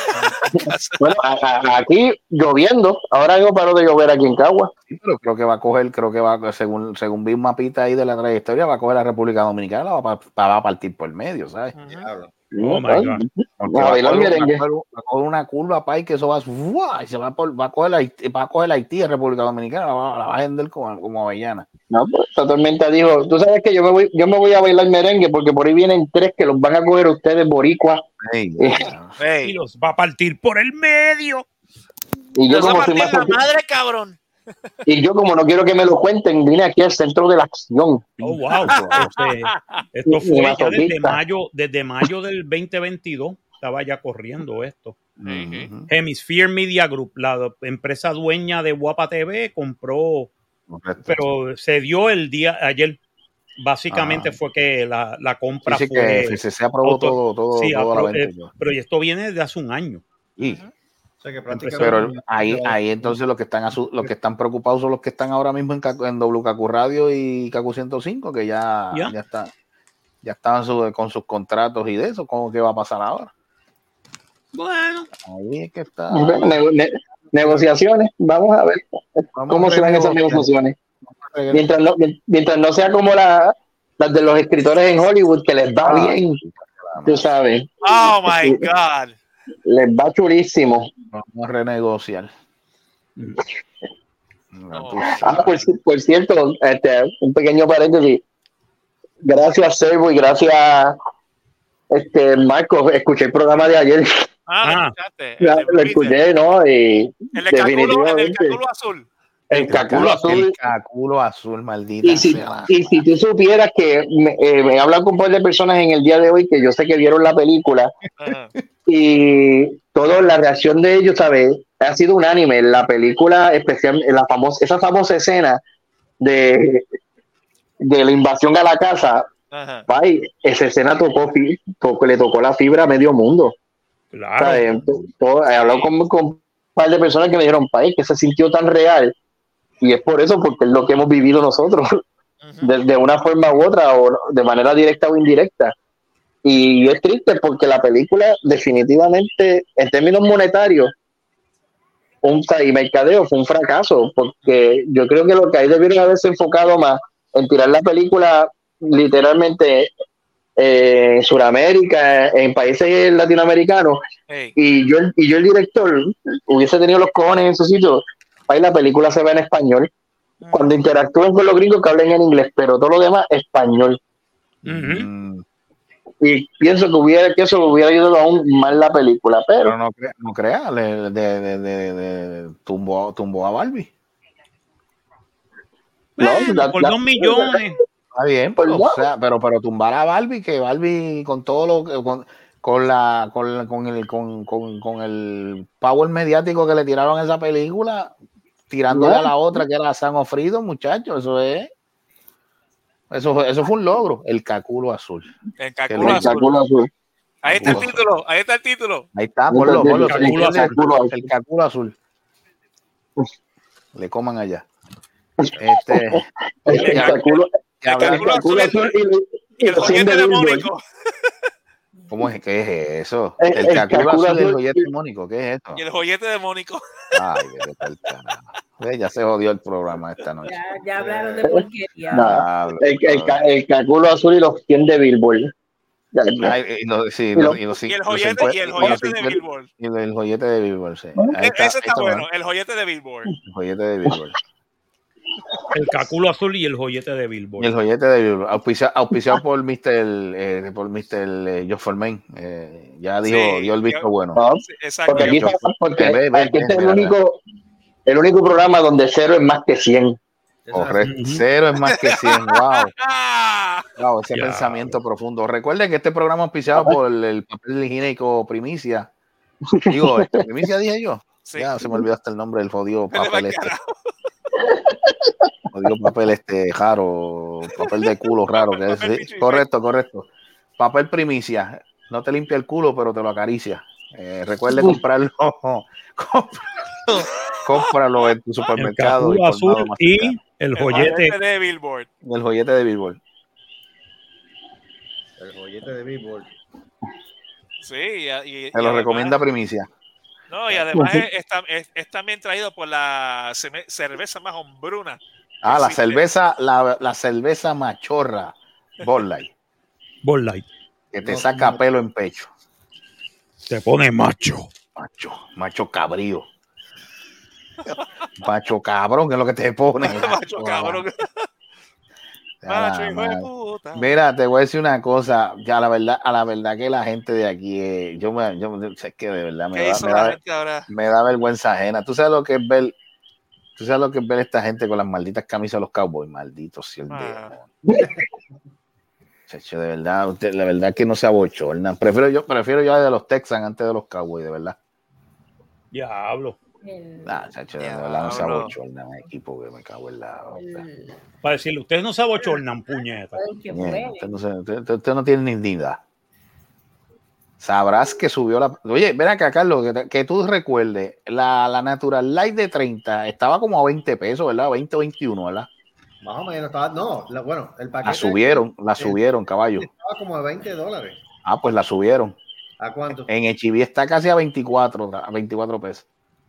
Bueno, a- a- aquí lloviendo. Ahora algo paró de llover aquí en Cagua. Sí, pero creo que va a coger, creo que va, según, según vi un mapita ahí de la trayectoria, va a coger la República Dominicana, la va, va a partir por el medio, ¿sabes? Diablo. Oh, my God. A va, a bailar merengue. va a coger- va a coger una curva para que eso va, ¡fua! y se va, por- va a coger Haití, va a coger Haití en República Dominicana, la va, la va a vender como, como avellana. No, pues, esta tormenta dijo, tú sabes que yo me voy, yo me voy a bailar merengue porque por ahí vienen tres que los van a coger ustedes boricuas. Ey, Eh, Y Ey, los va a partir por el medio. Y yo a como soy partir la madre, cabrón. Y yo como no quiero que me lo cuenten, vine aquí al centro de la acción. Oh, wow. Este, esto fue ya desde mayo, desde mayo del 2022. Estaba ya corriendo esto. Ujú, Hemisphere Media Group, la empresa dueña de Guapa TV, compró, pero se dio el día ayer. Básicamente Ah. fue que la, la compra Sí, sí, fue. que se aprobó auto- todo, todo, sí, toda la venta. eh, pero esto viene de hace un año. Y- O sea que prácticamente. pero ahí, ahí entonces los que están asu- los que están preocupados son los que están ahora mismo en, en WKQ Radio y KQ 105, que ya, Ya. ya está. Ya estaban su- con sus contratos y de eso. ¿Cómo que va a pasar ahora? Bueno. Ahí es que está. Nego- ne- negociaciones, vamos a ver cómo a se dan esas negociaciones. Mientras no, mientras no sea como la, las de los escritores en Hollywood, que les va Ah, bien, tú sabes, Oh my God. les va chulísimo. Vamos a renegociar. No, tú Ah, por, por cierto, este, un pequeño paréntesis. Gracias, Servo, y gracias, este, Marco. Escuché el programa de ayer. Ah, lo escuchaste. Lo escuché, ¿no? Y El de Caculo, el azul. El caculo azul. El caculo azul, maldita Y si, sea. y si tú supieras que me, eh, me he hablado con un par de personas en el día de hoy que yo sé que vieron la película y toda la reacción de ellos, ¿sabes? Ha sido unánime. La película, especial, la famosa, esa famosa escena de, de la invasión a la casa, Ajá. Pai, esa escena tocó, tocó- le tocó la fibra a medio mundo. Claro. Todo- he hablado con, con un par de personas que me dijeron, Pai, que se sintió tan real. Y es por eso, porque es lo que hemos vivido nosotros, de, de una forma u otra, o de manera directa o indirecta. Y es triste porque la película definitivamente, en términos monetarios, un, y mercadeo fue un fracaso, porque yo creo que lo que ahí debieron haberse enfocado más en tirar la película literalmente eh, en Sudamérica, en países latinoamericanos, y yo, y yo el director hubiese tenido los cojones en su sitio, ahí la película se ve en español. Cuando interactúen con los gringos que hablen en inglés, pero todo lo demás español. Mm, Y pienso que hubiera que eso hubiera ayudado aún más la película, pero pero no, crea, no crea, le, de, de, de, de- tumbó, tumbó a Barbie. no, la- por la- dos millones. Está bien, pero, no. o sea, pero, pero tumbar a Barbie, que Barbie con todo lo que con, con la con, la- con el con, con, con el power mediático que le tiraron a esa película, tirándole Ya. a la otra que era San Ofrido, muchachos, eso es eso, fue- eso fue un logro, el caculo azul. El El Caculo el azul. Caculo azul. Ahí está el título. Ahí está el título. Ahí está, El ponlo, caculo ponlo, azul. se le entiende, Caculo azul. el caculo azul. Le coman allá. Este, El. Caculo- Caculo Caculo azul azul y Y el demónico. ¿Cómo es? ¿Qué es eso? El- El, el caculo caculo azul y el azul. joyete demónico, ¿qué es esto? Y el joyete demónico. Ay, vete Ya se jodió el programa esta noche. Ya, ya hablaron de porquería. Diablo. el, el el Caculo azul y los 100 de Billboard. Y lo- sí, Y lo- y los Y el joyete, cincuenta- y el los joyete de Billboard. Y el joyete de Billboard, sí. Está, Ese está bueno, el joyete de Billboard. El joyete de Billboard. El caculo azul y el joyete de Billboard. Y el joyete de Billboard. Auspicia- Auspiciado por Mr. Eh, por Mr. Eh, Joe Forman. Eh, ya dijo, Sí, dio el visto yo- bueno. No, Exacto. porque aquí, está- porque Ve, ve, aquí ve, este es el único, el único programa donde cero es más que 100. Correcto. Cero es más que 100. Wow. Wow, ese Ya. pensamiento profundo. Recuerden que este programa es auspiciado por el, el papel higiénico Primicia. Digo, este, Primicia dije yo. sí. Ya se me olvidó hasta el nombre del jodido papel este. Jodido papel este raro, papel de culo raro. Que es, sí, correcto, correcto. Papel Primicia. No te limpia el culo, pero te lo acaricia. Eh, recuerde comprarlo. cómpralo, cómpralo en tu El supermercado. caculo y azul el El joyete. de Billboard. el joyete de Billboard. El joyete de Billboard. Sí, y, y- Te y lo además- recomienda Primicia. No, y además es, es tam- es- es también traído por la cerveza más hombruna. Ah, la cerveza, la, la cerveza machorra, Bud Light. que te No, saca no. pelo en pecho. Te pone macho. Macho, macho cabrío. Macho cabrón, que es lo que te pone. Macho cabrón. Ya, Macho hijo de madre. puta. Mira, te voy a decir una cosa, ya la verdad, a la verdad que la gente de aquí, eh, yo me, yo es que de verdad me ¿Qué da, me, me vergüenza ajena. Tú sabes lo que es ver, tú sabes lo que es ver esta gente con las malditas camisas de los cowboys, malditos si el Ah. de verdad, usted, la verdad que no se abochornan. Prefiero yo, prefiero yo de los Texans antes de los Cowboys, de verdad. Diablo. El- Nah, chacho, verdad no se abochornan, equipo que me cago en la. el- Para decirle, ustedes no se abochornan, puñeta. el Bien, usted, no se- usted- usted- no tiene ni dignidad. Sabrás que subió la. Oye, ven acá, Carlos, que, te- que tú recuerdes, la, la Natural Light de 30 estaba como a 20 pesos, ¿verdad? 20 o 21, ¿verdad? Más o menos. Estaba, no, la- bueno, el paquete. La subieron, la subieron, caballo. Estaba como a 20 dólares. Ah, pues la subieron. ¿A cuánto? En HB está casi a 24, a 24 pesos.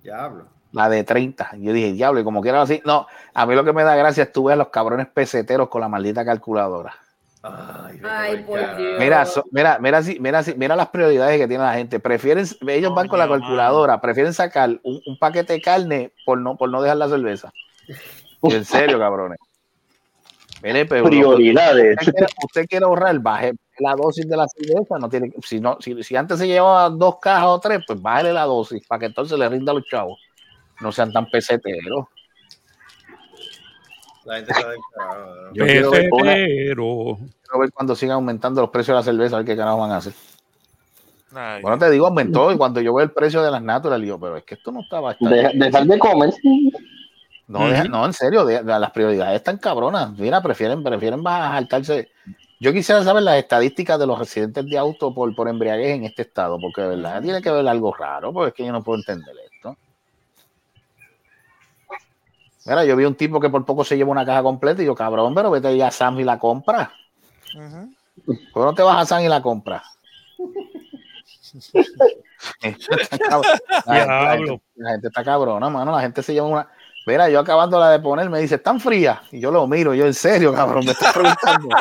Diablo. La de 30. Yo dije, diablo, y como quiera así. No, a mí lo que me da gracia es tú ver a los cabrones peseteros con la maldita calculadora. Ay, por Dios. Mira, so- mira, mira, mira, mira las prioridades que tiene la gente. Prefieren, ellos van con la calculadora, prefieren sacar un, un paquete de carne por no, por no dejar la cerveza. En serio, cabrones. Mire, pero Prioridades. Usted quiere, usted quiere ahorrar, baje la dosis de la cerveza. No tiene, que- si, no, si, si antes se llevaba dos cajas o tres, pues bájale la dosis para que entonces le rinda a los chavos. No sean tan peseteros. La gente está desesperada. Yo quiero ver, Pesetero. quiero ver cuando sigan aumentando los precios de la cerveza, a ver qué carajo van a hacer. Ay, Bueno, te digo, aumentó y cuando yo veo el precio de las natural, digo, pero es que esto no estaba. dejar de comer. no, deja- no, en serio, de- de- las prioridades están cabronas. Mira, prefieren, prefieren saltarse. Yo quisiera saber las estadísticas de los residentes de auto por, por embriaguez en este estado, porque de verdad tiene que ver algo raro, porque es que yo no puedo entender esto. Mira, yo vi un tipo que por poco se lleva una caja completa y yo, cabrón, pero vete ya a Sam y la compra. ¿Por qué no te vas a Sam y la compra? la, gente, la gente- la gente está cabrona, mano. La gente se lleva una. Mira, yo acabándola de poner, me dice, ¿están frías? Y yo lo miro, yo, en serio, cabrón, me estás preguntando.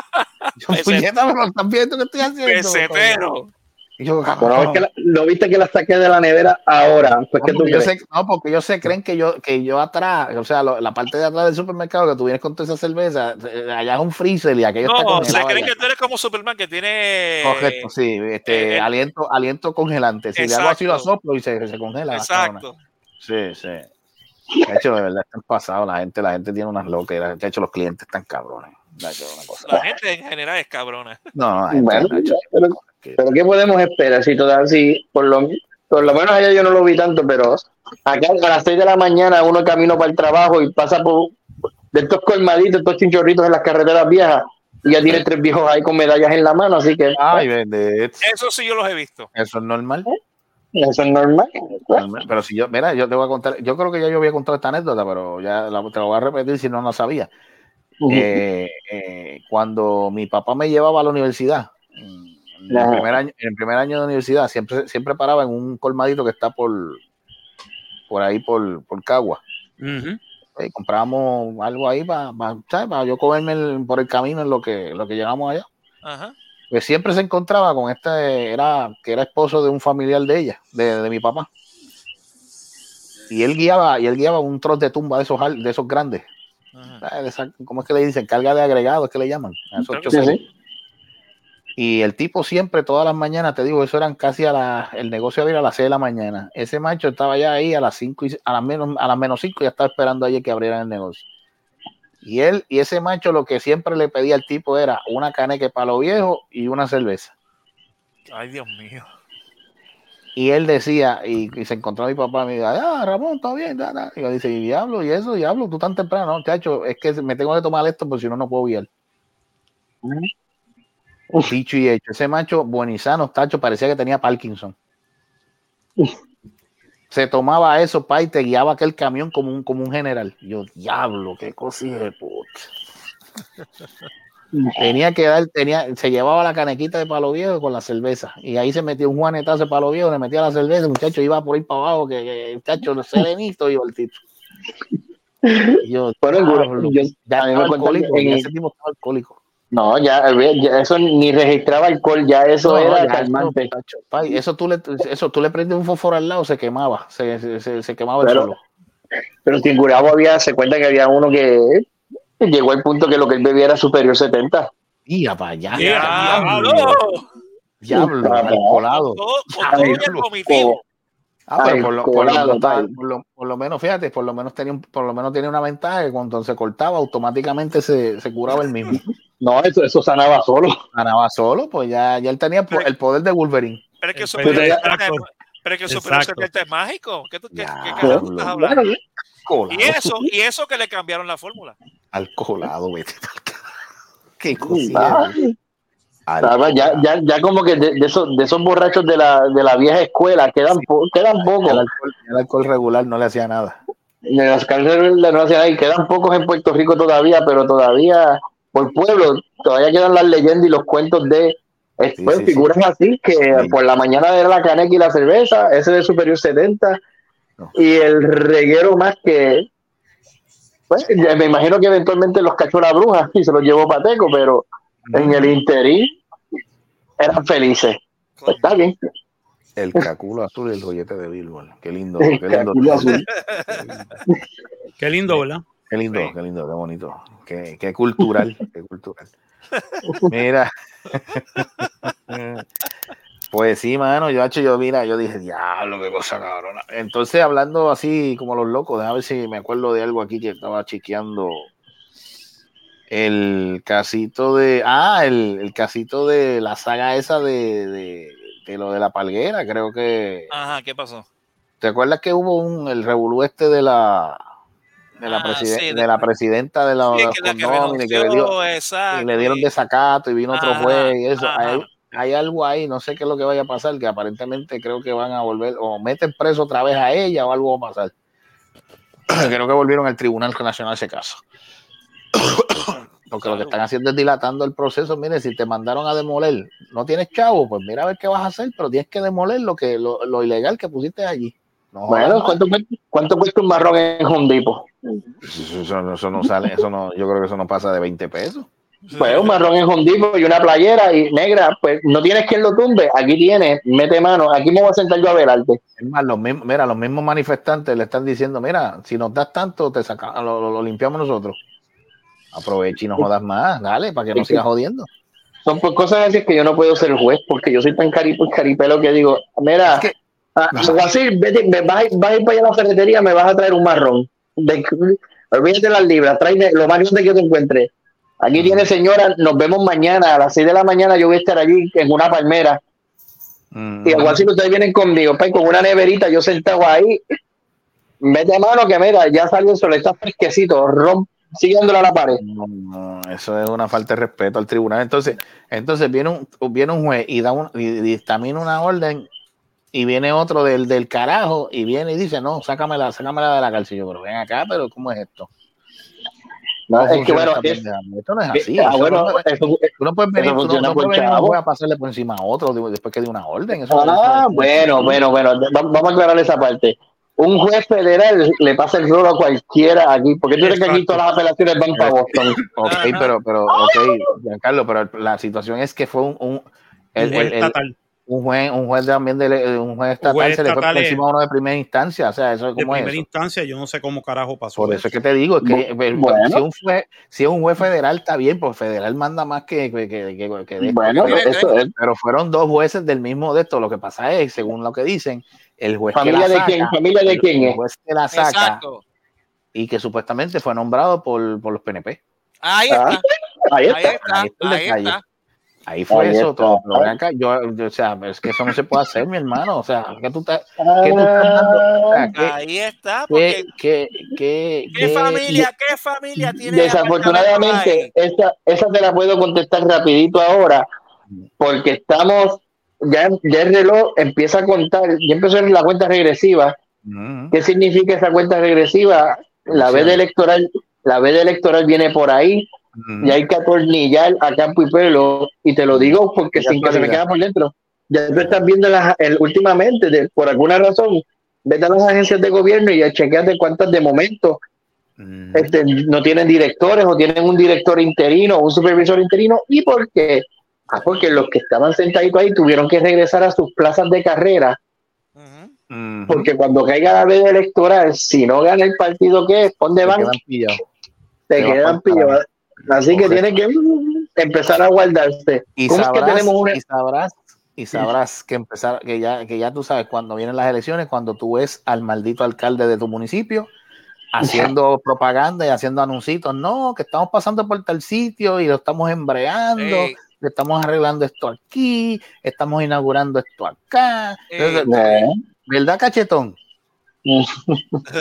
Yo, puñeta, pero estás viendo qué estoy haciendo. Pesetero. Y yo, cabrón. es que la- lo viste que la saqué de la nevera ahora. Pues, ¿qué No, tú porque yo sé- no, porque ellos se creen que yo, que yo atrás, o sea, lo- la parte de atrás del supermercado que tú vienes con toda esa cerveza, eh, allá es un freezer y aquello está No, se congelado creen que tú eres como Superman que tiene. Correcto, sí, este, eh, aliento, aliento congelante. Si le hago así lo soplo y se, se congela. Exacto. Sí, sí. De hecho, de verdad están pasados. La gente, la gente tiene unas locas. De hecho, los clientes están cabrones. De hecho, una cosa. La gente en general es cabrona. No, no, gente, Bueno, hecho, pero, pero ¿qué podemos esperar? Si todavía, si por lo, por lo menos allá yo no lo vi tanto, pero acá a las 6 de la mañana uno camino para el trabajo y pasa por de estos colmaditos, estos chinchorritos en las carreteras viejas y ya tiene tres viejos ahí con medallas en la mano, así que Ay, vende, Eso sí yo los he visto. eso es normal. Eso es normal. Normal. Pero si yo, mira, yo te voy a contar, yo creo que ya yo había contado esta anécdota, pero ya la, te la voy a repetir si no la sabía. Eh, eh, cuando mi papá me llevaba a la universidad, en el, Ajá. primer año, en el primer año de universidad, siempre, siempre paraba en un colmadito que está por, por ahí, por, por Cagua. Y comprábamos algo ahí para, para yo comerme el- por el camino en lo que, lo que llegamos allá. Ajá. Pues siempre se encontraba con este, era, que era esposo de un familiar de ella, de, de mi papá. Y él guiaba, y él guiaba un troz de tumba de esos, de esos grandes. Ah, de esa- ¿Cómo es que le dicen? Carga de agregado, es que le llaman. A esos sí. Y el tipo siempre, todas las mañanas, te digo, eso eran casi a la, el negocio abría a las 6 de la mañana. Ese macho estaba ya ahí a las 5 y, a las menos, a las menos 5 ya estaba esperando ayer que abrieran el negocio. Y él, y ese macho lo que siempre le pedía al tipo era una caneque para lo viejo y una cerveza. Ay, Dios mío. Y él decía, y, y se encontró mi papá, y me dijo, ah, Ramón, todo bien. da, da". Y yo dice, y diablo, y eso, diablo, tú tan temprano, no, chacho, es que me tengo que tomar esto porque si no, no puedo guiar. Dicho y hecho, ese macho buenizano, tacho, parecía que tenía Parkinson. Se tomaba eso, pa, y te guiaba aquel camión como un, como un general. Y yo, diablo, qué cosa de puta. Tenía que dar, tenía, se llevaba la canequita de palo viejo con la cerveza. Y ahí se metía un juanetazo de palo viejo, le metía la cerveza, el muchacho iba por ahí para abajo, que, que el muchacho serenito iba el tipo. Y yo, diablo, yo- ya a mí me estaba cuentan alcohólico, en- ya ese tipo estaba alcohólico. No, ya, ya eso ni registraba alcohol, ya eso No, era ya, calmante. eso, tacho, pay, eso tú le, eso tú le prendes un fósforo al lado, se quemaba, se, se, se- se quemaba el solo. Pero en Gurabo había, se cuenta que había uno que llegó al punto que lo que él bebía era superior 70. Y para allá. ¡Diablo! Diablo, Ay, alcoholado. Ah, pero por lo, por, lo, por, lo, por lo menos, fíjate, por lo menos tenía un- por lo menos tenía una ventaja que cuando se cortaba automáticamente se, se curaba el mismo. No, eso, eso sanaba solo. Ganaba solo, pues ya, ya él tenía el po- el poder de Wolverine. Pero es que El Superior Pedro 70 es- Exacto. pero es que Superior Exacto. 70 es mágico. ¿Qué, tú- qué, qué carajo estás hablando? Y Colado. eso, y eso que le cambiaron la fórmula. Alcoholado, vete pa'l carajo. Qué cosilla. Ya, ya, ya como que de, de esos, de esos borrachos de la, de la vieja escuela quedan, po- quedan El pocos. alcohol, el alcohol regular no le hacía nada. de los alcaldes de la nacional y quedan pocos en Puerto Rico todavía, pero todavía por pueblo todavía quedan las leyendas y los cuentos de eh, Sí, pues, sí, figuras así que por la mañana era la caneca y la cerveza, ese de Superior 70 y el reguero más que pues, me imagino que eventualmente los cachó la bruja y se los llevó Pateco, pero en el interín eran felices. Pues, está bien. El caculo azul y el joyete de Billboard. Qué lindo. El Qué lindo. azul. Qué lindo, ¿verdad? Qué lindo, qué lindo, qué bonito. Qué, qué cultural, qué cultural. Mira. Pues sí, mano, yo, hecho, yo, mira, yo dije, diablo, qué cosa cabrona. Entonces, hablando así como los locos, déjame ver si me acuerdo de algo aquí que estaba chequeando. El casito de. Ah, el, el casito de la saga esa de, de, de lo de la palguera, creo que. Ajá, ¿qué pasó? ¿Te acuerdas que hubo un el revolú este de la de la, Ah, presiden- sí, de de- la presidenta de la, Sí, que la que condóminos, que le dio- exacto, y le dieron y- desacato y vino otro Ajá, juez y eso. Hay, hay algo ahí, no sé qué es lo que vaya a pasar, que aparentemente creo que van a volver o meten preso otra vez a ella o algo va a pasar. creo que volvieron al Tribunal Nacional ese caso. Porque lo que están haciendo es dilatando el proceso. Mire, si te mandaron a demoler, no tienes chavo, pues mira a ver qué vas a hacer, pero tienes que demoler lo que lo, lo ilegal que pusiste allí. No Bueno. ¿cuánto, cuesta- ¿cuánto cuesta un marrón en Home Depot? Eso, eso- eso no sale, eso no, yo creo que eso no pasa de 20 pesos. Pues un marrón en Home Depot y una playera y negra, pues no tienes quien lo tumbe. Aquí tienes, mete mano, aquí me voy a sentar yo a velarte. Es más, los mismos, mira, los mismos manifestantes le están diciendo, mira, si nos das tanto, te saca, lo, lo- lo limpiamos nosotros. Aprovecha y no jodas más, dale, para que no sigas jodiendo. Son por cosas así que yo no puedo ser juez porque yo soy tan caripo caripelo que digo, mira, ah, así, vete, me vas, a- vas a ir para allá a la ferretería, me vas a traer un marrón. De, olvídate las libras, tráeme lo más grande que te encuentre. Aquí tiene señora, nos vemos mañana a las 6 de la mañana, yo voy a estar allí en una palmera. Mm. Y algo así que ustedes vienen conmigo, pues, con una neverita, yo sentado ahí. Mete mano que mira, ya salió el sol, está fresquecito, romp, siguiéndolo a la pared. No, no, eso es una falta de respeto al tribunal. Entonces, entonces viene un, viene un juez y da un, y dictamina una orden y viene otro del, del carajo y viene y dice, no, sácamela, sácamela de la cárcel. Yo, pero ven acá, pero ¿cómo es esto? No, ¿Cómo es que bueno, es- esto no es así. Ah, eso bueno, no- eso- tú no puedes venir, tú no, no puedes venir juez a pasarle por encima a otro después que de una orden. Eso, Ah, bueno, bueno, bueno. Va- Vamos a aclarar esa parte. Un juez federal le pasa el rolo a cualquiera aquí, porque tú crees que aquí todas las apelaciones van para Boston. Ok, pero, pero, ok, Giancarlo, pero la situación es que fue un, un, el- Un juez el- el- estatal. un juez, un juez también de un juez estatal juez se le fue por estatal es- encima a uno de primera instancia, o sea, eso De cómo es primera eso? instancia, yo no sé cómo carajo pasó. Por eso es que te digo, es que eh, bueno. si, un juez, si es un juez federal está bien, pues federal manda más que, que, que, que- que de. Bueno, pero, eso es. pero fueron dos jueces del mismo de esto. Lo que pasa es, según lo que dicen, el juez que ¿Familia la de saca, quién? ¿Familia de el- quién el juez que la saca Exacto. y que supuestamente fue nombrado por, por los PNP. Ahí Ah, está. Ahí Ahí está. está. Ahí está Ahí está. Ahí fue Ahí eso está. todo. Yo, yo, o sea, es que eso no se puede hacer, mi hermano. O sea, que tú estás, que tú estás dando, o sea, que, Ahí está. que, Porque que, que, ¿qué que- familia, qué familia tiene Desafortunadamente, esa, esa te la puedo contestar rapidito ahora, porque estamos, ya, ya el reloj empieza a contar, ya empezó la cuenta regresiva. Ujú. ¿Qué significa esa cuenta regresiva? La veda electoral, la veda electoral viene por ahí, Ujú. y hay que atornillar a campo y pelo, y te lo digo porque Ya sin que se me queda por dentro. Ya tú estás viendo las, el, últimamente, de- por alguna razón, vete a las agencias de gobierno y ya chequeate cuántas de momento Ujú. este, no tienen directores o tienen un director interino o un supervisor interino. ¿Y por qué? Ah, porque los que estaban sentaditos ahí tuvieron que regresar a sus plazas de carrera, porque cuando caiga la veda electoral, si no gana el partido que es, ¿dónde van? quedan pillados. Te quedan pillados. Así que Correcto. tiene que empezar a guardarse. Y ¿Cómo es que sabrás, tenemos una... y sabrás, y sabrás que empezar, que ya, que ya tú sabes cuando vienen las elecciones, cuando tú ves al maldito alcalde de tu municipio haciendo propaganda y haciendo anuncios, no, que estamos pasando por tal sitio y lo estamos embreando, Ey. Que estamos arreglando esto aquí, estamos inaugurando esto acá. Ey. Eh. ¿Verdad, cachetón?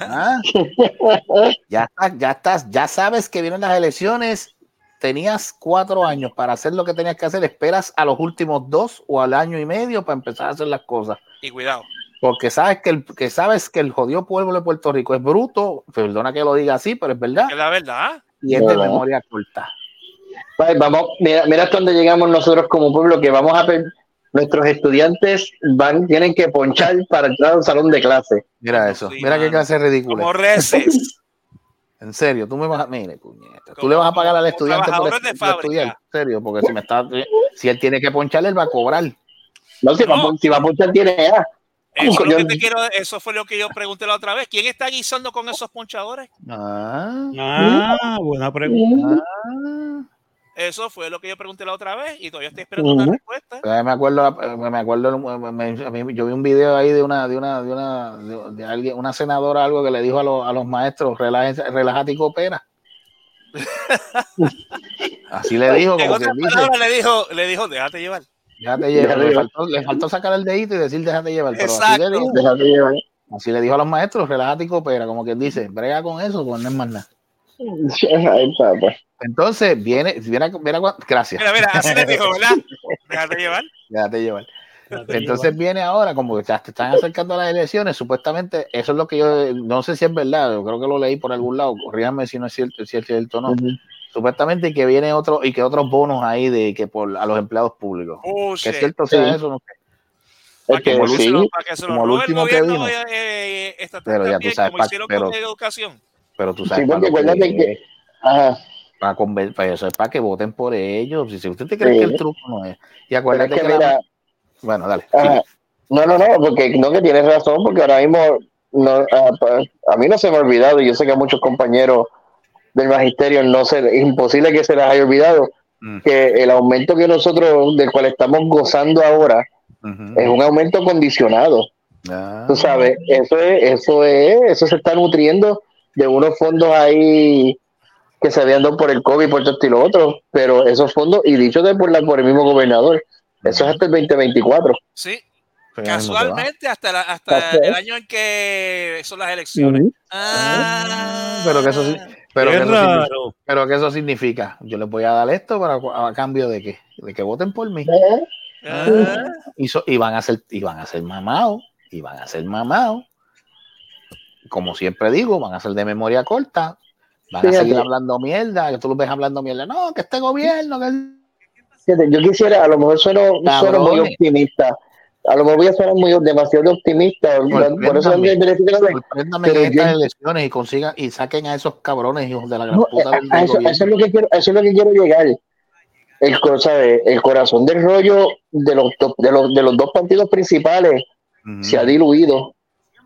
Ah, ya estás, ya estás, ya sabes que vienen las elecciones. Tenías cuatro años para hacer lo que tenías que hacer. Esperas a los últimos dos o al año y medio para empezar a hacer las cosas. y cuidado. Porque sabes que el, que sabes que el jodido pueblo de Puerto Rico es bruto, perdona que lo diga así, pero es verdad, Es la verdad. y es de memoria corta. Vale, Vamos, mira, mira hasta dónde llegamos nosotros como pueblo, que vamos a nuestros estudiantes van, tienen que ponchar para entrar a un salón de clase. Mira eso, Sí, mira qué clase ridícula. Como reces. En serio, tú me vas a. Mire, puñeta. Tú le vas a pagar al estudiante por, de por estudiar. fábrica. En serio, porque si me está. Si él tiene que poncharle, él va a cobrar. No, si, va, a No. pon- si va a ponchar tiene A. Eso, Yo- te quiero, eso fue lo que yo pregunté la otra vez. ¿Quién está guisando con esos ponchadores? Ah, Ah, buena pregunta. ah. Eso fue lo que yo pregunté la otra vez y todavía estoy esperando una respuesta. Eh, Me acuerdo, me acuerdo, me- me- a mí- yo vi un video ahí de una, de una, de una, de, de alguien, una senadora algo que le dijo a los, a los maestros, relájate, relájate y coopera. Así le dijo, en como dice, palabras le dijo, le dijo, déjate llevar. déjate llevar. Le faltó, le faltó sacar el dedito y decir déjate llevar. Pero así le, Exacto. dijo, Déjate llevar. así le dijo a los maestros, relájate y coopera, como quien dice, brega con eso, pues no es más nada. Ay, papá. Entonces, viene, viene, viene, gracias. Mira, mira, así le dijo, ¿verdad? Déjate llevar. Déjate llevar. Entonces viene ahora, como que ya te están acercando a las elecciones, supuestamente eso es lo que yo, no sé si es verdad, yo creo que lo leí por algún lado, corríganme si no es cierto, si es cierto o no. Ujú. Supuestamente que viene otro, y que otros bonos ahí de que por a los empleados públicos. Oh, Que es cierto sea Sí. eso, no sé. Para Es que, que para que se sí, lo, para que se lo como el robe el último que gobierno vino. eh, eh, estatal Pero ya tú sabes, como pa- hicieron pero- con educación. Pero tú sabes, Sí, porque acuérdate que- Ajá. para, eso es para que voten por ellos. Si, usted te cree Sí. que el truco no es. Y acuérdate es que que, la- bueno, dale. Ajá. No, no, no, porque no que tienes razón, porque ahora mismo no, a, a mí no se me ha olvidado, y yo sé que a muchos compañeros del magisterio no se, es imposible que se les haya olvidado Mm. que el aumento que nosotros, del cual estamos gozando ahora, es un aumento condicionado. Ah. Tú sabes, eso es, eso es, eso se está nutriendo de unos fondos ahí que se habían dado por el COVID, por esto y lo otro, pero esos fondos, y dicho de por, la, por el mismo gobernador, eso es hasta el 2024. Sí, va. casualmente hasta, la- hasta el año en que son las elecciones. Ah, Pero que eso sí, pero Qué que eso significa- raro. Pero que eso significa, yo les voy a dar esto para a cambio de que, de que voten por mí. ah, Y, so- y van a ser, y van a ser mamados, y van a ser mamados. Como siempre digo, van a ser de memoria corta, van a Fíjate. seguir hablando mierda, que tú los ves hablando mierda, no, que este gobierno, que el- Fíjate, yo quisiera, a lo mejor sueno, sueno muy optimista. A lo mejor voy a sonar muy demasiado optimista. Por eso me que estas elecciones y consigan y saquen a esos cabrones hijos de la gran No, puta a, a eso, a eso es lo que quiero, a eso es lo que quiero llegar. El, ¿sabe? el corazón del rollo de los, de los, de los dos partidos principales Ujú. se ha diluido.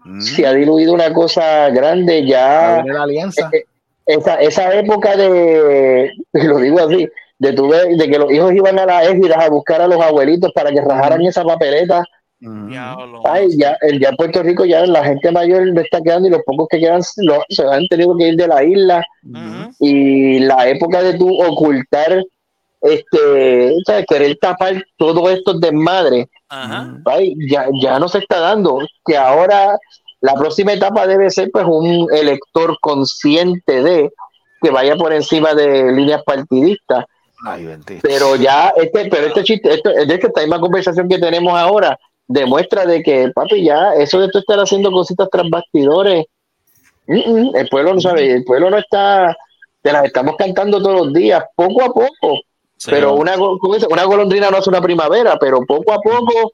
Ujú. Se ha diluido una cosa grande ya. la alianza. eh, Esa, esa época de, lo digo así, de, tu ver- de que los hijos iban a las égidas a buscar a los abuelitos para que rajaran esa papeleta. Diablo. Ay, ya, el, ya en Puerto Rico ya la gente mayor no está quedando y los pocos que quedan lo- se han tenido que ir de la isla Ujú. y la época de tu ocultar este ¿sabes? querer tapar todos estos desmadres Ajá. ay, ya, ya no se está dando que ahora la próxima etapa debe ser pues un elector consciente de que vaya por encima de líneas partidistas. Ay, pero ya este pero este chiste esto, esta misma conversación que tenemos ahora demuestra de que papi ya eso de tú estar haciendo cositas tras bastidores mm, mm, el pueblo no sabe el pueblo no está te las estamos cantando todos los días poco a poco pero una go- ¿cómo dice? una golondrina no hace una primavera pero poco a poco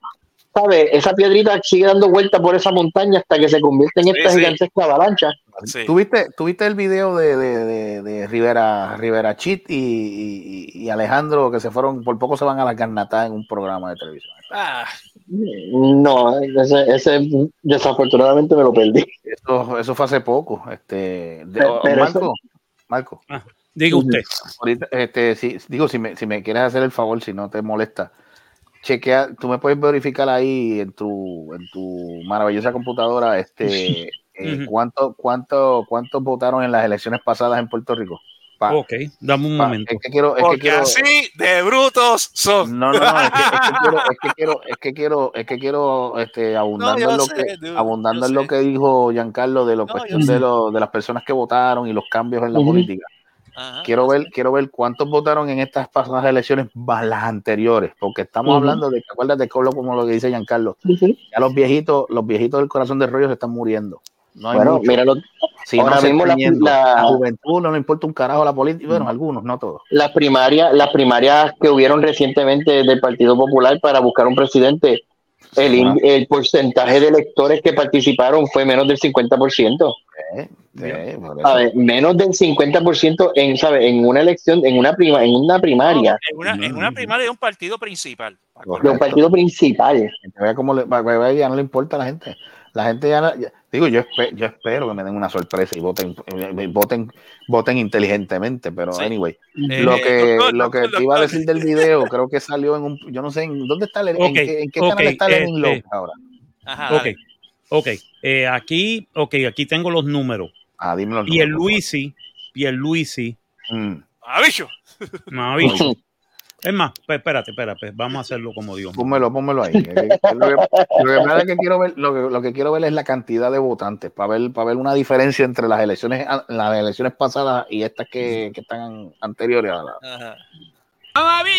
¿sabes? esa piedrita sigue dando vuelta por esa montaña hasta que se convierte en esta sí. gigantesca avalancha Sí. ¿Tuviste, tuviste el video de, de, de, de Rivera, Rivera Chit y, y- y Alejandro que se fueron, por poco se van a la carnata en un programa de televisión? Ah, no ese, ese desafortunadamente me lo perdí Eso, eso fue hace poco. Este, de- Pero- pero Marco, Marco, Diga usted. ahorita, este, si, digo, si me, si me quieres hacer el favor, si no te molesta, chequea, tú me puedes verificar ahí en tu, en tu maravillosa computadora, este, eh, cuánto, cuánto, cuántos votaron en las elecciones pasadas en Puerto Rico. Pa- Ok, dame un pa- momento. es que quiero, es que porque quiero, así de brutos son. no, no, no, es que, es que quiero, es que quiero, es que quiero, es que quiero, este, abundando en lo sé, que, dude, abundando en lo que dijo Giancarlo de la No, de, lo, de las personas que votaron y los cambios en la política. Ajá. quiero ver, quiero ver cuántos votaron en estas pasadas elecciones más las anteriores, porque estamos hablando de que acuérdate como lo, como lo que dice Giancarlo, ya los viejitos, los viejitos del corazón del rollo se están muriendo. No hay Bueno, mucho. míralo. Si ahora no mismo la- la- la juventud no le importa un carajo la política, bueno, algunos, no todos. las primarias, las primarias que hubieron recientemente del Partido Popular para buscar un presidente, el, el porcentaje de electores que participaron fue menos del 50%. Eh, eh, ver, menos del 50% en, ¿sabe? en una elección, en una prima, en una primaria En una, en una primaria de un partido principal. de un partido principal. Vea cómo le, vea ya no le importa a la gente. La gente ya, digo, yo, espe- yo espero que me den una sorpresa y voten, eh, voten, voten inteligentemente, pero anyway, Eh, lo que, doctor, lo que doctor, te iba a decir del video, creo que salió en un, yo no sé, en dónde está, Len- en Ok, qué, en qué ok, canal está Lenin este, López ahora. Ajá, Ok, dale. Ok. Eh, aquí, ok, aquí tengo los números. Ah, dime los números, Pierluisi, Pierluisi, Mm. ¡Ah, bicho! mamabicho. Es más, pues, espérate, espérate, vamos a hacerlo como Dios. Pónmelo, pónmelo ahí. Lo que, lo que pasa es que quiero ver, lo que, lo que quiero ver es la cantidad de votantes, para ver, para ver una diferencia entre las elecciones, las elecciones pasadas y estas que, que están anteriores a la, Ajá.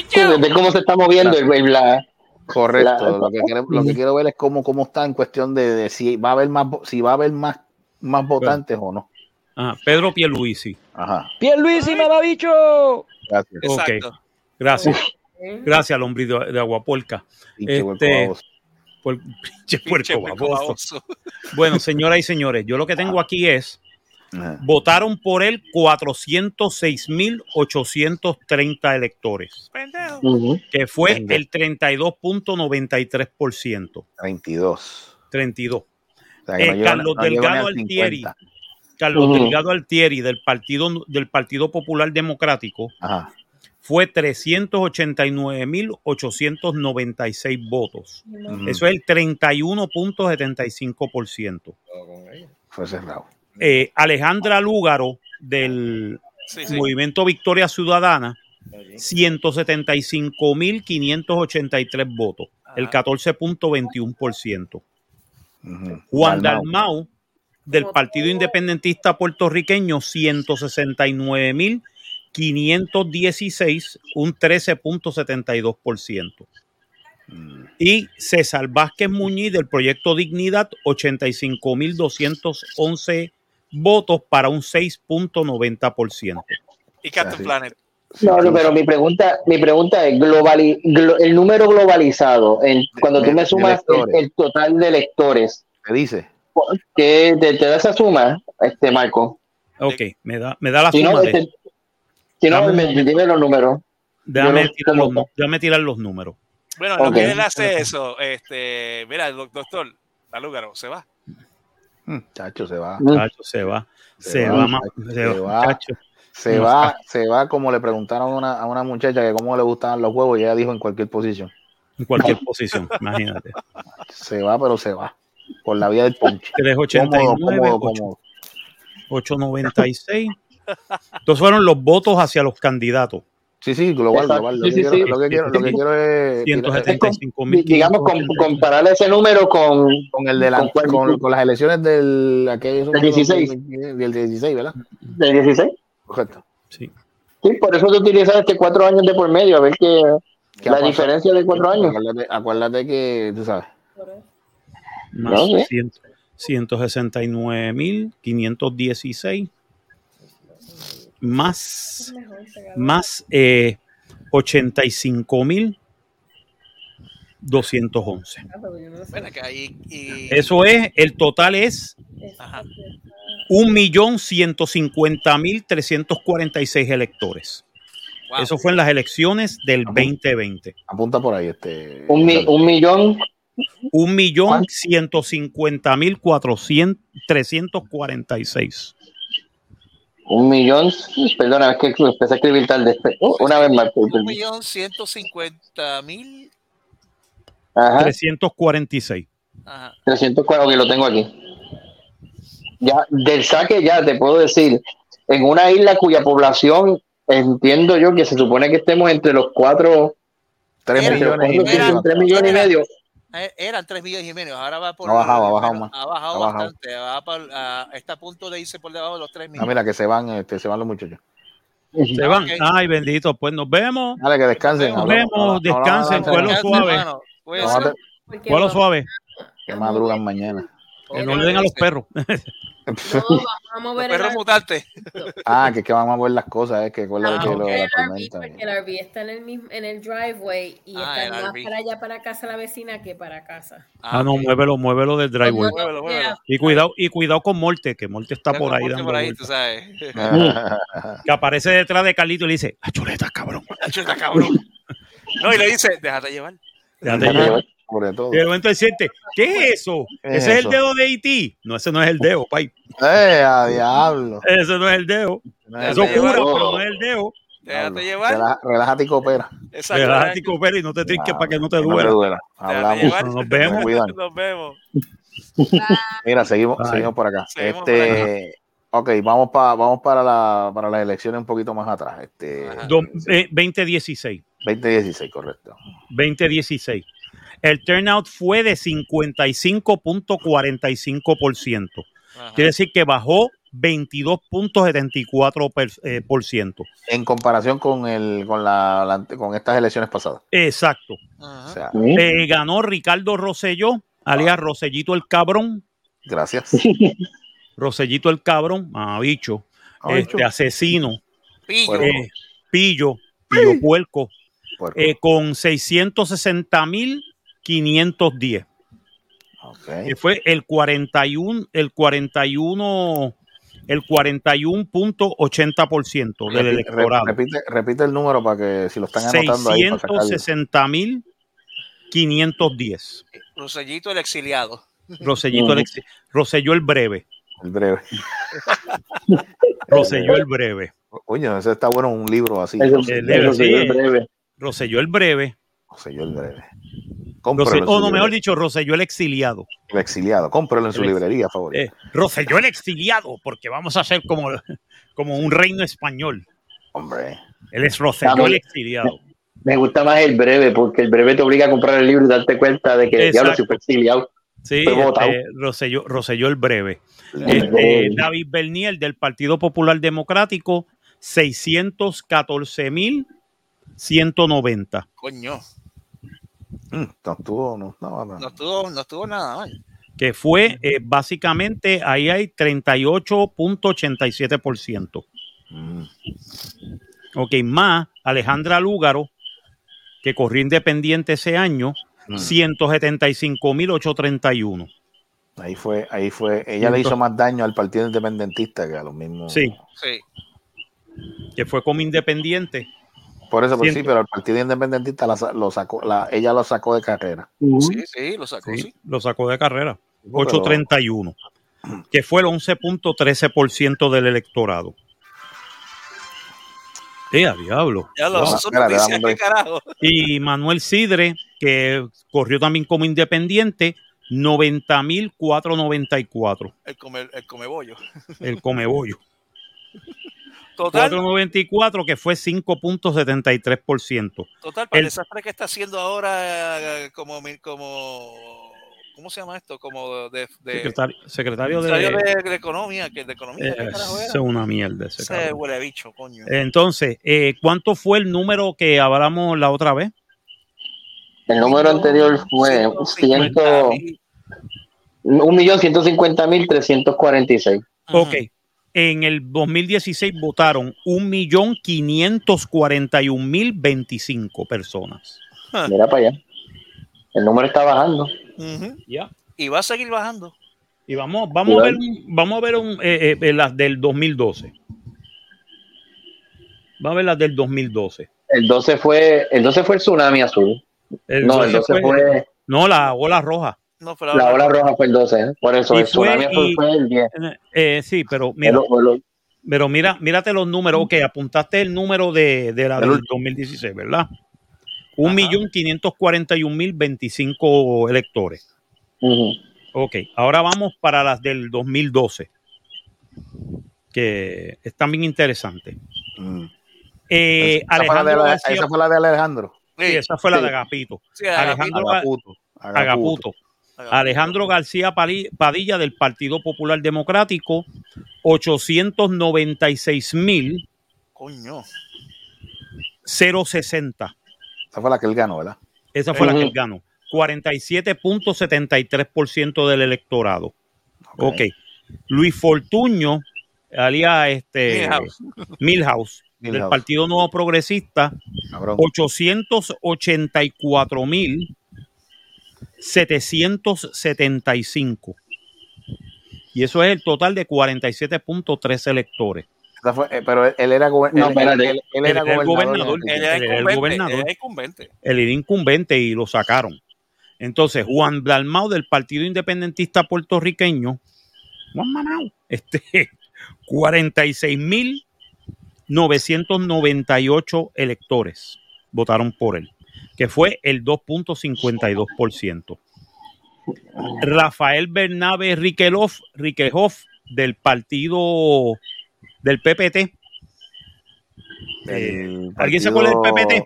Sí, de cómo se está moviendo el, el- la, Correcto. La- lo, que quiero, lo que quiero ver es cómo, cómo está en cuestión de, de si va a haber más si va a haber más, más votantes o no. Ajá, Pedro Pierluisi. Ajá. Pierluisi, mamabicho. Gracias. Exacto. Ok, gracias. Gracias, lombriz de, de Aguapolca. Pinche Este, baboso. por- pinche Pinche puerco. Bueno, señoras y señores, yo lo que tengo aquí es, Ajá. votaron por él 406.830 electores, Pendejo. Ujú. que fue Pendejo. el 32.93%. 32. 32. O sea, Eh, no Carlos no Delgado al Altieri. 50. Carlos Ujú. Delgado Altieri del Partido, del Partido Popular Democrático Ajá. fue 389.896 votos. Ujú. Eso es el 31.75%. Fue cerrado. Eh, Alejandra Lúgaro del Sí, sí. Movimiento Victoria Ciudadana, 175.583 votos, el Ajá. 14.21%. Ujú. Juan Dalmau. Dalmau del Partido Independentista Puertorriqueño, 169.516, un 13.72%. Mm. Y César Vázquez Muñiz del Proyecto Dignidad, 85.211 votos para un 6.90%. Y Captain Así. Planet. No, no, pero mi pregunta, mi pregunta es globali- glo- el número globalizado, en, cuando tú me sumas el, total de electores, ¿Qué dice? ¿qué te, te da esa suma, este Marco? Ok, me da, me da la Si suma no, de... este- si no Dame me- dime los números. Déjame, no- tirar los, ¿cómo? nu- déjame tirar los números. Bueno, lo que él hace eso, este, mira, doc- doctor, la Lúgaro, se va. Mm, Chacho, se va. Mm. Chacho, se va. Se Se, va, va, ma- se se va, chacho. Se No, va, se va como le preguntaron a una, a una muchacha que cómo le gustaban los huevos y ella dijo en cualquier posición. En cualquier posición, imagínate. Se va, pero se va. Por la vía del ponche. 389, Cómodo, cómodo, cómodo. 896. Estos fueron los votos hacia los candidatos. Sí, sí, global, Exacto. global. Lo Sí, que sí, quiero- sí. lo que quiero- lo que quiero es tirar- 175 Di- Digamos, com- comparar ese número con, con el de la, ¿Con con, con las elecciones del aquellos Del 16. del 16, ¿verdad? del 16. Correcto. Sí. Sí, por eso te utilizas este cuatro años de por medio, a ver qué ¿Qué la diferencia de cuatro años. Acuérdate, acuérdate que, tú sabes, Más No sé. 100 169.516. Más, más eh, 85.211. Bueno, que ahí. Y, Eso es, el total es Ajá. 1.150.346 electores. Wow. Eso fue en las elecciones del 2020. apunta por ahí este. Un, mi- un millón, Un millón ciento cincuenta mil cuatrocientos trescientos cuarenta y seis. Un millón, perdona, es que empecé a escribir tarde. Uh, Una vez más. Un millón ciento cincuenta mil. Ajá. 346. Ajá. 304, que lo tengo aquí. Ya, del saque ya te puedo decir, en una isla cuya población entiendo yo que se supone que estemos entre los cuatro, 3 Era- millones y entre era- medio. tres millones y medio. Eh, Eran 3 millones y medio, ahora va por. Ha bajado, ha bajado más. Ha bajado Ha bajado. bastante, va por- ah, está a punto de irse por debajo de los 3 Ah, millones. mira, que se van, este, se van los muchachos. Se van. Ay, bendito. Pues nos vemos. Dale, que descansen. Nos Hablamos- vemos. Descansen. Cuelo suave. Cuelo suave. Que madrugan mañana. Que no le den a los perros. Vamos a ver Perro el mutante. Ah, que es que vamos a ver las cosas, es que Ah, lo la el RV, tormenta. porque el RV está en el, mismo, en el driveway y Ah, está más RV. para allá para casa la vecina que para casa. Ah, no, muévelo, muévelo del driveway. Muévelo, muévelo. Y cuidado, y cuidado con Morte, que Morte está por ahí Porque dando por ahí, vueltas. tú sabes. Que aparece detrás de Carlito y le dice, "Ah, chuleta, cabrón. Chuta, cabrón. No, y le dice, déjate llevar. Déjate llevar. Sobre todo. Y de momento él siente, ¿qué es eso? ¿Qué es ¿Ese es eso? el dedo de E.T.? No, ese no es el dedo, pay. ¡Eh, a diablo! Ese no es el dedo. No es Eso el dedo. cura, pero no es el dedo. Déjate llevar. Relaja- Relájate y coopera. Exacto. Relájate y coopera y no te trinques para que no te Que no duela. te duela. Hablamos. llevar. Nos vemos. Nos vemos. Mira, seguimos, Ay. seguimos por acá. Seguimos este, ok, vamos para vamos para la para las elecciones un poquito más atrás. Este, Do- eh, 2016. 2016, correcto. 2016. El turnout fue de 55.45%. Quiere decir que bajó 22.74%. per- eh, por ciento. En comparación con el con la, con estas elecciones pasadas. Exacto. O sea, Eh, ganó Ricardo Rosselló, alias Rosellito el Cabrón. gracias. Rosellito el Cabrón, ah, bicho, Mamabicho. este, asesino, Pillo. eh, pillo, pillo puerco, Puerco. eh, con 660.510. Ok. que fue el 41, el 41, el 41.80% del Repite, electorado. repite, repite el número para que si lo están anotando ahí para sacarlo. 660.510. Rosellito el exiliado. Rosellito el ex- Roselló el breve. El breve. Roselló el breve. Oye, ese está bueno un libro así. El breve, eso sí. Roselló el breve. Roselló el breve. Rose- o no, mejor dicho, Roselló el exiliado. El exiliado. Cómpralo en su El ex- librería favorita. Eh, Roselló el exiliado, porque vamos a hacer como, como un reino español. Hombre. Él es Roselló el exiliado. Me gusta más el breve, porque el breve te obliga a comprar el libro y darte cuenta de que Exacto. diablo super exiliado. Sí, este, Rosselló, Rosselló el breve. El Este, breve. David Bernier del Partido Popular Democrático, 614.190. Coño. Mm, no estuvo, no, no, no. No estuvo, no estuvo nada mal. Que fue eh, básicamente, ahí hay 38.87%. Mm. Ok, más Alejandra Lúgaro, que corrió independiente ese año, Mm. 175.831. Ahí fue, ahí fue. Ella le hizo más daño al Partido Independentista que a los mismos. Sí, Sí. que fue como independiente. Por eso, pues sí, pero el Partido Independentista la lo sacó, la, ella lo sacó de carrera. Sí, sí, lo sacó, Sí, sí. lo sacó de carrera. pero- 831, que fue el 11.13% del electorado. ¡Eh, a diablo! Ya lo No, son espérate, noticias, dame un ¿qué break. carajo? Y Manuel Sidre, que corrió también como independiente, 90.494, El come, el comebollo. el comebollo. Total, 494, que fue 5.73%. total, para el- desastre que está haciendo ahora como, como ¿cómo se llama esto? Como de, de Secretario, secretario de... secretario de, de economía, que de economía, ¿qué Eh, es una mierda ese huele bicho, coño. Entonces, eh, ¿cuánto fue el número que hablamos la otra vez? El número anterior fue 100, 1.150.346. Ok. En el 2016 votaron 1.541.025 personas. Mira para allá. El número está bajando. Ujú. Ya. Y va a seguir bajando. Y vamos, vamos a ver, un- vamos a ver un, eh, eh, las del 2012. Vamos a ver las del 2012. El 12 fue el 12 fue el tsunami azul. no, el 12 fue, No, la ola roja. No, pero la ola roja fue el 12, ¿eh? por eso Y el tsunami fue- azul y- fue el 10. Eh, sí, pero mira, El- el- pero mira, mírate los números. Ok, apuntaste el número de, de la El del ul- 2016, ¿verdad? Un millón quinientos cuarenta y un mil veinticinco electores. Ujú. Ok, ahora vamos para las del 2012, que están bien interesantes. Mm. Eh, esa, fue la de, García- esa fue la de Alejandro. sí, esa fue la de Agapito. Sí, Agapito. Alejandro Ga- Agaputo. Agaputo. Agaputo. Alejandro García Padilla del Partido Popular Democrático, 896 mil Coño. 060. Esa fue la que él ganó, ¿verdad? Esa fue la que él ganó. 47.73% del electorado. Ok. Luis Fortuño, alias este, Milhouse. Milhouse, del Milhouse. Partido Nuevo Progresista, Cabrón. 884.775. Y eso es el total de 47.3 electores. Eh, pero él, él era, él- él- él Él el gobernador. Él el- era Él el incumbente. gobernador. Él era incumbente. el era incumbente y lo sacaron. Entonces, Juan Dalmau del Partido Independentista Puertorriqueño, Juan Manau, este, 46.998 electores votaron por él, que fue el 2.52%. Rafael Bernabe Riquelof, Riquejoff del partido del PPT. Eh, ¿Alguien se acuerda del PPT?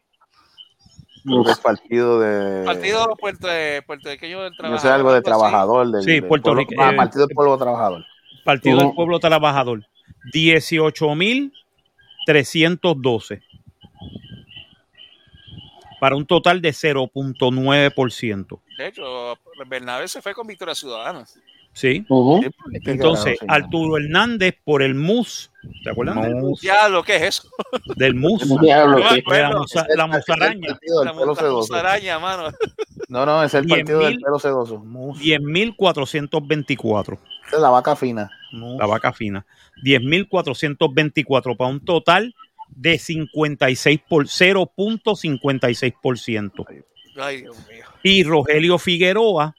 Es partido de. Partido puerto, puertorriqueño del No trabajo. sé, algo de trabajador. Del, Sí, del Puerto pueblo- Rico, ah, partido del pueblo trabajador. Partido del. Pueblo Trabajador. 18.312. Para un total de 0.9%. De hecho, Bernabé se fue con Victoria Ciudadana. ¿Sí? Entonces, Arturo Hernández por el MUS. ¿Te acuerdan del MUS? Ya, lo que es eso. Del MUS. Diablo, de sí. la, musa- la del La musaraña, mano. No, no, es el partido del pelo sedoso. Mus. 10.424. Esa es la vaca fina. Mus. La vaca fina. 10.424 para un total de 56 por 0.56%. Ay, Dios mío. Y Rogelio Figueroa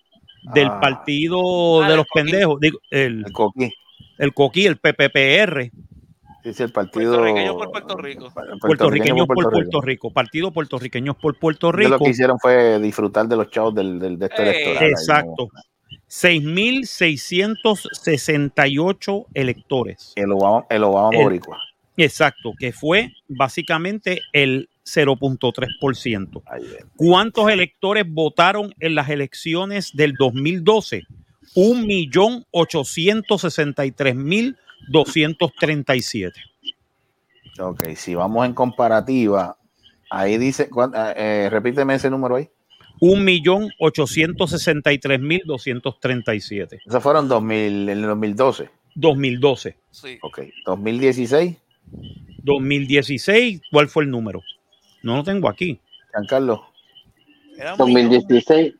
del Ah. partido Ah, de los pendejos, digo, el, El coquí. el Coquí, el PPPR, Dice el partido. Puertorriqueño por Puerto Rico. puertorriqueños por Puerto Rico, partido puertorriqueños por Puerto Ellos Rico. Lo que hicieron fue disfrutar de los chavos del, del, de este Eh, electoral. ahí, Exacto. 6.668 electores. ¿no? El Obama, el Obama El- boricua. Exacto, que fue básicamente el 0.3%. Ahí es. ¿Cuántos electores votaron en las elecciones del 2012? 1.863.237. Ok, si vamos en comparativa, ahí dice, ¿cuán- eh, eh, repíteme ese número ahí. 1.863.237. Esos fueron 2000, en el 2012. 2012. Sí. Ok, 2016, 2016, ¿cuál fue el número? No lo tengo aquí. Giancarlo. Era un 2016.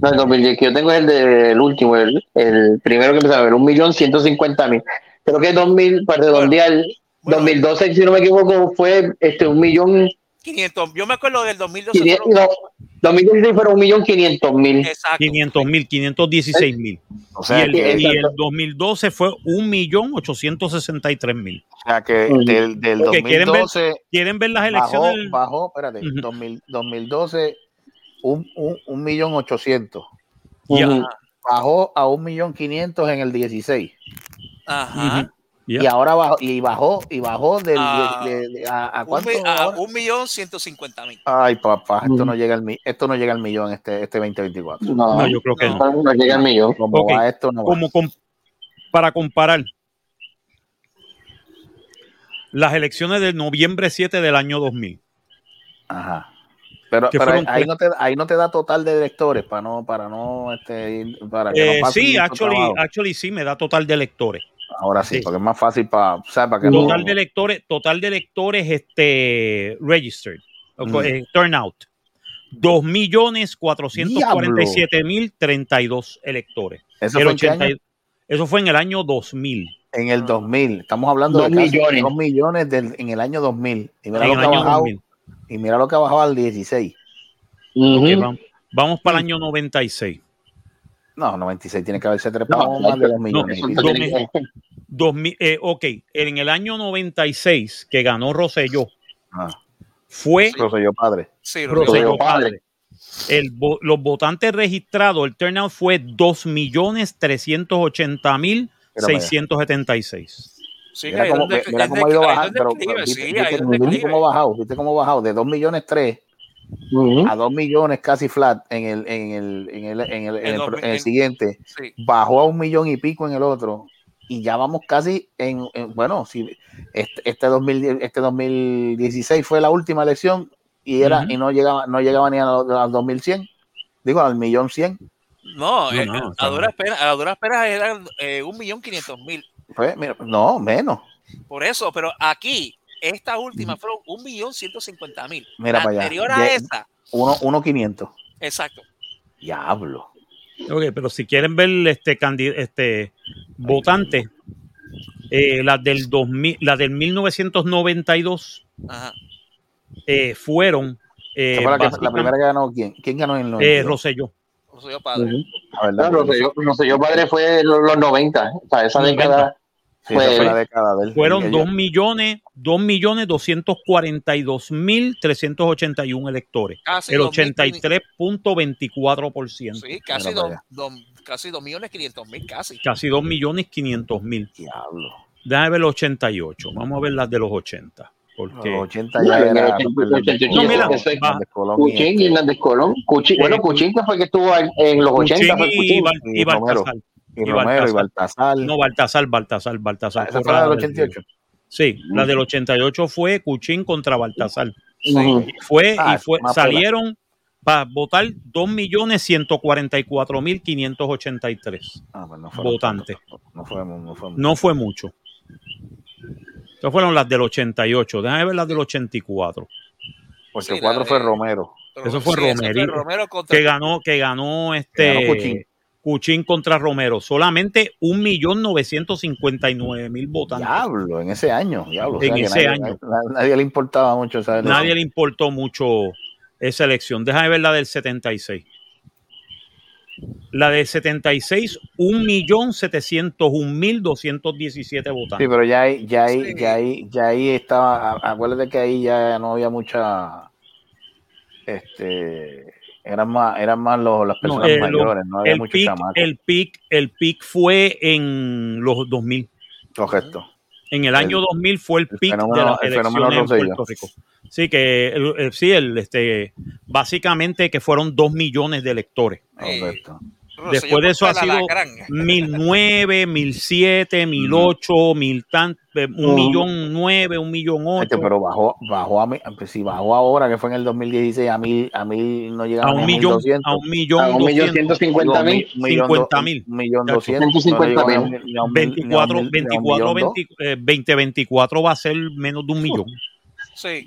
No, el 2010, que yo tengo es el del último, el, el primero que empezó a ver, un millón ciento cincuenta mil. Creo que 2000, para redondear, Bueno. 2012, si no me equivoco, fue este un millón 500. Yo me acuerdo del 2012. quinientos, fueron- no, 2016 fueron un millón quinientos mil. Exacto. 500 mil, 516 mil. O Y sea, el, que, y el 2012 fue 1.863.000. o sea que del, del Ok, ¿quieren ver? 2012 ¿Quieren ver las bajó, elecciones? del- bajó, espérate, Ujú. 2000 2012, un, un, un millón ochocientos. Ya. Ujú. Bajó a un millón quinientos en el 16. Ajá. Ujú. Ya. Y ahora bajó, y bajó, y bajó del, Ah. de- de- a, a Un, cuánto mi- a un millón ciento cincuenta mil. Ay, papá, esto no llega al esto no llega al millón este, este 2024. No, No, yo creo que no. no, no llega al millón. Como Ok. va esto, no va. Como com- para comparar las elecciones del noviembre 7 del año 2000. Ajá. Pero, pero ahí, ahí no te, ahí no te da total de electores para no, para no, este, para que Eh, no pase sí, actually, actually sí, me da total de electores. Ahora sí, sí. porque es más fácil para, o sea, para que no- Total de electores, total de electores este, registered, Mm. eh, turnout. 2.447.032 electores. ¿Eso El fue en qué 80 año? Eso fue en el año 2000. En el 2000. Estamos hablando Dos de casi millones. dos millones del- en el año 2000. Y mira, En lo el que ha bajado, 2000. y mira lo que ha bajado al 16. Ujú. Ok, vamos, vamos para el año 96. No, 96 tiene que haberse trepado No, más de 2 no, millones. eso y no pico. tiene que- 2000, eh, ok, en el año 96 que ganó Rosselló, Ah, fue Rosselló padre. Sí, Rosselló padre. El los votantes registrados, el turnout fue 2.380.676. Sí, Mira hay cómo, mira cómo ha ido bajando, pero, viste, cómo ha bajado, viste cómo ha bajado de 2 millones 3 A 2 millones casi flat en el, en el, en el, en el, en el, En siguiente, Sí. bajó a un millón y pico en el otro y ya vamos casi en, en- bueno, si este, este, 2010 este 2016 fue la última elección y era y no llegaba no llegaba ni a los, a los 2100, digo al millón cien. No, No, eh, no, a, duras penas, a duras penas eran eh, un millón quinientos mil. Pues, no, menos. Por eso, pero aquí, esta última fueron un millón ciento cincuenta mil. Mira La para allá. anterior a Ya- esa, Uno, uno 500. exacto. Diablo. Ok, pero si quieren ver este, este votantes, eh, las del 2000, las del 1992 Ajá. eh, fueron eh, la, que- la primera que ganó quién? ¿Quién ganó en el eh, 92? Rosselló. Rosselló padre. La verdad, Claro, Rosselló, Rosselló padre fue los, los 90. O sea, esa 90. década Sí, fue- fue la década de él. Fueron Ellos- 2 millones, 2 millones 242 mil 381 electores. Casi el dos mil 83.24%. Sí, casi Mira dos, para dos- casi dos millones quinientos mil, casi. Casi 2 millones 500 mil. Diablo. Déjame ver los 88. Vamos a ver las de los 80. Porque Los 80 ya era. No, mira, y Cuchín y este- Hernández Colón. Cuchín, bueno, Cuchín que fue que estuvo en, en los 80. fue Cuchín y, Cuchín. Bal- y y Romero. Baltasar. Y Romero y Baltasar. No, Baltasar, Baltasar, Baltasar. Ah, esa fue la del Corrado 88. Sí, la del 88 fue Cuchín contra Baltasar. Ujú. Y fue, Ah, y fue, más salieron para votar 2.144.583 Ah, pues no votantes. No fue, no fue No fue mucho. Estas fueron las del 88. Déjame ver las del 84. Porque Sí, cuatro la fue de- Romero. Eso fue Sí. Romero Que ganó, que ganó este Que ganó Cuchín. Contra Romero. Solamente 1.959.000 votantes. Diablo, en ese año. Diablo, o En sea ese nadie, año. Nadie, nadie le importaba mucho. ¿sabes? Nadie le importó mucho esa elección. Déjame ver la del 76. La del 76, 1.701.217 votantes. Sí, pero ya ahí, ya ahí, Sí. ya ahí, ya ahí estaba. Acuérdate que ahí ya no había mucha. Este. Eran más, eran más los, las No, personas eh, lo- mayores, no había el, muchos pic, chamacos. el, pic, el pic fue en los 2000. Correcto. En el año El- 2000 fue el el pic de las el elecciones en. Puerto Rico. Sí, que el- el- sí, el, este, básicamente que fueron dos millones de electores. Correcto. Después de eso ha sido el Alacrán. mil nueve, mil siete, eh, un millón nueve, un millón Este, ocho, pero bajó, bajó a mi- pues si bajó ahora, que fue en el 2016, a mil, a mil no llegaba a un a millón, 1200. a un millón, A un millón cincuenta mil. Un millón cincuenta mil. millón doscientos, Ciento cincuenta no llegó mil. ni a un- ni a un mil- ni a un 24, mil- ni a un 24, millón dos. 20, eh, 2024 va a ser menos de un millón. Sí,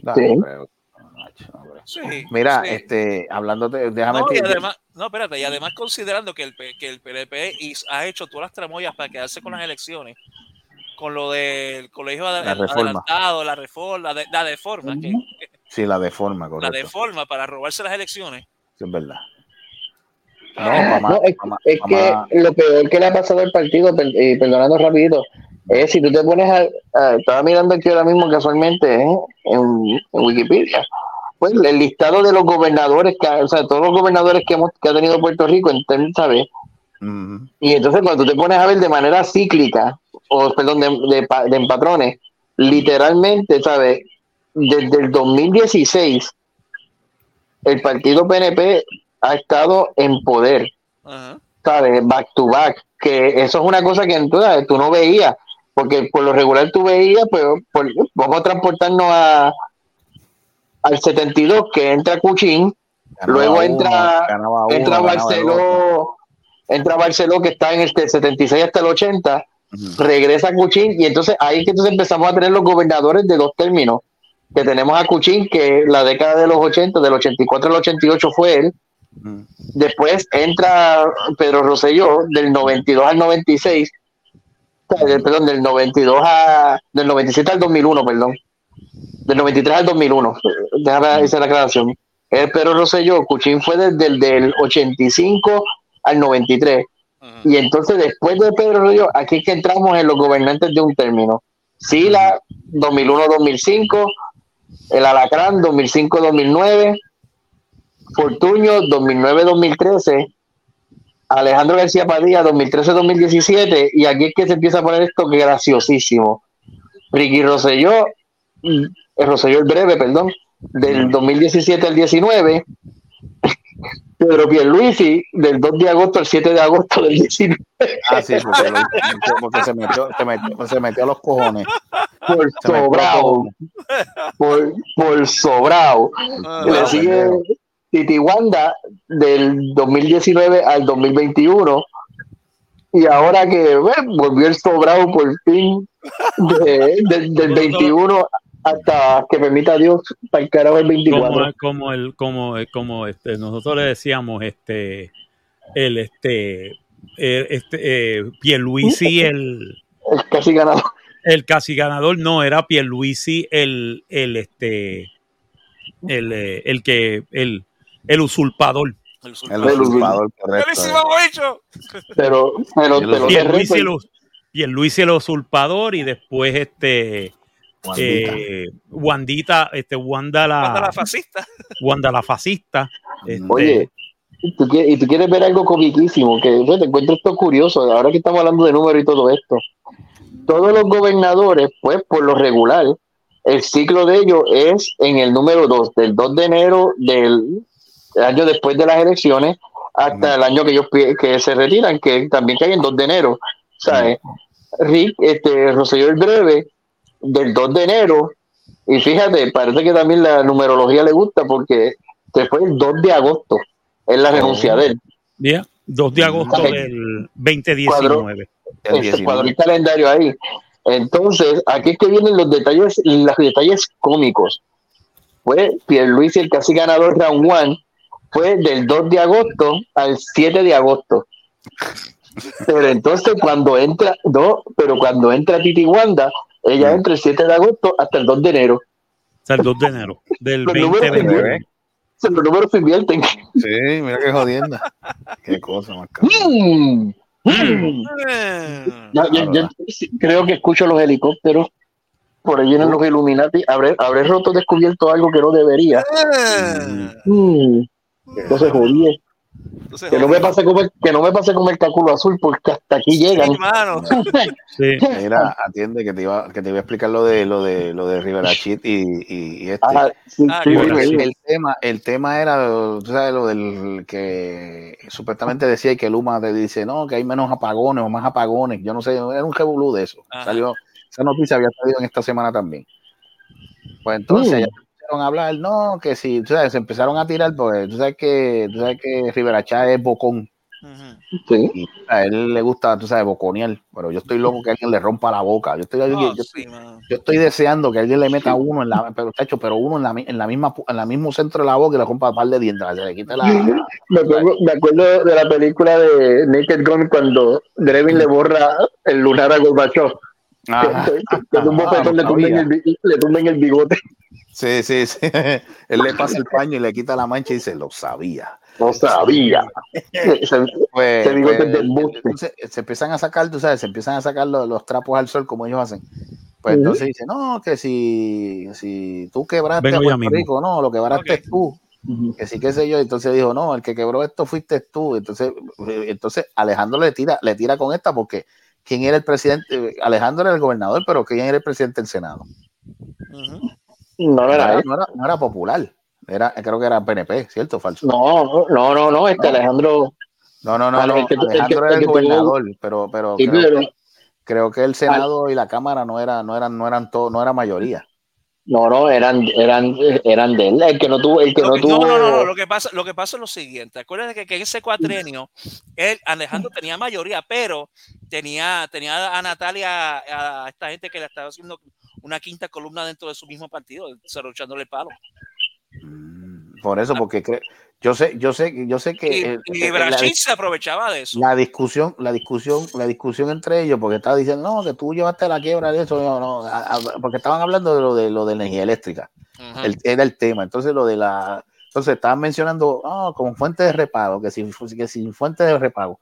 Sí. Mira, sí. este, hablando de, déjame No, y además, no, espérate, y además considerando que el, que el is- ha hecho todas las tramoyas para quedarse con las elecciones, con lo del colegio ad- La reforma. adelantado, la reforma, la, de, la deforma, que, sí, la deforma, la correcto. deforma para robarse las elecciones. Sí, es verdad. No, Ah, mamá, No, es, mamá, es mamá- que lo peor que le ha pasado al partido, per- eh, perdonando rapidito, es si tú te pones a, a- estaba mirando aquí ahora mismo casualmente ¿eh? en, en Wikipedia, pues el listado de los gobernadores, que, ha- o sea, todos los gobernadores que, hemos, que ha tenido Puerto Rico, en términos, ¿sabes? Ujú. Y entonces cuando tú te pones a ver de manera cíclica, o perdón, de, de, de en patrones, literalmente, ¿sabes? Desde el 2016, el partido PNP ha estado en poder, Ajá. ¿sabes? Back to back, que eso es una cosa que tú, ¿sabes? tú no veías, porque por lo regular tú veías, pues por- vamos a transportarnos a al 72 que entra Cuchín, Ganaba luego uno, entra ganaba uno, entra el. Barceló, entra Barceló que está en este 76 hasta el 80, Regresa Cuchín y entonces ahí es que entonces empezamos a tener los gobernadores de dos términos, que tenemos a Cuchín que la década de los 80, del 84 al 88 fue él, después entra Pedro Rosselló del 92 al 96, o sea, del- perdón, del 92 a del 97 al 2001, perdón. Del 93 al 2001. Déjame hacer la aclaración. Es Pedro Rosselló, Cuchín fue desde el del 85 al 93. Y entonces después de Pedro Rosselló, aquí es que entramos en los gobernantes de un término. Sila 2001-2005, el Alacrán 2005-2009, Fortuño 2009-2013, Alejandro García Padilla 2013-2017 y aquí es que se empieza a poner esto graciosísimo. Ricky Rosselló, mm, eh, Rosselló el breve, perdón, del 2017 al 19 Pedro Pierluisi del 2 de agosto al 7 de agosto del 19 Ah, sí, porque, lo- porque se, metió, se, metió, se metió a los cojones. por Se por, por sobrado. Ah, Le sigue Titi Wanda del 2019 al 2021 y ahora que bueno, volvió el sobrado por fin de- de- del 21 hasta que permita Dios para el carajo el 24. como, como el como como este nosotros le decíamos este el este el, este eh, Pierluisi el El casi ganador. el casi ganador no era Pierluisi el el este el, eh, el que el el usurpador El El usurpador, correcto. ¡Buenísimo, bicho! Pero, pero, pero Pierluisi el, Pierluisi el usurpador y después este Wandita. eh, Wandita este Wanda la Manda la fascista. Wanda la fascista este, Oye, y tú, quieres, y tú quieres ver algo comiquísimo, que yo te encuentro esto curioso, ahora que estamos hablando de números y todo esto. Todos los gobernadores, pues por lo regular, el ciclo de ellos es en el número 2, del 2 de enero del año después de las elecciones hasta el año que ellos que se retiran, que también cae en 2 de enero. ¿Sabes? Rick, este, Rosselló el Breve, del 2 de enero, y fíjate, parece que también la numerología le gusta porque se fue el 2 de agosto, es la renuncia de él. Ya, 2 de agosto del 2019. El Este 19. cuadro el calendario ahí. Entonces, aquí es que vienen los detalles, los detalles cómicos. Fue Pierluisi el casi ganador round one, fue del 2 de agosto al 7 de agosto. Pero entonces cuando entra, no, pero cuando entra Titi Wanda, ella entra el 7 de agosto hasta el 2 de enero. Sea, el 2 de enero del Los números, se 2020. invierten. Los números se invierten. Sí, mira qué jodienda. Qué cosa más. Mm, mm. Ya- sí, creo que escucho los helicópteros. Por ahí vienen los Illuminati. Habré, habré roto descubierto algo que no debería. Mm. Entonces jodí. Entonces, Que no me pase como el, que no me pase como el cálculo azul, porque hasta aquí llegan. Sí. Mira, atiende que te iba, que te iba a explicar lo de lo de lo de Rivera Chit y, y, y este. Ah, sí, Ah, el, tema, el tema era, tú sabes, lo del que supuestamente decía que Luma te dice, no, que hay menos apagones o más apagones. Yo no sé, era un revolú de eso. Ajá. Salió, esa noticia había salido en esta semana también. Pues entonces Mm. Empezaron a hablar, no, que si, tú sabes, se empezaron a tirar, porque tú sabes que, tú sabes que Rivera Chá es bocón. Sí. Y a él le gusta, tú sabes, boconear, pero yo estoy loco que alguien le rompa la boca. Yo estoy, yo, No, yo- sí, mano. yo estoy deseando que alguien le meta uno en la, pero, tacho, pero uno en la, en la misma, en la mismo centro de la boca y le rompa un par de dientes, se le quite la. Me acuerdo, me acuerdo de la película de Naked Gun cuando Drevin le borra el lunar a Gorbachev. Ajá. Que- un Ah, bofetón le no tumben el, le tumben el bigote. Sí, sí, sí. Él le pasa el paño y le quita la mancha y dice, lo sabía. No sabía. Se- Pues, bigote pues, es de embuste. entonces, se empiezan a sacar, tú sabes, se empiezan a sacar los, los trapos al sol como ellos hacen. Pues Ujú. entonces dice, no, que si, si tú quebraste Vengo a Puerto. Rico, no, lo quebraste Ok. tú. Que sí, qué sé yo. Entonces dijo, no, el que quebró esto fuiste tú. Entonces, eh, entonces Alejandro le tira, le tira con esta porque ¿quién era el presidente? Alejandro era el gobernador, pero ¿quién era el presidente del Senado? No No era era, él. no era- no era popular. Era, creo que era PNP, ¿cierto o falso? No, no, no, no, este No. Alejandro. No, no, no, no. el que- el que- Alejandro era el tuvo- gobernador, pero, pero Sí, creo, pero- que, creo que el Senado y la Cámara no era, no eran, no eran todo, no era mayoría. No, no, eran, eran, eran de él. El que no tuvo, el que Lo no que- tuvo. no, no, no, no, Lo que pasa, lo que pasa es lo siguiente. Acuérdense que, que en ese cuatrenio, él, Alejandro tenía mayoría, pero tenía, tenía a Natalia, a esta gente que le estaba haciendo una quinta columna dentro de su mismo partido, cerruchándole el palo. Por eso, porque yo sé, yo sé, yo sé que Y, y Brachit se aprovechaba de eso. la discusión, la discusión, la discusión entre ellos, porque estaba diciendo, no, que tú llevaste la quiebra de eso, no, no, a- a- porque estaban hablando de lo de lo de energía eléctrica. El- era el tema. Entonces, lo de la. Entonces, estaban mencionando, ah, como fuente de repago, que sin, que sin fuente de repago.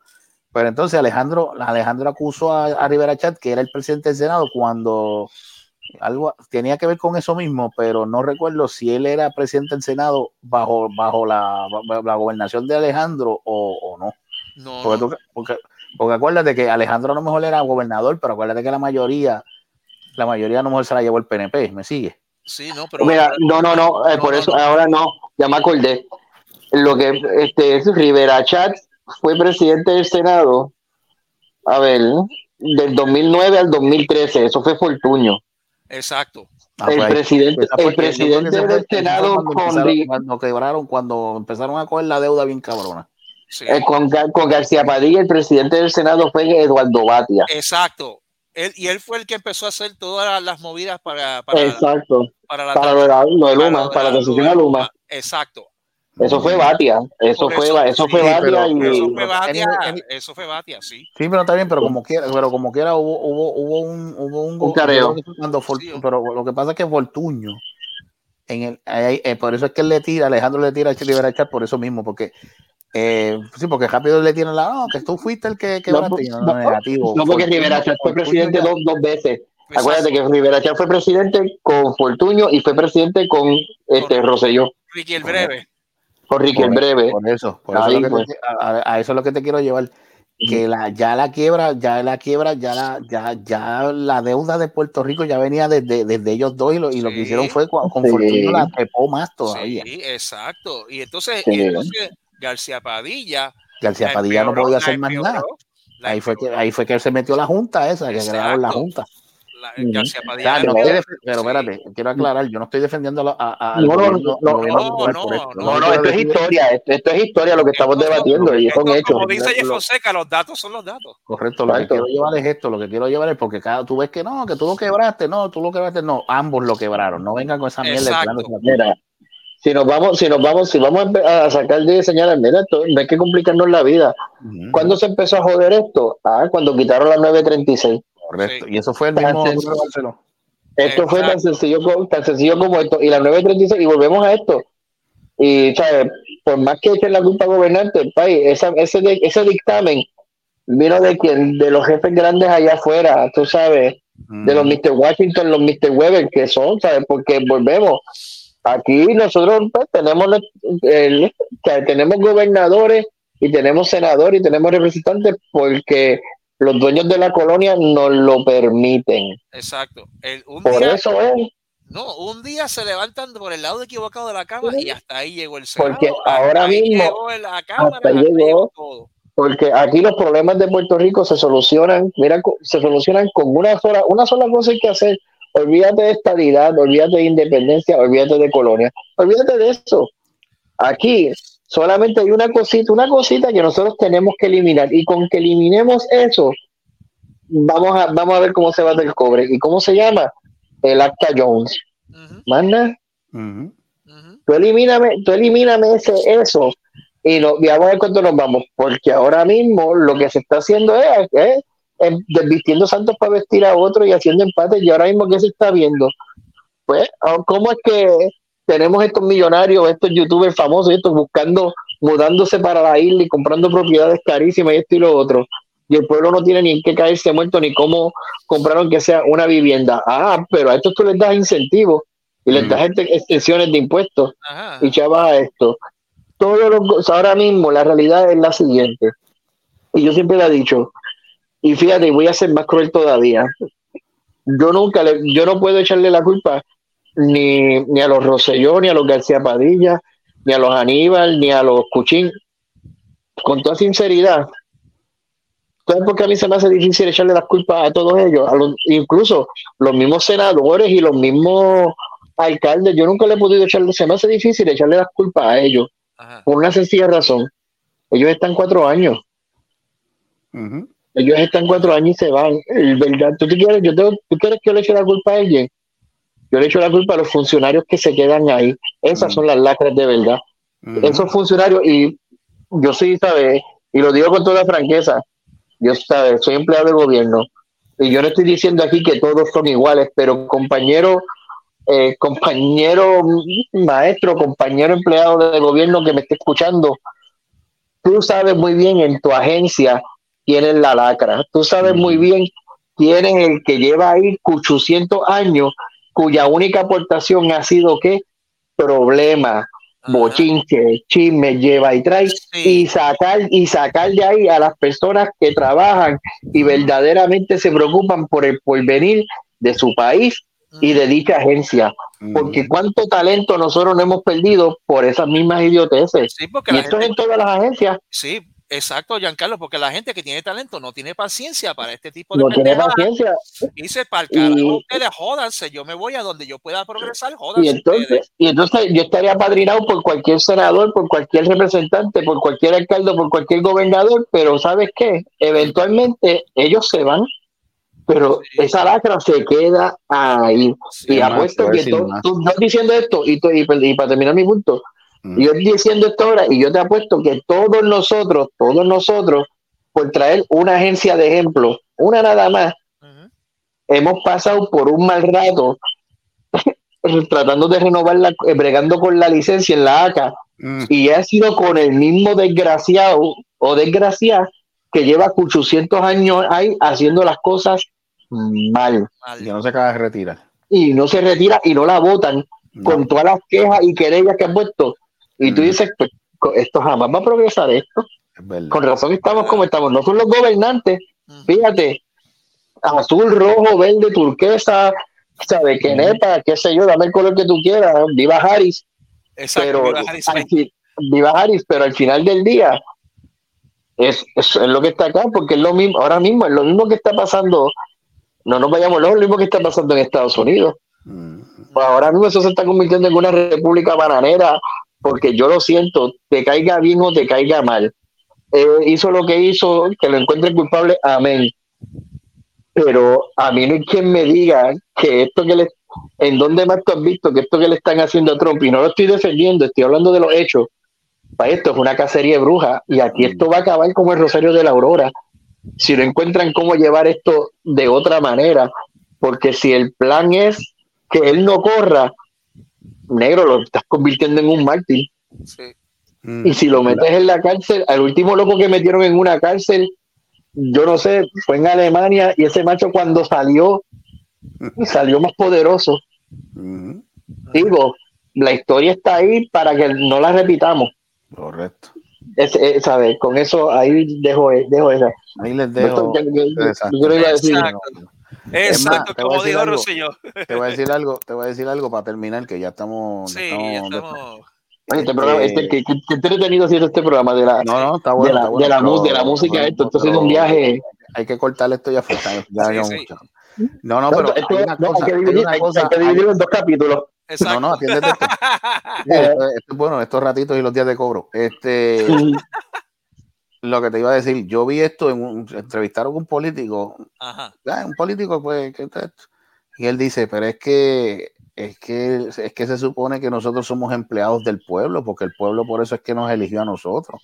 Pero entonces, Alejandro, Alejandro acusó a, a Rivera Chat, que era el presidente del Senado, cuando algo tenía que ver con eso mismo, pero no recuerdo si él era presidente del Senado bajo, bajo la, la gobernación de Alejandro o, o no. No, Porque, tú- porque, porque acuérdate que Alejandro a lo mejor era gobernador, pero acuérdate que la mayoría, la mayoría a lo mejor se la llevó el PNP, ¿me sigue? Sí, no, pero. Mira, no, no, no, eh, No, por no, eso no. ahora no, ya me acordé. lo que este es Rivera Chat fue presidente del Senado, a ver, del 2009 al 2013, eso fue Fortuño. Exacto. Ah, el pues, presidente, el fue- del Senado cuando, con, empezaron, Ri- cuando quebraron, cuando empezaron a coger la deuda bien cabrona. eh, con, Gar- con García Padilla, el presidente del Senado fue Eduardo Batia. Exacto. Él, y él fue el que empezó a hacer todas las movidas para, para, Exacto. para la Para lo de, la- lo de Luma, para la la- a de Luma. Exacto. Eso fue Batia. Eso fue, eso, sí, fue Batia pero- y Eso fue Batia, eso fue Batia, sí. Sí, pero está bien, pero como quiera, pero como quiera hubo, hubo, hubo un, hubo un, Un careo. Fortu- pero lo que pasa es que Fortuño, en el, ahí- eh, por eso es que él le tira, Alejandro le tira a Rivera Chat por eso mismo, porque eh, sí, porque rápido le tiran la, no, que tú fuiste el que No, negativo. No, porque Fortuño- Rivera Chat fue presidente ya- dos, dos veces. Acuérdate que Rivera Chat fue presidente con Fortuño y fue presidente con este Rosselló, Ricky el Breve. Con Ricky el Por- Breve. Por eso, por eso es pues. te- a, eso es lo que te quiero llevar. Que la, ya la quiebra, ya la quiebra, ya la, ya, ya la deuda de Puerto Rico ya venía desde, desde ellos dos y lo, y lo que hicieron fue con, con Sí. La trepó más todavía. Sí, exacto. Y entonces, Sí. y entonces García Padilla. García la Padilla no podía hacer más nada. empeoró, Ahí fue que, ahí fue que él se metió la junta esa, que crearon la Exacto. junta. La-. García Padilla. no pero espérate, quiero aclarar, yo no estoy defendiendo a, la- a- al No, no, no, no, no, esto. no, No, esto es historia, esto, esto es historia lo que estamos debatiendo y son Esto, hechos. Como dice Jeff Fonseca, los datos son los datos. Correcto, lo que quiero llevar es esto, lo que quiero llevar es porque cada, tú ves que no, que tú lo quebraste, no, tú lo quebraste, no, ambos lo quebraron, no vengan con esa mierda. Mira, si nos vamos, si nos vamos, si vamos a a sacar de señales, mira, esto, no hay que complicarnos la vida. Ujú, ¿Cuándo se empezó a joder esto? Ah, cuando quitaron la 936. Correcto, Sí. y eso fue el Tan mismo. Esto fue tan sencillo, como, tan sencillo como esto. Y la 936, y volvemos a esto. Y, ¿sabes? Por más que echen la culpa gobernante del país, esa, ese, de- ese dictamen vino de quien, de los jefes grandes allá afuera, tú sabes, de los Mr. Washington, los Mr. Weber, que son, ¿sabes? Porque volvemos. Aquí nosotros pues, tenemos, tenemos gobernadores y tenemos senadores y tenemos representantes porque los dueños de la colonia nos lo permiten. Exacto. El- un Por día, eso es. no, un día se levantan por el lado equivocado de la cama y hasta ahí llegó el Senado. Porque ahora mismo, llegó la cámara, hasta llegó. llegó todo. Porque aquí los problemas de Puerto Rico se solucionan, mira, se solucionan con una sola, una sola cosa hay que hacer. Olvídate de estabilidad, olvídate de independencia, olvídate de colonia, olvídate de eso. Aquí solamente hay una cosita, una cosita que nosotros tenemos que eliminar y con que eliminemos eso, vamos a, vamos a ver cómo se va del cobre. ¿Y cómo se llama? El Acta Jones. Ujú, Más nada. Ujú. ujú. tú elimíname, tú elimíname ese, eso y, no, y vamos a ver cuánto nos vamos, porque ahora mismo lo que se está haciendo es, es, desvistiendo santos para vestir a otro y haciendo empates, y ahora mismo ¿qué se está viendo? Pues, ah, ¿cómo es que tenemos estos millonarios, estos youtubers famosos, estos buscando, mudándose para la isla y comprando propiedades carísimas y esto y lo otro? Y el pueblo no tiene ni en qué caerse muerto ni cómo compraron que sea una vivienda. Ah, pero a estos tú les das incentivos y les Mm. das este- extensiones de impuestos Ajá. y chavas a esto. Todos los, go- ahora mismo la realidad es la siguiente. Y yo siempre le he dicho, y fíjate, voy a ser más cruel todavía. Yo nunca, le, yo no puedo echarle la culpa ni, ni a los Rosselló, ni a los García Padilla, ni a los Aníbal, ni a los Cuchín. Con toda sinceridad, ¿sabes por qué a mí se me hace difícil echarle las culpas a todos ellos? A los, incluso los mismos senadores y los mismos alcaldes, yo nunca le he podido echarle, se me hace difícil echarle las culpas a ellos, Ajá. por una sencilla razón. Ellos están cuatro años, ellos están cuatro años y se van. El verdad, ¿tú, te quieres, yo tengo- ¿Tú quieres que yo le eche la culpa a alguien? Yo le echo la culpa a los funcionarios que se quedan ahí. Esas Mm. son las lacras de verdad. Esos funcionarios, y yo sí, ¿sabes? Y lo digo con toda franqueza, yo, ¿sabes? Soy empleado de gobierno. Y yo no estoy diciendo aquí que todos son iguales, pero compañero, eh, compañero maestro, compañero empleado de gobierno que me esté escuchando, tú sabes muy bien en tu agencia quién es la lacra. Tú sabes muy bien quién es el que lleva ahí 800 años, cuya única aportación ha sido que problema, bochinche, chisme, lleva y trae, y sacar, y sacar de ahí a las personas que trabajan y verdaderamente se preocupan por el porvenir de su país y de dicha agencia. Porque cuánto talento nosotros no hemos perdido por esas mismas idioteces. Sí, porque y esto es en todas las agencias. Sí, exacto, Giancarlo, porque la gente que tiene talento no tiene paciencia para este tipo de No tiene paciencia. Y dice, para el carajo, Y- ustedes jódanse, yo me voy a donde yo pueda progresar, jódanse. Y entonces, y entonces yo estaría apadrinado por cualquier senador, por cualquier representante, por cualquier alcalde, por cualquier gobernador, pero ¿sabes qué? Eventualmente ellos se van, pero esa lacra se queda ahí. y es más, apuesto que tú, tú estás diciendo esto, y, tú- y, y para terminar mi punto, y yo estoy diciendo esto ahora, y yo te apuesto que todos nosotros, todos nosotros, por traer una agencia de ejemplo, una nada más, hemos pasado por un mal rato tratando de renovar la, eh, bregando con la licencia en la ACA y ha sido con el mismo desgraciado o desgraciada que lleva 800 años ahí haciendo las cosas mal. Que no se acaba de retirar. y no se retira y no la votan con todas las quejas y querellas que han puesto y tú dices pues, esto jamás va a progresar esto. Con razón estamos como estamos no son los gobernantes. Fíjate azul rojo verde turquesa sabe que neta qué sé yo dame el color que tú quieras viva Harris. Pero viva Harris, al viva Harris, pero al final del día es, es, es lo que está acá, porque es lo mismo, ahora mismo es lo mismo que está pasando, no nos vayamos lejos, lo mismo que está pasando en Estados Unidos. Pues ahora mismo eso se está convirtiendo en una república bananera, porque yo lo siento, te caiga bien o te caiga mal. Eh, hizo lo que hizo, que lo encuentre culpable, amén. Pero a mí no hay quien me diga que esto que le, en dónde más tú has visto que esto que le están haciendo a Trump, y no lo estoy defendiendo, estoy hablando de los hechos, para esto es una cacería de brujas, y aquí esto va a acabar como el Rosario de la Aurora, si no encuentran cómo llevar esto de otra manera, porque si el plan es que él no corra, negro, lo estás convirtiendo en un mártir. Y si lo metes en la cárcel, al último loco que metieron en una cárcel, yo no sé, fue en Alemania y ese macho cuando salió, salió más poderoso. Digo, la historia está ahí para que no la repitamos. Correcto. Es, es, ¿sabes? Con eso ahí dejo, dejo esa. Ahí les dejo. yo- yo- yo iba a decir- Exacto, te voy a como decir dijo Rosselló. Te voy a decir algo, te voy a decir algo para terminar, que ya estamos. Sí, estamos- ya estamos. Oye, este programa, este, ¿qué, qué, qué entretenido ha sido este programa de la, No, no, está de bueno. la, está bueno, de la, pero- mu- de la música, esto, esto ha sido un viaje. Hay que cortar esto ya, fue- ya Sí, sí. mucho. No, no, pero esto- hay una no, cosa, hay que hay dividir, una hay- cosa- hay que dividirlo en dos capítulos. No, no, atiéndete esto. Bueno, estos ratitos y los días de cobro. Este, lo que te iba a decir, yo vi esto en un, entrevistaron a un político, Ajá. ah, un político, pues, y él dice, pero es que es que es que se supone que nosotros somos empleados del pueblo, porque el pueblo por eso es que nos eligió a nosotros.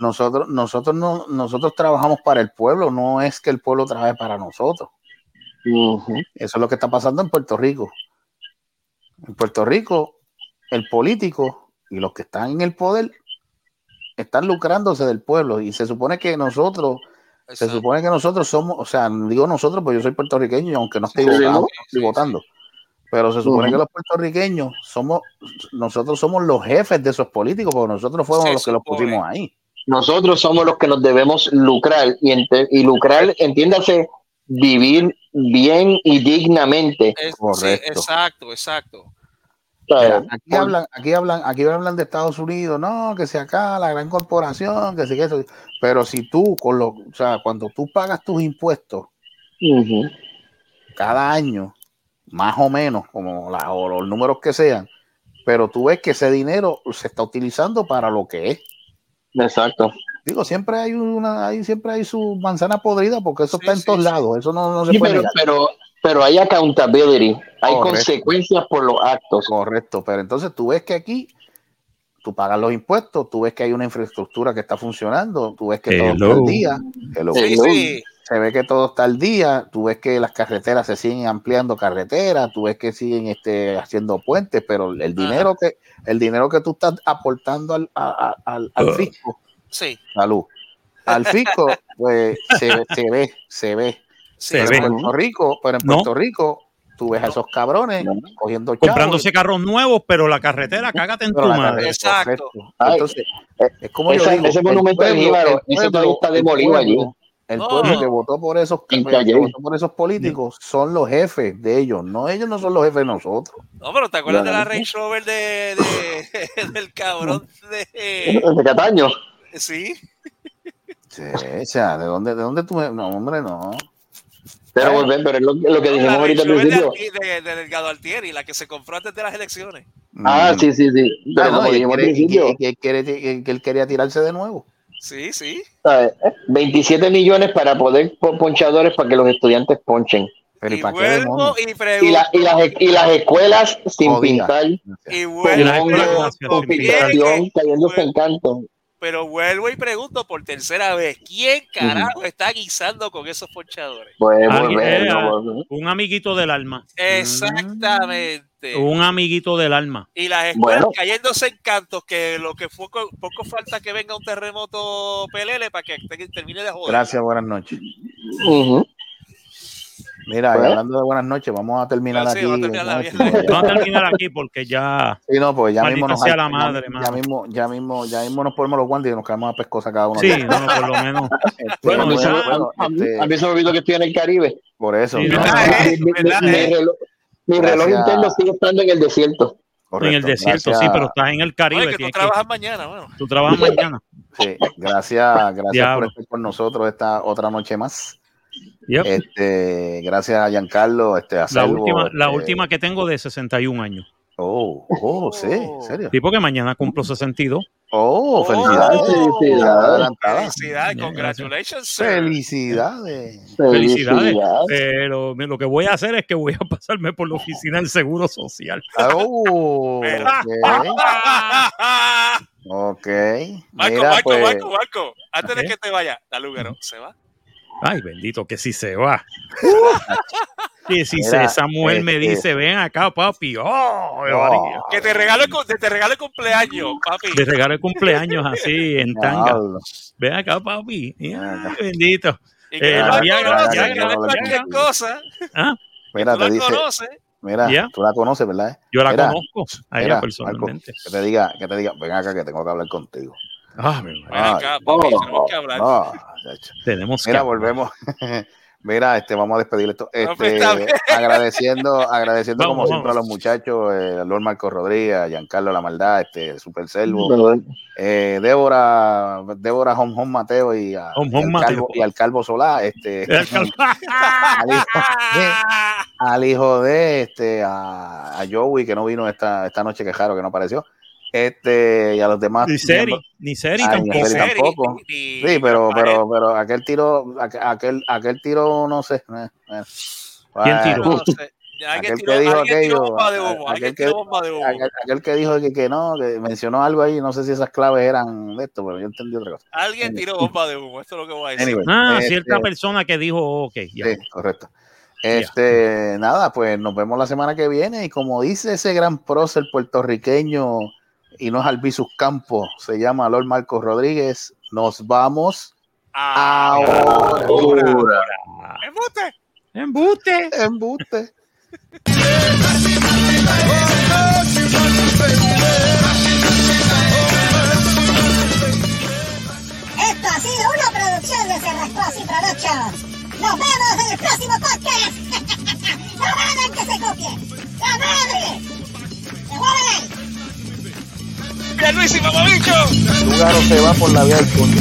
Nosotros, nosotros no, nosotros trabajamos para el pueblo, no es que el pueblo trabaje para nosotros. Eso es lo que está pasando en Puerto Rico. En Puerto Rico, el político y los que están en el poder están lucrándose del pueblo y se supone que nosotros, se supone que nosotros somos, o sea, digo nosotros, pues yo soy puertorriqueño y aunque no estoy Sí, votando, ¿no? estoy votando, pero se supone que los puertorriqueños somos, nosotros somos los jefes de esos políticos, porque nosotros fuimos Se los que los pusimos ahí. Nosotros somos los que nos debemos lucrar y, ente- y lucrar, entiéndase, vivir bien y dignamente. Es- sí, exacto, exacto. Mira, aquí hablan, aquí hablan, aquí hablan de Estados Unidos, no, que si acá la gran corporación, que si que eso, pero si tú con lo, o sea, cuando tú pagas tus impuestos cada año, más o menos, como la, o los números que sean, pero tú ves que ese dinero se está utilizando para lo que es. Exacto. Digo, siempre hay una, hay, siempre hay su manzana podrida, porque eso está en todos lados, eso no, no se Sí, puede pero, pero hay accountability, hay Correcto. consecuencias por los actos. Correcto, pero entonces tú ves que aquí tú pagas los impuestos, tú ves que hay una infraestructura que está funcionando, tú ves que todo está al día, Hello. Sí, sí. se ve que todo está al día, tú ves que las carreteras se siguen ampliando carreteras, tú ves que siguen este, haciendo puentes, pero el dinero que el dinero que tú estás aportando al, a- a- al, al Ah. fisco, Sí. salud, al fisco, pues se, ve- se ve, se ve. Se pero ve. en Puerto Rico, pero en No. Puerto Rico, tú ves a esos cabrones cogiendo chavos. Comprándose carros nuevos, pero la carretera, cágate en tu Pero madre. correcto. Entonces, es como yo digo, ese el monumento de Jíbaro, ese todavía está demolido allí. El pueblo que votó por esos que votó por esos políticos son los jefes de ellos, no ellos no son los jefes de nosotros. No, pero ¿te acuerdas de la. Range Rover de, de- del cabrón de. De Cataño. Sí. Sí, o sea, ¿de dónde, de dónde tú me... No, hombre, no. Pero, volver, pero es lo, lo que dijimos ahorita al de, principio. Alti- de- de Delgado Altieri, la que se compró antes de las elecciones. Ah, sí, sí, sí. Pero Ah, no, como y él dijimos al y principio, que- y que que- que él quería tirarse de nuevo. Sí, sí. ¿sabes? 27 millones para poder po- ponchadores para que los estudiantes ponchen. Pero Y vuelvo y pregunto. Y, la- y, las, y las escuelas sin pintar, Y con vuelvo, con sin filtración, cayéndose en canto. Pero vuelvo y pregunto por tercera vez, ¿quién carajo está guisando con esos ponchadores? Pues Alguien- volver, no volver. un amiguito del alma. Exactamente. Un amiguito del alma. Y las escuelas Bueno. cayéndose en cantos, que lo que fue co- poco falta que venga un terremoto PLL para que te- termine de joder. Gracias, buenas noches. Ujú. Mira, Bueno. hablando de buenas noches, vamos a terminar Sí, aquí. vamos a terminar vieja. Vamos a terminar aquí porque ya. Sí, no, pues ya mismo nos hay- la ya- madre, ya, mismo, ya mismo, ya mismo nos ponemos los guantes y nos caemos a pescosa cada uno. Sí, aquí. no, no, por lo menos. Este, Bueno, A mí se me- ya- bueno, a mí- este, a mí se me olvidó que estoy en el Caribe. por eso. Sí, ¿no? no. ¿Verdad? Mi, mi- ¿Verdad, mi reloj, mi reloj Gracias. interno sigue estando en el desierto. Correcto, en el desierto, gracias- sí, pero estás en el Oye, Caribe. que tú que- trabajas mañana, bueno. tú trabajas mañana. Sí, gracias, gracias Diablo. por estar con nosotros esta otra noche más. Yep. Este, gracias a Giancarlo, este, a la, última, la este, última que tengo de 61 años. Oh, oh, sí, ¿en serio? Sí, porque mañana cumplo 62. Oh, felicidades. felicidades. Felicidades. Felicidades, congratulations, sir. Felicidades. Felicidades. Pero lo que voy a hacer es que voy a pasarme por la oficina del Seguro Social. Oh, ok. Ok. Marco, Mira, Marco, pues, Marco, Marco, antes de que te vaya, la Lugaro, ¿se va? Ay, bendito, que si se va. Que si Mira, se, esa mujer me este- dice, ven acá, papi. Oh, María. Que te regalo, el te regalo el cumpleaños, papi. De regalo de cumpleaños así, en tanga. Ven acá, papi. Ay, bendito. Y que Eh, la cualquier cosa. Ah, Mira, te la dice, conoces. mira, tú la conoces, ¿verdad? yo la Mira, conozco a mira, ella Marco, personalmente. que te diga, que te diga, ven acá que tengo que hablar contigo. Ah, mi madre. Ven acá, papi, tenemos que hablar. No, chacho. Tenemos. Mira, volvemos. Mira, este, vamos a despedir esto. No, Este, pues, está bien. agradeciendo, agradeciendo Vamos, como siempre vamos. a los muchachos, eh, a Lord Marco Rodríguez, a Giancarlo La Maldad, este, Super Selvo, eh, Débora, Débora Hom Hom Mateo y, a, Hom y al Hom Mateo. Calvo, y al Calvo Solá, este, al hijo de, al hijo de este, a, a Joey, que no vino esta, esta noche, que jaro que no apareció, este, y a los demás. Ni Seri, ni Seri tampoco. Tampoco. ni- Sí, pero, pero, pero aquel tiro, aqu- aquel, aquel tiro, no sé. ¿Quién tiró? no sé. Alguien Aquel tiró, que dijo aquello, bomba de a- humo, alguien aquel que- tiró bomba de humo. Aquel, aquel que dijo que, que no, que mencionó algo ahí, no sé si esas claves eran de esto, pero yo entendí otra cosa. Alguien tiró bomba de humo, esto es lo que voy a decir. Anyway, Ah, este, cierta persona que dijo, ok, ya. Sí, correcto. Este, nada, pues nos vemos la semana que viene y como dice ese gran prócer puertorriqueño y no es Albizus Campos, se llama Lord Marcos Rodríguez, nos vamos ahora. ¡Embuste! Embuste. Embuste. Esto ha sido una producción de Cerrascos y Productions. Nos vemos en el próximo podcast. ¡No hagan que se copie! ¡La madre! ¡Se mueven ahí! ¡Bien, Luis y mamabicho! Lugaro se va por la vía del conde.